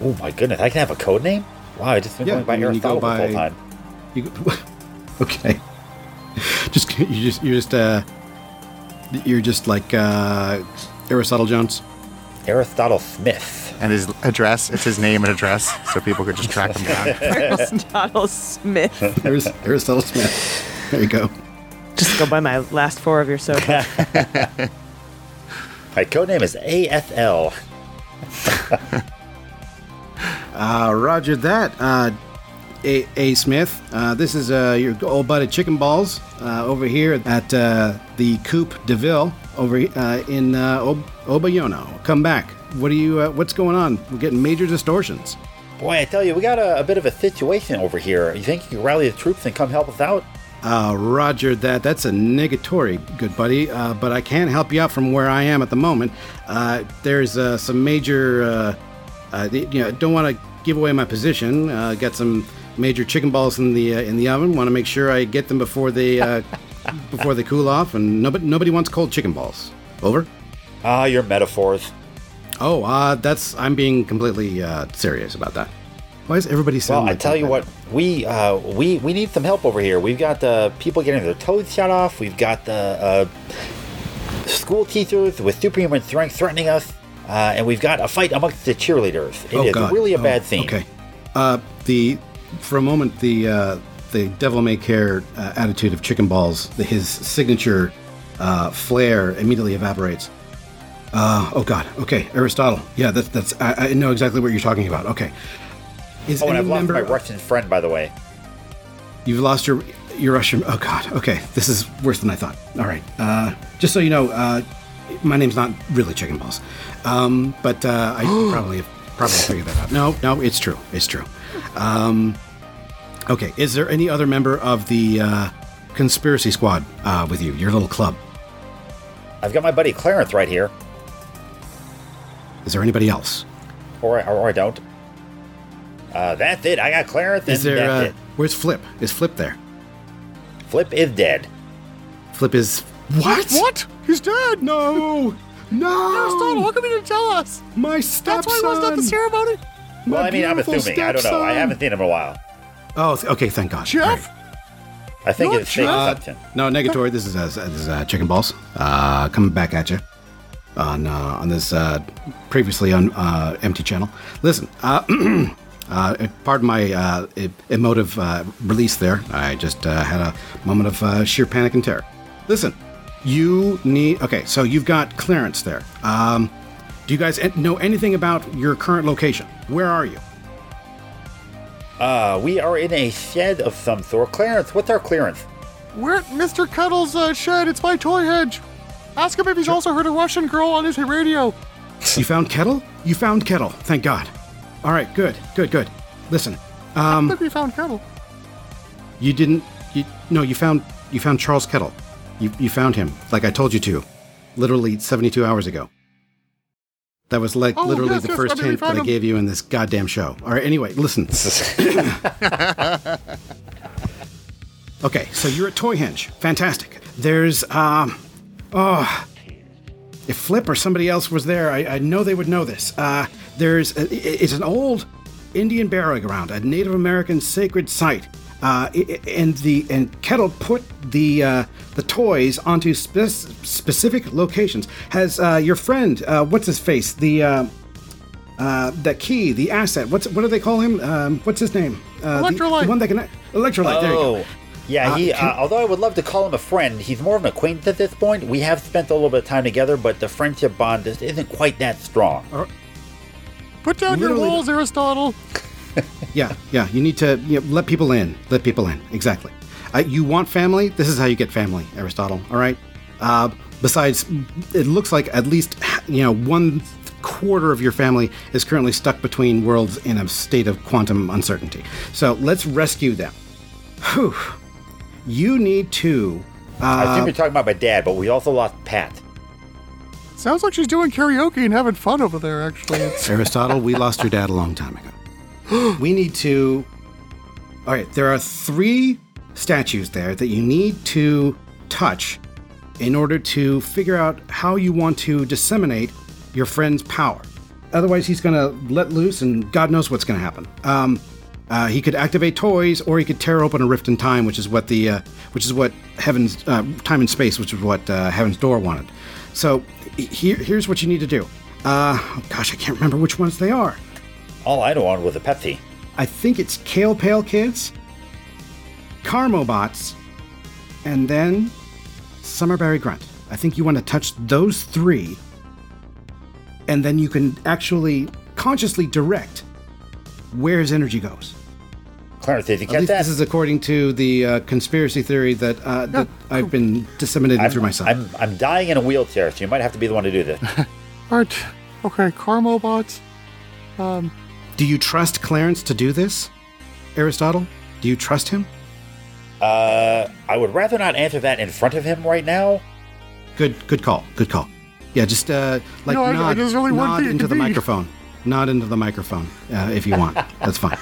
oh my goodness, I can have a code name. Wow, I just been Yeah, going by I mean, you go Aristotle the whole time. You, [laughs] okay. Just you just you're just uh you're just like uh Aristotle Jones. Aristotle Smith. And his address, it's his name and address, so people could just track him down. [laughs] Aristotle Smith. There's Aristotle Smith. There you go. Just go by my last four of your soda. [laughs] My code name is AFL. [laughs] Uh, Roger that. Uh, A. A. Smith. Uh, this is uh, your old buddy Chicken Balls uh, over here at uh, the Coupe de Ville over uh, in uh, Ob- Obayono. Come back. What are you? Uh, what's going on? We're getting major distortions. Boy, I tell you, we got a, a bit of a situation over here. You think you can rally the troops and come help us out? Uh, Roger that. That's a negatory, good buddy. Uh, but I can't help you out from where I am at the moment. Uh, there's uh, some major, uh, uh, you know, don't want to give away my position. Uh, got some major chicken balls in the uh, in the oven. Want to make sure I get them before they uh, [laughs] before they cool off. And nobody nobody wants cold chicken balls. Over. Ah, your metaphors. Oh, uh, that's I'm being completely uh, serious about that. Why is everybody Well, sound I tell that? you what, we uh, we we need some help over here. We've got uh, people getting their toes shot off. We've got the uh, school teachers with superhuman strength threatening us, uh, and we've got a fight amongst the cheerleaders. It is Oh, God. really a Oh, bad thing. Okay. Uh, the for a moment the uh, the devil may care uh, attitude of chicken balls, the, his signature uh, flair immediately evaporates. Uh, oh God. Okay, Aristotle. Yeah, that's that's. I, I know exactly what you're talking about. Okay. Is Oh, and I've lost my Russian friend, by the way. You've lost your you're Russian. Oh God. Okay, this is worse than I thought. All right. Uh, just so you know, uh, my name's not really Chicken Balls, um, but uh, I [gasps] probably probably figured that out. No, no, it's true. It's true. Um, okay. Is there any other member of the uh, conspiracy squad uh, with you? Your little club. I've got my buddy Clarence right here. Is there anybody else? Or, I- or I don't. Uh, that's it. I got Clarence, and Is there? that's Uh, it. where's Flip? Is Flip there? Flip is dead. Flip is what? What? He's dead. No, no. Aristotle, how come you didn't tell us? My That's stepson. why he wasn't at the ceremony. Well, I mean, I'm beautiful assuming. I don't know. I haven't seen him in a while. Oh, th- okay. Thank God. Jeff? All right. I think Not it's fake Uh, no, negatory. This is uh, this is uh, chicken balls. Uh, coming back at you on uh, on this uh, previously on uh, empty channel. Listen, uh, [clears throat] uh, pardon my uh, emotive uh, release there. I just uh, had a moment of uh, sheer panic and terror. Listen, you need. Okay, so you've got clearance there. Um, do you guys know anything about your current location? Where are you? Uh, we are in a shed of some sort. Clarence, what's our clearance? We're at Mr. Cuddle's uh, shed. It's my Toyhenge. Ask him if he's also heard a Russian girl on his radio. You found Kettle? You found Kettle. Thank God. All right, good, good, good. Listen, I think we found Kettle. you didn't. You, no, you found you found Charles Kettle. You you found him, like I told you to, literally 72 hours ago. That was like Oh, literally yes, the yes, first I mean, hint that found I gave you in this goddamn show. All right, anyway, listen. [laughs] okay, so you're at Toyhenge. Fantastic. There's um, oh, if Flip or somebody else was there, I, I know they would know this. Uh, there's a, i- it's an old Indian burial ground, a Native American sacred site. Uh, and the and Kettle put the uh, the toys onto spec- specific locations. Has uh, your friend, uh, what's his face, the uh, uh, the key, the asset? What's what do they call him? Um, what's his name? Uh, Electrolyte. The, one that can electrolyte. There you go. Oh, yeah. Uh, he. can- uh, although I would love to call him a friend, he's more of an acquaintance at this point. We have spent a little bit of time together, but the friendship bond just isn't quite that strong. Put down your Literally- walls, Aristotle. [laughs] Yeah, yeah. You need to you know, let people in. Let people in. Exactly. Uh, you want family? This is how you get family, Aristotle. All right. Uh, besides, it looks like at least you know one quarter of your family is currently stuck between worlds in a state of quantum uncertainty. So let's rescue them. Whew. You need to. I think assume you're talking about my dad, but we also lost Pat. Sounds like she's doing karaoke and having fun over there, actually. Aristotle, we lost your dad a long time ago. [gasps] we need to. All right, there are three statues there that you need to touch in order to figure out how you want to disseminate your friend's power. Otherwise, he's going to let loose, and God knows what's going to happen. Um, uh, he could activate toys, or he could tear open a rift in time, which is what the, uh, which is what Heaven's uh, time and space, which is what uh, Heaven's Door wanted. So here, here's what you need to do. Uh, oh gosh, I can't remember which ones they are. All I wanted with a Pepsi. I think it's Kale Pale Kids, Carmobots, and then Summerberry Grunt. I think you want to touch those three, and then you can actually consciously direct where his energy goes. Clarence, did you At catch least that? this is according to the uh, conspiracy theory that uh, that I've been disseminating I'm, through myself. I'm, I'm dying in a wheelchair, so you might have to be the one to do this. [laughs] all right. Okay, Carmobots. Um, do you trust Clarence to do this, Aristotle? Do you trust him? uh, I would rather not answer that in front of him right now. Good, good call. Good call. Yeah, just uh, like No, I- I- nod, there's nod into the microphone. Nod into the microphone uh, if you want. [laughs] that's fine.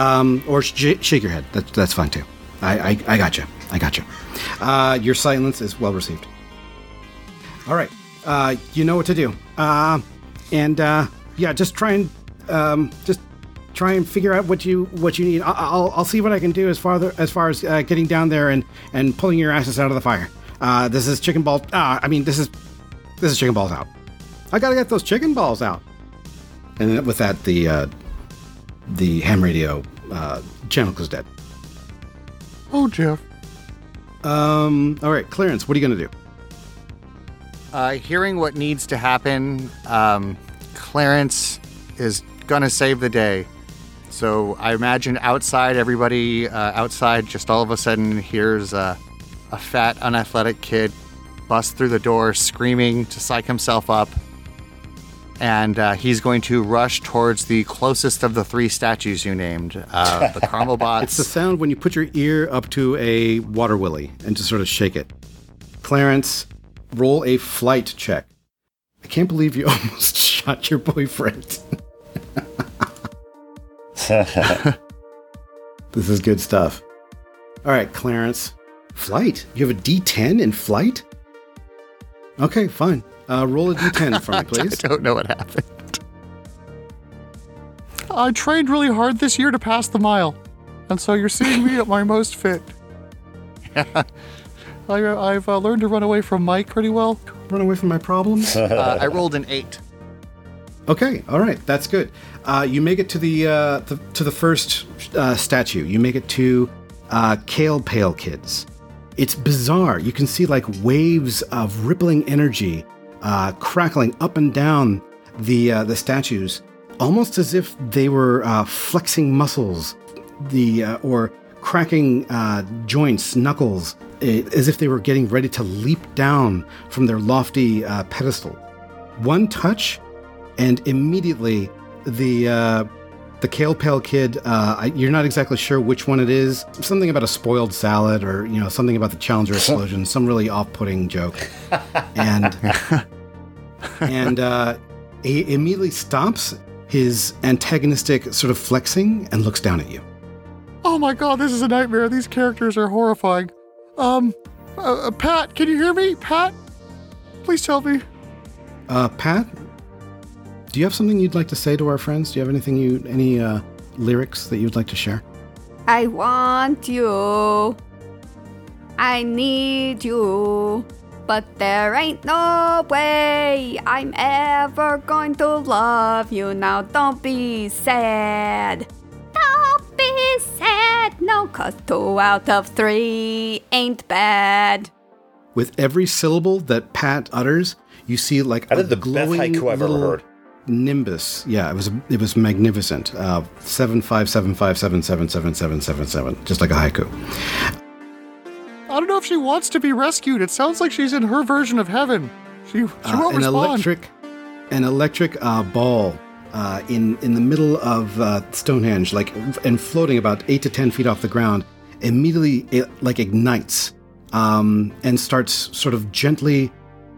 Um, or sh- shake your head. That's that's fine too. I I, I got you. I got you. Uh, your silence is well received. All right. Uh, you know what to do. Uh, and uh, yeah, just try and um, just try and figure out what you what you need. I- I'll I'll see what I can do as far as far as uh, getting down there and and pulling your asses out of the fire. Uh, this is chicken ball. I mean, this is this is chicken balls out. I gotta get those chicken balls out. And with that, the the ham radio uh, channel goes dead. oh, Jeff. Um. All right, Clarence, what are you gonna do? Uh, hearing what needs to happen, um, Clarence is gonna save the day. So I imagine outside, everybody uh, outside just all of a sudden hears uh, a fat, unathletic kid bust through the door screaming to psych himself up. And uh, he's going to rush towards the closest of the three statues you named uh, the [laughs] caramel bots. It's the sound when you put your ear up to a water willy and just sort of shake it. Clarence, roll a flight check. I can't believe you [laughs] almost shot your boyfriend. [laughs] this is good stuff. All right, Clarence. Flight? You have a D10 in flight? Okay, fine. Uh, roll a D10 for me, [laughs] please. I don't know what happened. I trained really hard this year to pass the mile, and so you're seeing me at my most fit. [laughs] I, I've uh, learned to run away from Mike pretty well. Run away from my problems? [laughs] Uh, I rolled an eight. Okay, all right, that's good. Uh, you make it to the, uh, the to the first uh, statue. You make it to uh, Kale Pale Kids. It's bizarre. You can see like waves of rippling energy uh, crackling up and down the uh, the statues, almost as if they were uh, flexing muscles, the uh, or cracking uh, joints, knuckles, eh, as if they were getting ready to leap down from their lofty uh, pedestal. One touch, and immediately the uh, the kale pale kid. Uh, you're not exactly sure which one it is. Something about a spoiled salad, or you know, something about the Challenger [laughs] explosion. some really off-putting joke, and [laughs] [laughs] and uh, he immediately stops his antagonistic sort of flexing and looks down at you. Oh my god, this is a nightmare. These characters are horrifying. Um, uh, uh, Pat, can you hear me? Pat, please tell me. Uh, Pat, do you have something you'd like to say to our friends? Do you have anything you any uh, lyrics that you'd like to share? I want you. I need you. But there ain't no way I'm ever going to love you now. Don't be sad. Don't be sad. No, cause two out of three ain't bad. With every syllable that Pat utters, you see like That a is the best glowing haiku I've ever little heard. Nimbus. Yeah, it was it was magnificent. Uh, seven five seven five seven seven seven seven seven seven, just like a haiku. I don't know if she wants to be rescued. It sounds like she's in her version of heaven. She, she Uh, won't an respond. electric, an electric uh, ball uh, in in the middle of uh, Stonehenge, like and floating about eight to ten feet off the ground, immediately it like ignites um, and starts sort of gently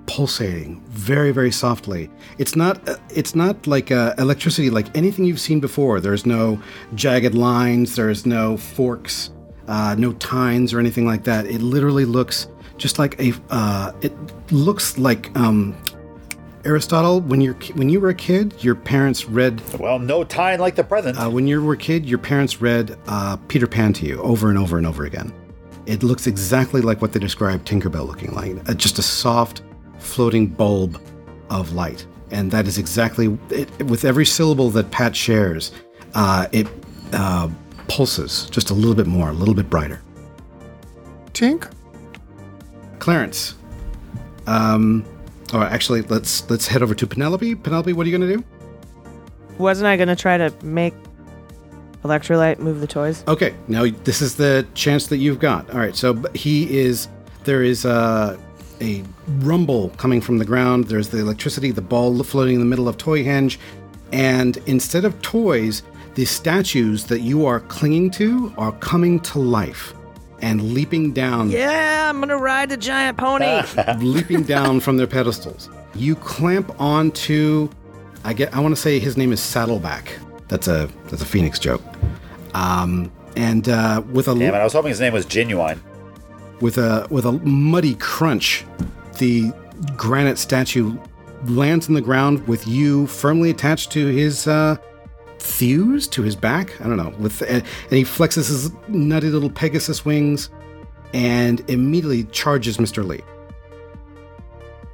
pulsating, very very softly. It's not uh, it's not like uh, electricity like anything you've seen before. There's no jagged lines. There's no forks. Uh, no tines or anything like that. It literally looks just like a. Uh, it looks like um, Aristotle, when you're when you were a kid, your parents read. Well, no time like the present. Uh, when you were a kid, your parents read uh, Peter Pan to you over and over and over again. It looks exactly like what they described Tinkerbell looking like, uh, just a soft, floating bulb of light, and that is exactly it, with every syllable that Pat shares. Uh, it uh, pulses just a little bit more, a little bit brighter. Tink? Clarence. Um, or actually, let's let's head over to Penelope. Penelope, what are you going to do? Wasn't I gonna try to make electrolyte move the toys? Okay, now this is the chance that you've got. All right, so he is. There is a a rumble coming from the ground. There's the electricity, the ball floating in the middle of Toyhenge, and instead of toys, the statues that you are clinging to are coming to life and leaping down. Yeah, I'm gonna ride the giant pony. [laughs] leaping down from their pedestals. You clamp onto, I get, I want to say his name is Saddleback. That's a that's a Phoenix joke. Um, and uh, with a Damn it! I was hoping his name was Genuine. with a with a muddy crunch, the granite statue lands in the ground with you firmly attached to his uh, thews, to his back. I don't know. With and, and he flexes his nutty little Pegasus wings, and immediately charges Mr. Lee.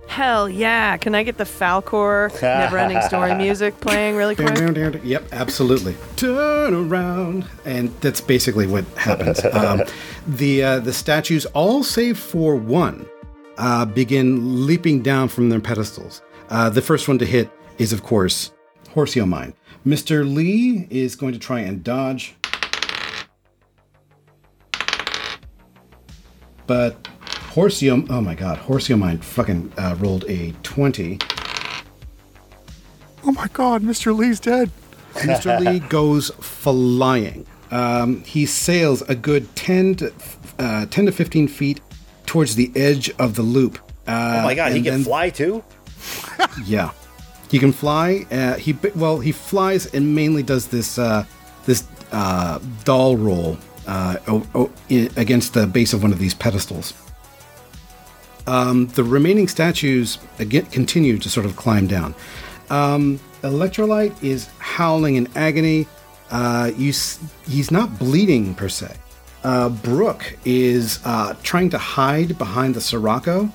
Hell yeah! Can I get the Falkor Neverending Story [laughs] music playing really quick? Yep, absolutely. Turn around, and that's basically what happens. [laughs] um, the uh, the statues, all save for one, uh, begin leaping down from their pedestals. Uh, the first one to hit is, of course, Horseo Mine. Mr. Lee is going to try and dodge. But Horseo, oh my god, Horseo Mine fucking uh, rolled a 20. Oh my god, Mr. Lee's dead. Mr. Lee [laughs] goes flying. Um, he sails a good 10 to, uh, 10 to 15 feet towards the edge of the loop. Uh, Oh my god, he can then- fly too? Yeah, he can fly. Uh, he well, he flies and mainly does this uh, this uh, doll roll uh, against the base of one of these pedestals. Um, the remaining statues again continue to sort of climb down. Um, Electrolyte is howling in agony. Uh, you, he's not bleeding per se. Uh, Brooke is trying to hide behind the Scirocco.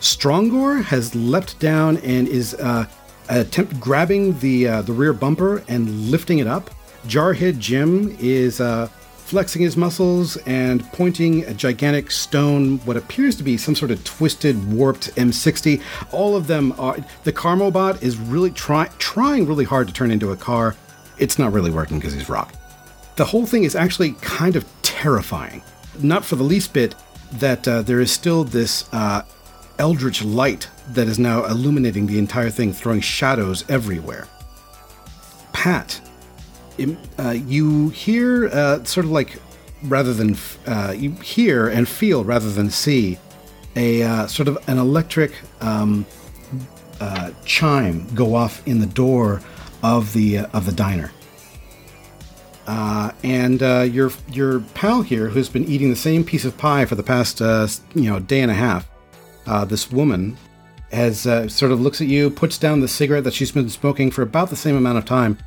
Strongor has leapt down and is uh, attempt grabbing the uh, the rear bumper and lifting it up. Jarhead Jim is uh, flexing his muscles and pointing a gigantic stone, what appears to be some sort of twisted, warped M60. All of them are. The Carmobot is really try, trying really hard to turn into a car. It's not really working because he's rock the whole thing is actually kind of terrifying. Not for the least bit that uh, there is still this uh, eldritch light that is now illuminating the entire thing, throwing shadows everywhere. Pat, uh, you hear uh, sort of like rather than uh, you hear and feel rather than see a uh, sort of an electric um, uh, chime go off in the door of the uh, of the diner. And your your pal here, who's been eating the same piece of pie for the past you know day and a half, uh, this woman has uh, sort of looks at you, puts down the cigarette that she's been smoking for about the same amount of time,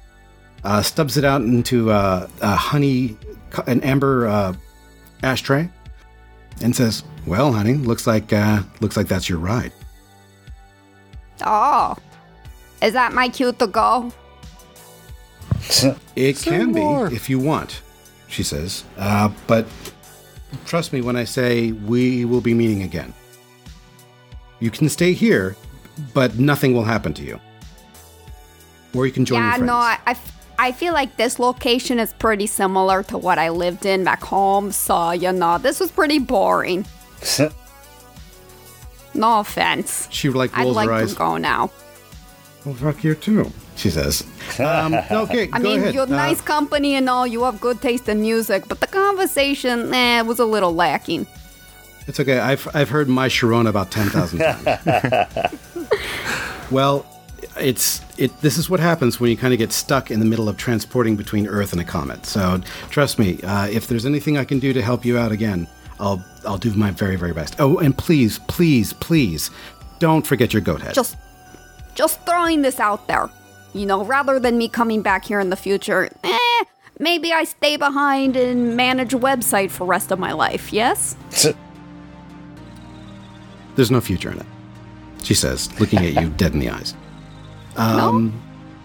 uh, stubs it out into uh, a honey, an amber uh, ashtray, and says, "Well, honey, looks like uh, looks like that's your ride." Oh. Is that my cue to go? It Say can more. be if you want, she says. Uh, but trust me when I say we will be meeting again. You can stay here, but nothing will happen to you. Or you can join your yeah, friends. no, I, I f- I feel like this location is pretty similar to what I lived in back home, so, you know, this was pretty boring. [laughs] No offense. she like I'd like her to go now. Well, fuck you too, she says. Um, [laughs] okay, I mean, ahead. you're Uh, nice company and all, you have good taste in music, but the conversation, eh, was a little lacking. It's okay. I've I've heard my Sharona about ten thousand times. [laughs] well, it's it. This is what happens when you kind of get stuck in the middle of transporting between Earth and a comet. So trust me. Uh, if there's anything I can do to help you out again, I'll I'll do my very very best. Oh, and please, please, please, don't forget your goat head. Just, just throwing this out there. You know, rather than me coming back here in the future, eh, maybe I stay behind and manage a website for rest of my life, yes? [laughs] There's no future in it. She says, looking at you [laughs] dead in the eyes. Um,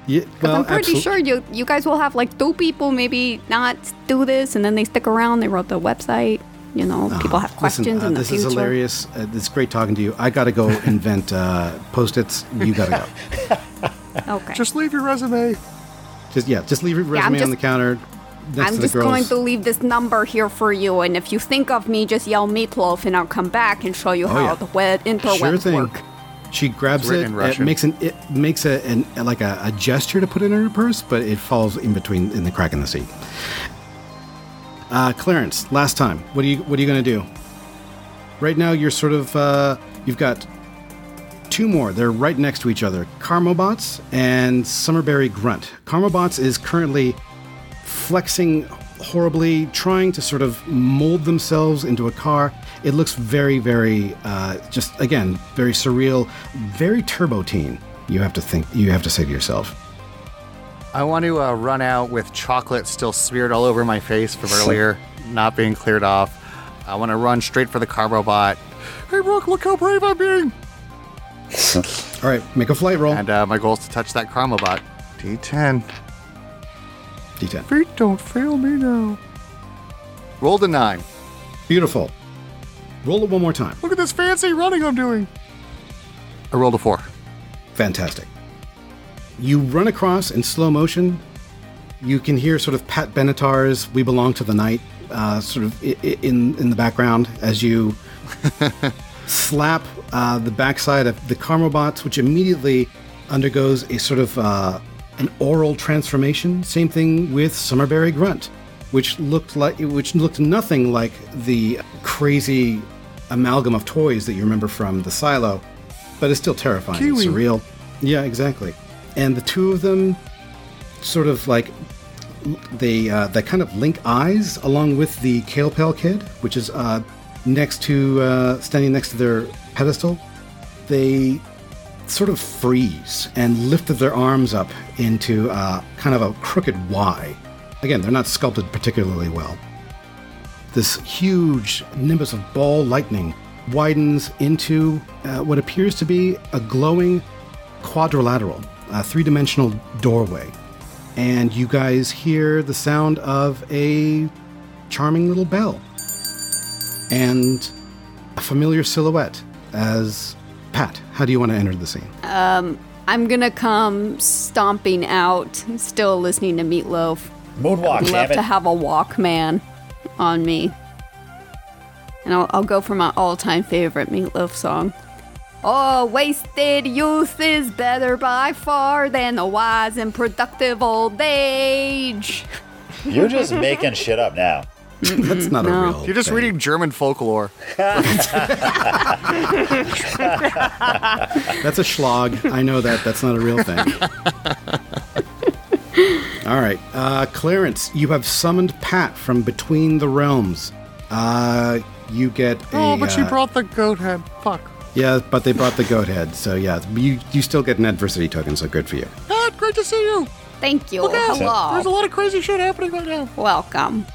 Yeah, well, I'm pretty absol- sure you you guys will have like two people maybe not do this, and then they stick around. They wrote the website. You know, people have questions Listen, uh, in the this future. is hilarious. Uh, it's great talking to you. I got to go [laughs] invent uh, post-its. You got to go. [laughs] Okay. Just leave your resume. Just yeah, just leave your Yeah, I'm resume on the counter next I'm just girls. going to leave this number here for you, and if you think of me, just yell meatloaf, and I'll come back and show you Oh, how yeah. the web interwebs sure thing. work. She grabs it, in it makes an it makes a an, like a, a gesture to put it in her purse, but it falls in between in the crack in the seat. Uh, Clarence, last time, what are you what are you going to do? Right now, you're sort of uh, you've got two more. They're right next to each other. Carmobots and Summerberry Grunt. Carmobots is currently flexing horribly, trying to sort of mold themselves into a car. It looks very, very, uh, just again, very surreal, very turbo teen. You have to think, you have to say to yourself. I want to uh, run out with chocolate still smeared all over my face from [laughs] earlier, not being cleared off. I want to run straight for the Carmobot, Hey, Brooke, look how brave I'm being. [laughs] All right, make a flight roll. and uh, my goal is to touch that Carmobot. D10. D10. Feet don't fail me now. Roll a nine. Beautiful. Roll it one more time. Look at this fancy running I'm doing. I rolled a four. Fantastic. You run across in slow motion. You can hear sort of Pat Benatar's "We Belong to the Night" uh, sort of i- i- in in the background as you [laughs] slap uh, the backside of the Carmobot, which immediately undergoes a sort of uh, an oral transformation. Same thing with Summerberry Grunt, which looked like which looked nothing like the crazy amalgam of toys that you remember from the silo, but it's still terrifying, and Kiwi. surreal. Yeah, exactly. And the two of them sort of like they uh, they kind of link eyes along with the Kale Pale Kid, which is uh, next to uh, standing next to their pedestal. They sort of freeze and lifted their arms up into uh, kind of a crooked Y. Again, they're not sculpted particularly well. This huge nimbus of ball lightning widens into uh, what appears to be a glowing quadrilateral, three dimensional doorway. And you guys hear the sound of a charming little bell and a familiar silhouette as Pat. How do you want to enter the scene? Um, I'm gonna come stomping out, still listening to Meatloaf. Moonwalk, I'd damn love it. to have a Walkman on me. And I'll, I'll go for my all time favorite Meatloaf song. Oh, wasted youth is better by far than a wise and productive old age. You're just making shit up now. [laughs] That's not a real. You're just thing. reading German folklore. [laughs] That's a schlag. I know that. That's not a real thing. [laughs] All right. Uh, Clarence, you have summoned Pat from between the realms. Uh, you get a. Oh, but she uh, brought the goat head. Fuck. Yeah, but they brought the goat head. So, yeah, you, you still get an adversity token, so good for you. Pat, great to see you. Thank you. Look out. Hello. There's a lot of crazy shit happening right now. Welcome.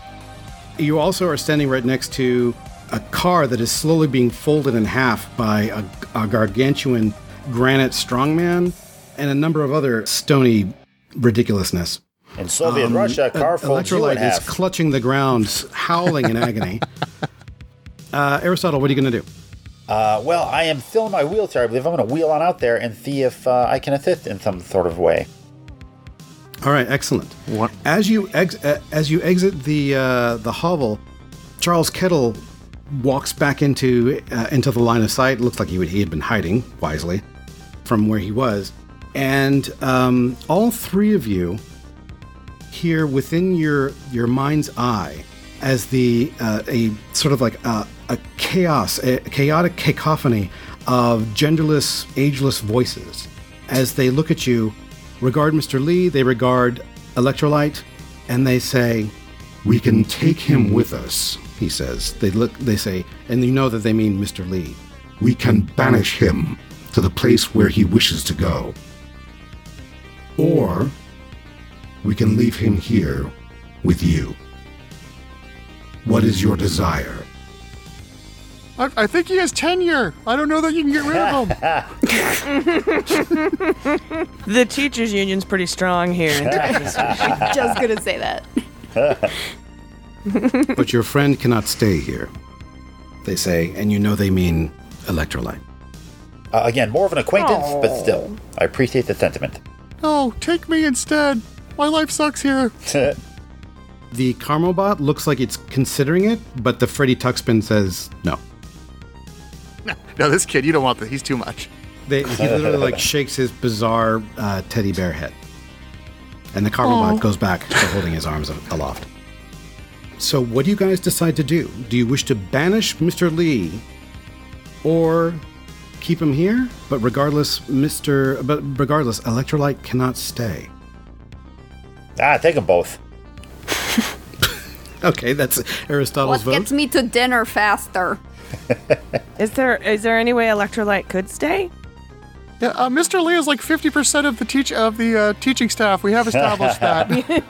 You also are standing right next to a car that is slowly being folded in half by a, a gargantuan granite strongman and a number of other stony ridiculousness. In Soviet Russia, a car folds Electrolyte is half. clutching the ground, howling in agony. [laughs] Uh, Aristotle, what are you going to do? Uh, well, I am still in my wheelchair. I believe I'm going to wheel on out there and see if uh, I can assist in some sort of way. All right, excellent. What? As you ex- uh, as you exit the uh, the hovel, Charles Kettle walks back into uh, into the line of sight. Looks like he would, he had been hiding wisely from where he was, and um, all three of you hear within your your mind's eye as the uh, a sort of like a, a chaos, a chaotic cacophony of genderless, ageless voices as they look at you, regard Mr. Lee, they regard Electrolyte, and they say, "We can take him with us." He says. They look. They say, and you know that they mean Mr. Lee. We can banish him to the place where he wishes to go. Or we can leave him here with you. What is your desire? I, I think he has tenure. I don't know that you can get rid of him. [laughs] The teachers union's pretty strong here. [laughs] Just gonna say that. [laughs] but your friend cannot stay here. They say, and you know they mean Electrolyte. Uh, again, more of an acquaintance, but still, I appreciate the sentiment. No, take me instead. My life sucks here. The Carmobot looks like it's considering it, but the Freddy Tuxpin says no. [laughs] No, this kid, you don't want this. He's too much. They, he literally like shakes his bizarre uh, teddy bear head, and the Carmobot goes back to holding his arms aloft. So, what do you guys decide to do? Do you wish to banish Mr. Lee, or keep him here? But regardless, Mr. But regardless, Electrolyte cannot stay. ah, take them both. [laughs] Okay, that's Aristotle's What vote. gets me to dinner faster? Is there is there any way Electrolyte could stay? Yeah, uh, Mr. Lee is like 50% of the teach of the uh, teaching staff. We have established that. [laughs]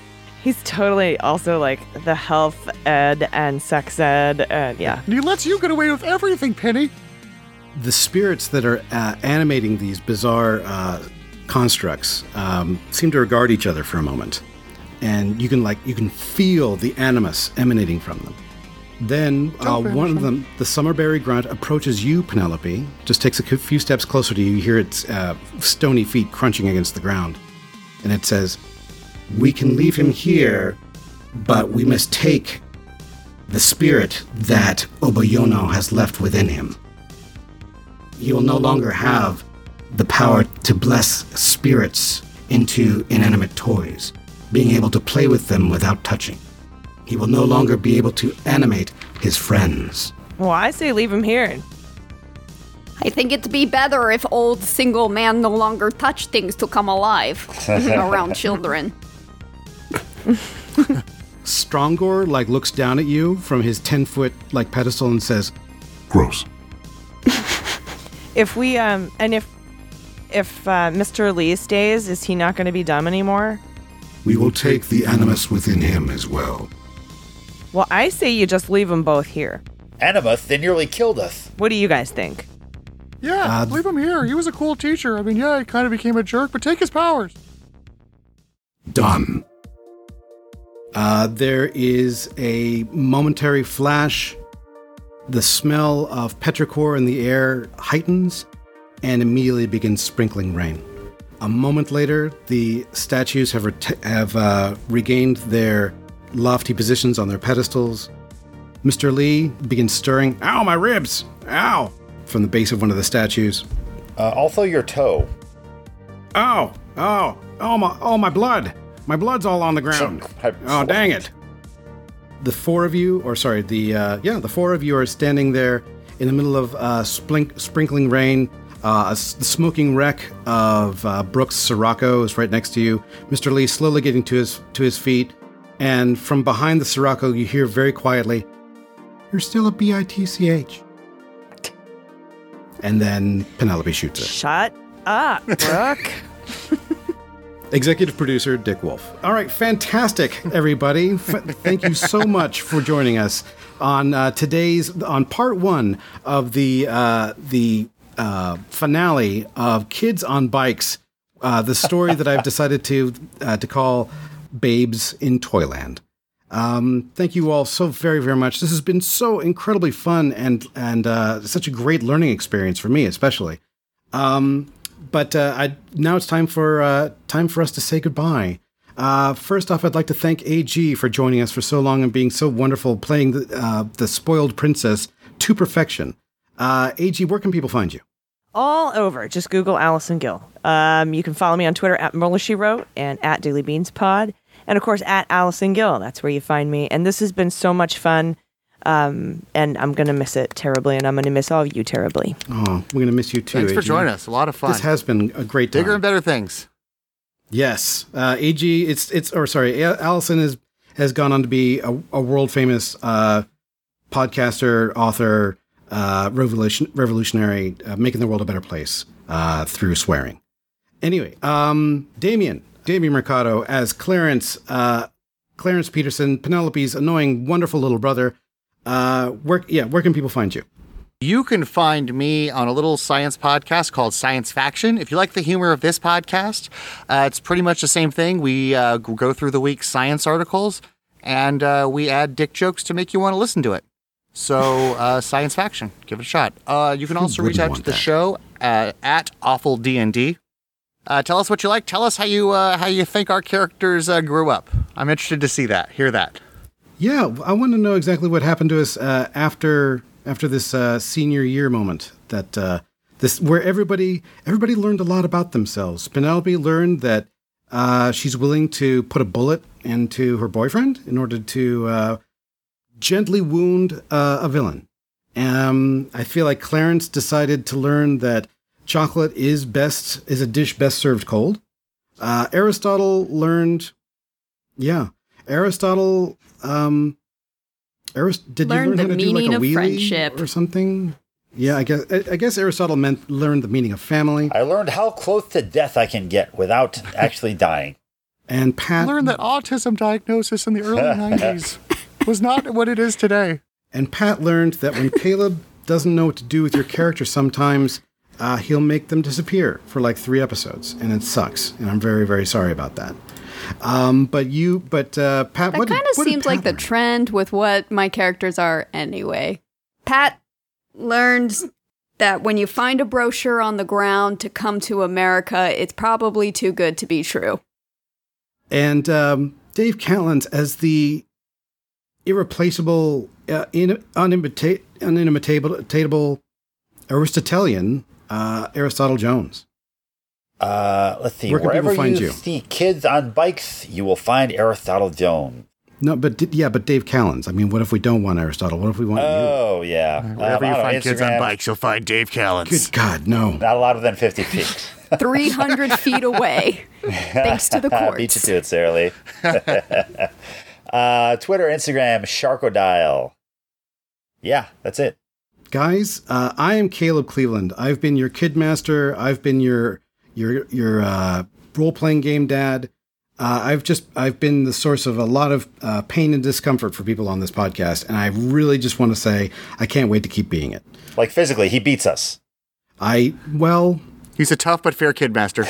[laughs] He's totally also like the health ed and sex ed and yeah. and he lets you get away with everything, Penny. the spirits that are uh, animating these bizarre uh, constructs um, seem to regard each other for a moment, and you can like you can feel the animus emanating from them. Then uh, one of them, the Summerberry Grunt, approaches you, Penelope. Just takes a few steps closer to you. You hear its uh, stony feet crunching against the ground. And it says, We can leave him here, but we must take the spirit that Obayono has left within him. He will no longer have the power to bless spirits into inanimate toys, being able to play with them without touching. He will no longer be able to animate his friends. Well, I say leave him here. I think it'd be better if old single man no longer touch things to come alive [laughs] around children. [laughs] Strongor like looks down at you from his ten foot like pedestal and says, Gross. [laughs] If we um and if if uh, Mr. Lee stays, is he not going to be dumb anymore? We will take the animus within him as well. Well, I say you just leave them both here. Animus, they nearly killed us. What do you guys think? Yeah, Uh, leave him here. He was a cool teacher. I mean, yeah, he kind of became a jerk, but take his powers. Done. Uh, there is a momentary flash. The smell of petrichor in the air heightens and immediately begins sprinkling rain. A moment later, the statues have, ret- have uh, regained their lofty positions on their pedestals. Mr. Lee begins stirring, Ow, my ribs! Ow! from the base of one of the statues. Uh, also, your toe. Oh, oh, oh my, oh my blood! My blood's all on the ground. Oh, dang it! The four of you, or sorry, the uh, yeah, the four of you are standing there in the middle of uh, splink- sprinkling rain. Uh, a s- the smoking wreck of uh, Brooke's Scirocco is right next to you. Mr. Lee slowly getting to his to his feet, and from behind the Scirocco, you hear very quietly, "You're still a bitch." And then Penelope shoots her. Shut up, Brooke. [laughs] Executive producer Dick Wolf. All right, fantastic, everybody. Thank you so much for joining us on uh, today's on part one of the uh, the uh, finale of Kids on Bikes, uh, the story that I've decided to uh, to call "Babes in Toyland." Um, thank you all so very, very much. This has been so incredibly fun and and uh, such a great learning experience for me, especially. Um, but uh, I, now it's time for uh, time for us to say goodbye. Uh, first off, I'd like to thank AG for joining us for so long and being so wonderful, playing the uh, the spoiled princess to perfection. Uh, AG, where can people find you? All over. Just Google Allison Gill. Um, you can follow me on Twitter at Mueller She Wrote and at Daily Beans Pod. And of course, at Allison Gill. That's where you find me. And this has been so much fun. Um, and I'm going to miss it terribly. And I'm going to miss all of you terribly. Oh, we're gonna miss you too. Thanks for AG. joining us. A lot of fun. This has been a great time. Bigger and better things. Yes, uh, AG. It's it's or sorry, Allison has has gone on to be a, a world famous uh, podcaster, author, uh, revolution, revolutionary, uh, making the world a better place uh, through swearing. Anyway, um, Damien, Damien Mercado as Clarence, uh, Clarence Peterson, Penelope's annoying, wonderful little brother. Uh, where yeah, where can people find you? You can find me on a little science podcast called Science Faction. If you like the humor of this podcast, uh, it's pretty much the same thing. We uh, go through the week's science articles and uh, we add dick jokes to make you want to listen to it. So, [laughs] uh, Science Faction, give it a shot. Uh, you can also reach out to the that? show uh, at Awful D&D. Uh, tell us what you like. Tell us how you uh, how you think our characters uh, grew up. I'm interested to see that, hear that. Yeah, I want to know exactly what happened to us uh, after after this uh, senior year moment. That uh, this where everybody everybody learned a lot about themselves. Penelope learned that she's willing to put a bullet into her boyfriend in order to gently wound a villain. Um, I feel like Clarence decided to learn that chocolate is best is a dish best served cold. Uh, Aristotle learned, yeah, Aristotle. Um, Arist- did Learned you learn how the to do like meaning a of wheelie friendship. or something? Yeah, I guess I, I guess Aristotle meant learned the meaning of family. I learned how close to death I can get without actually dying. And I Pat learned that autism diagnosis in the early [laughs] 90s was not what it is today. And Pat learned that when Caleb doesn't know what to do with your character, sometimes uh, he'll make them disappear for like three episodes, and it sucks. And I'm very, very sorry about that. Um, but you, but uh, Pat, That what kind of seems like Pat the trend with what my characters are anyway. Pat learned that when you find a brochure on the ground to come to America, it's probably too good to be true. and um, Dave Catlins as the irreplaceable, uh, in, unimita- unimitatable Aristotelian uh, Aristotle Jones. Uh, let's see. Where can Wherever people find you, you? see kids on bikes, you will find Aristotle Jones. No, but d- yeah, but Dave Callens. I mean, what if we don't want Aristotle? What if we want you? Oh yeah. Um, Wherever I you don't know, find kids on bikes, you'll find Dave? Callens. Good God, no. Not a lot of within fifty feet. [laughs] 300 feet away, thanks to the court. [laughs] Beat you to it, Sarah Lee. [laughs] uh, Twitter, Instagram, Sharkodile. Yeah, that's it. Guys, uh, I am Caleb Cleveland. I've been your kid master. I've been your your your uh, role playing game dad. Uh, I've just I've been the source of a lot of uh, pain and discomfort for people on this podcast, and I really just want to say I can't wait to keep being it. Like physically, he beats us. I well, He's a tough but fair kid master.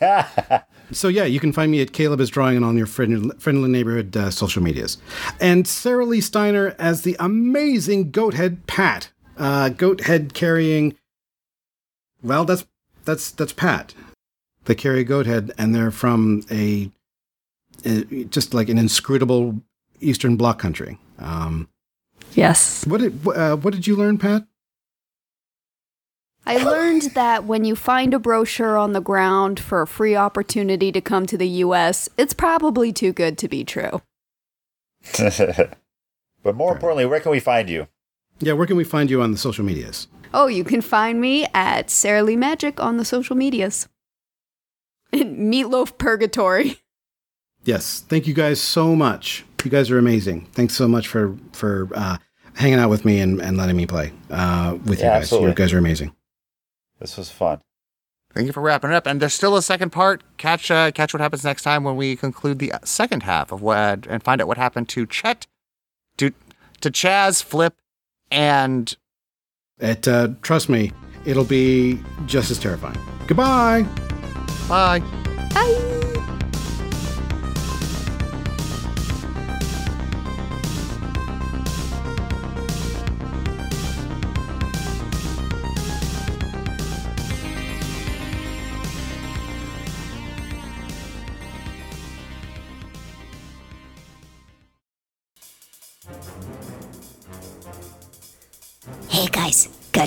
[laughs] So yeah, you can find me at Caleb is drawing and on your friendly, friendly neighborhood uh, social medias, and Sarah Lee Steiner as the amazing Goathead Pat, uh, Goathead carrying. Well, that's that's that's Pat. They carry a Goathead, and they're from a, a just like an inscrutable Eastern Bloc country. Um, Yes. what did uh, what did you learn, Pat? I learned that when you find a brochure on the ground for a free opportunity to come to the US, it's probably too good to be true. [laughs] but more importantly, where can we find you? Yeah, where can we find you on the social medias? Oh, you can find me at Sarah Lee Magic on the social medias. In Meatloaf Purgatory. Yes, thank you guys so much. You guys are amazing. Thanks so much for for uh, hanging out with me and, and letting me play uh, with Yeah, you guys. absolutely. You guys are amazing. This was fun. Thank you for wrapping it up. And there's still a second part. Catch uh, catch what happens next time when we conclude the second half of what and find out what happened to Chet, to to Chaz, Flip, and It uh, trust me, it'll be just as terrifying. Goodbye. bye. Hey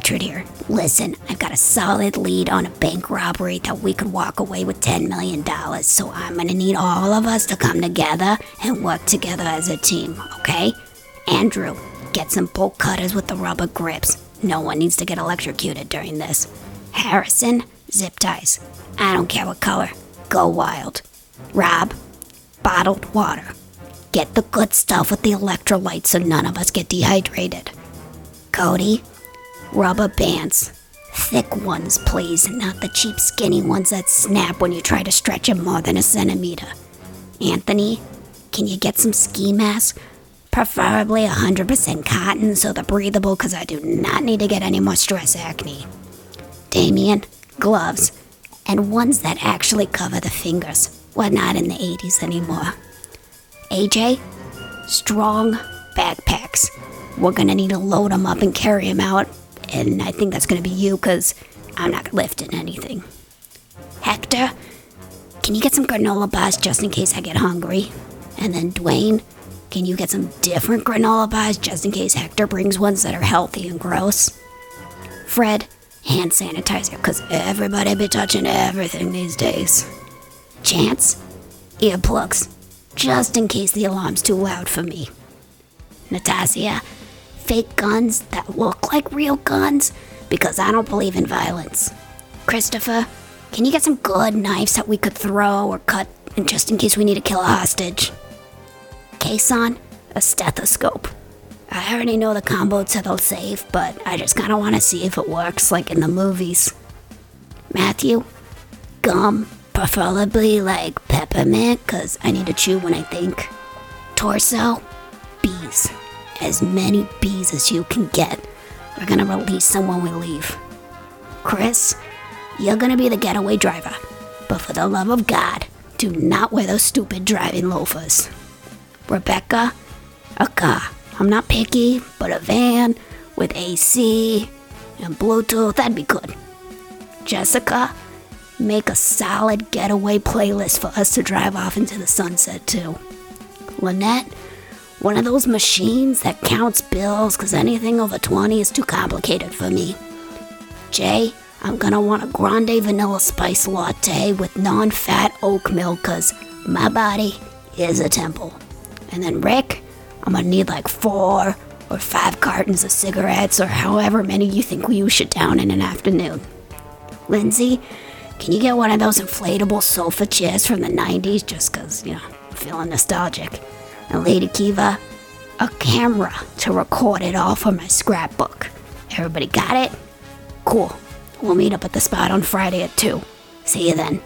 here. Listen, I've got a solid lead on a bank robbery that we could walk away with $10 million, so I'm gonna need all of us to come together and work together as a team, okay? Andrew, get some bolt cutters with the rubber grips. No one needs to get electrocuted during this. Harrison, zip ties. I don't care what color. Go wild. Rob, bottled water. Get the good stuff with the electrolytes so none of us get dehydrated. Cody, rubber bands. Thick ones, please, not the cheap skinny ones that snap when you try to stretch them more than a centimeter. Anthony, can you get some ski masks? Preferably 100% cotton so they're breathable because I do not need to get any more stress acne. Damien, gloves, and ones that actually cover the fingers. We're not in the 80s anymore. AJ, strong backpacks. We're gonna need to load them up and carry them out, and I think that's gonna be you because I'm not lifting anything. Hector, can you get some granola bars just in case I get hungry? And then Dwayne, can you get some different granola bars just in case Hector brings ones that are healthy and gross? Fred, hand sanitizer because everybody be touching everything these days. Chance, earplugs, just in case the alarm's too loud for me. Natasha, fake guns that look like real guns because I don't believe in violence. Christopher, can you get some good knives that we could throw or cut and just in case we need to kill a hostage? Kason, a stethoscope. I already know the combo that'll safe, but I just kinda wanna see if it works like in the movies. Matthew, gum, preferably like peppermint, cause I need to chew when I think. Torso, bees. As many bees as you can get. We're gonna release them when we leave. Chris, you're gonna be the getaway driver. But for the love of God, Do not wear those stupid driving loafers. Rebecca, a car. I'm not picky, but a van with AC and Bluetooth, that'd be good. Jessica, make a solid getaway playlist for us to drive off into the sunset to. Lynette, one of those machines that counts bills because anything over 20 is too complicated for me. Jay, I'm gonna want a grande vanilla spice latte with non fat oat milk because my body is a temple. And then Rick, I'm gonna need like four or five cartons of cigarettes or however many you think you should down in an afternoon. Lindsay, can you get one of those inflatable sofa chairs from the 90s just because, you know, I'm feeling nostalgic? And Lady Kiva, a camera to record it all for my scrapbook. Everybody got it? Cool. We'll meet up at the spot on Friday at 2. See you then.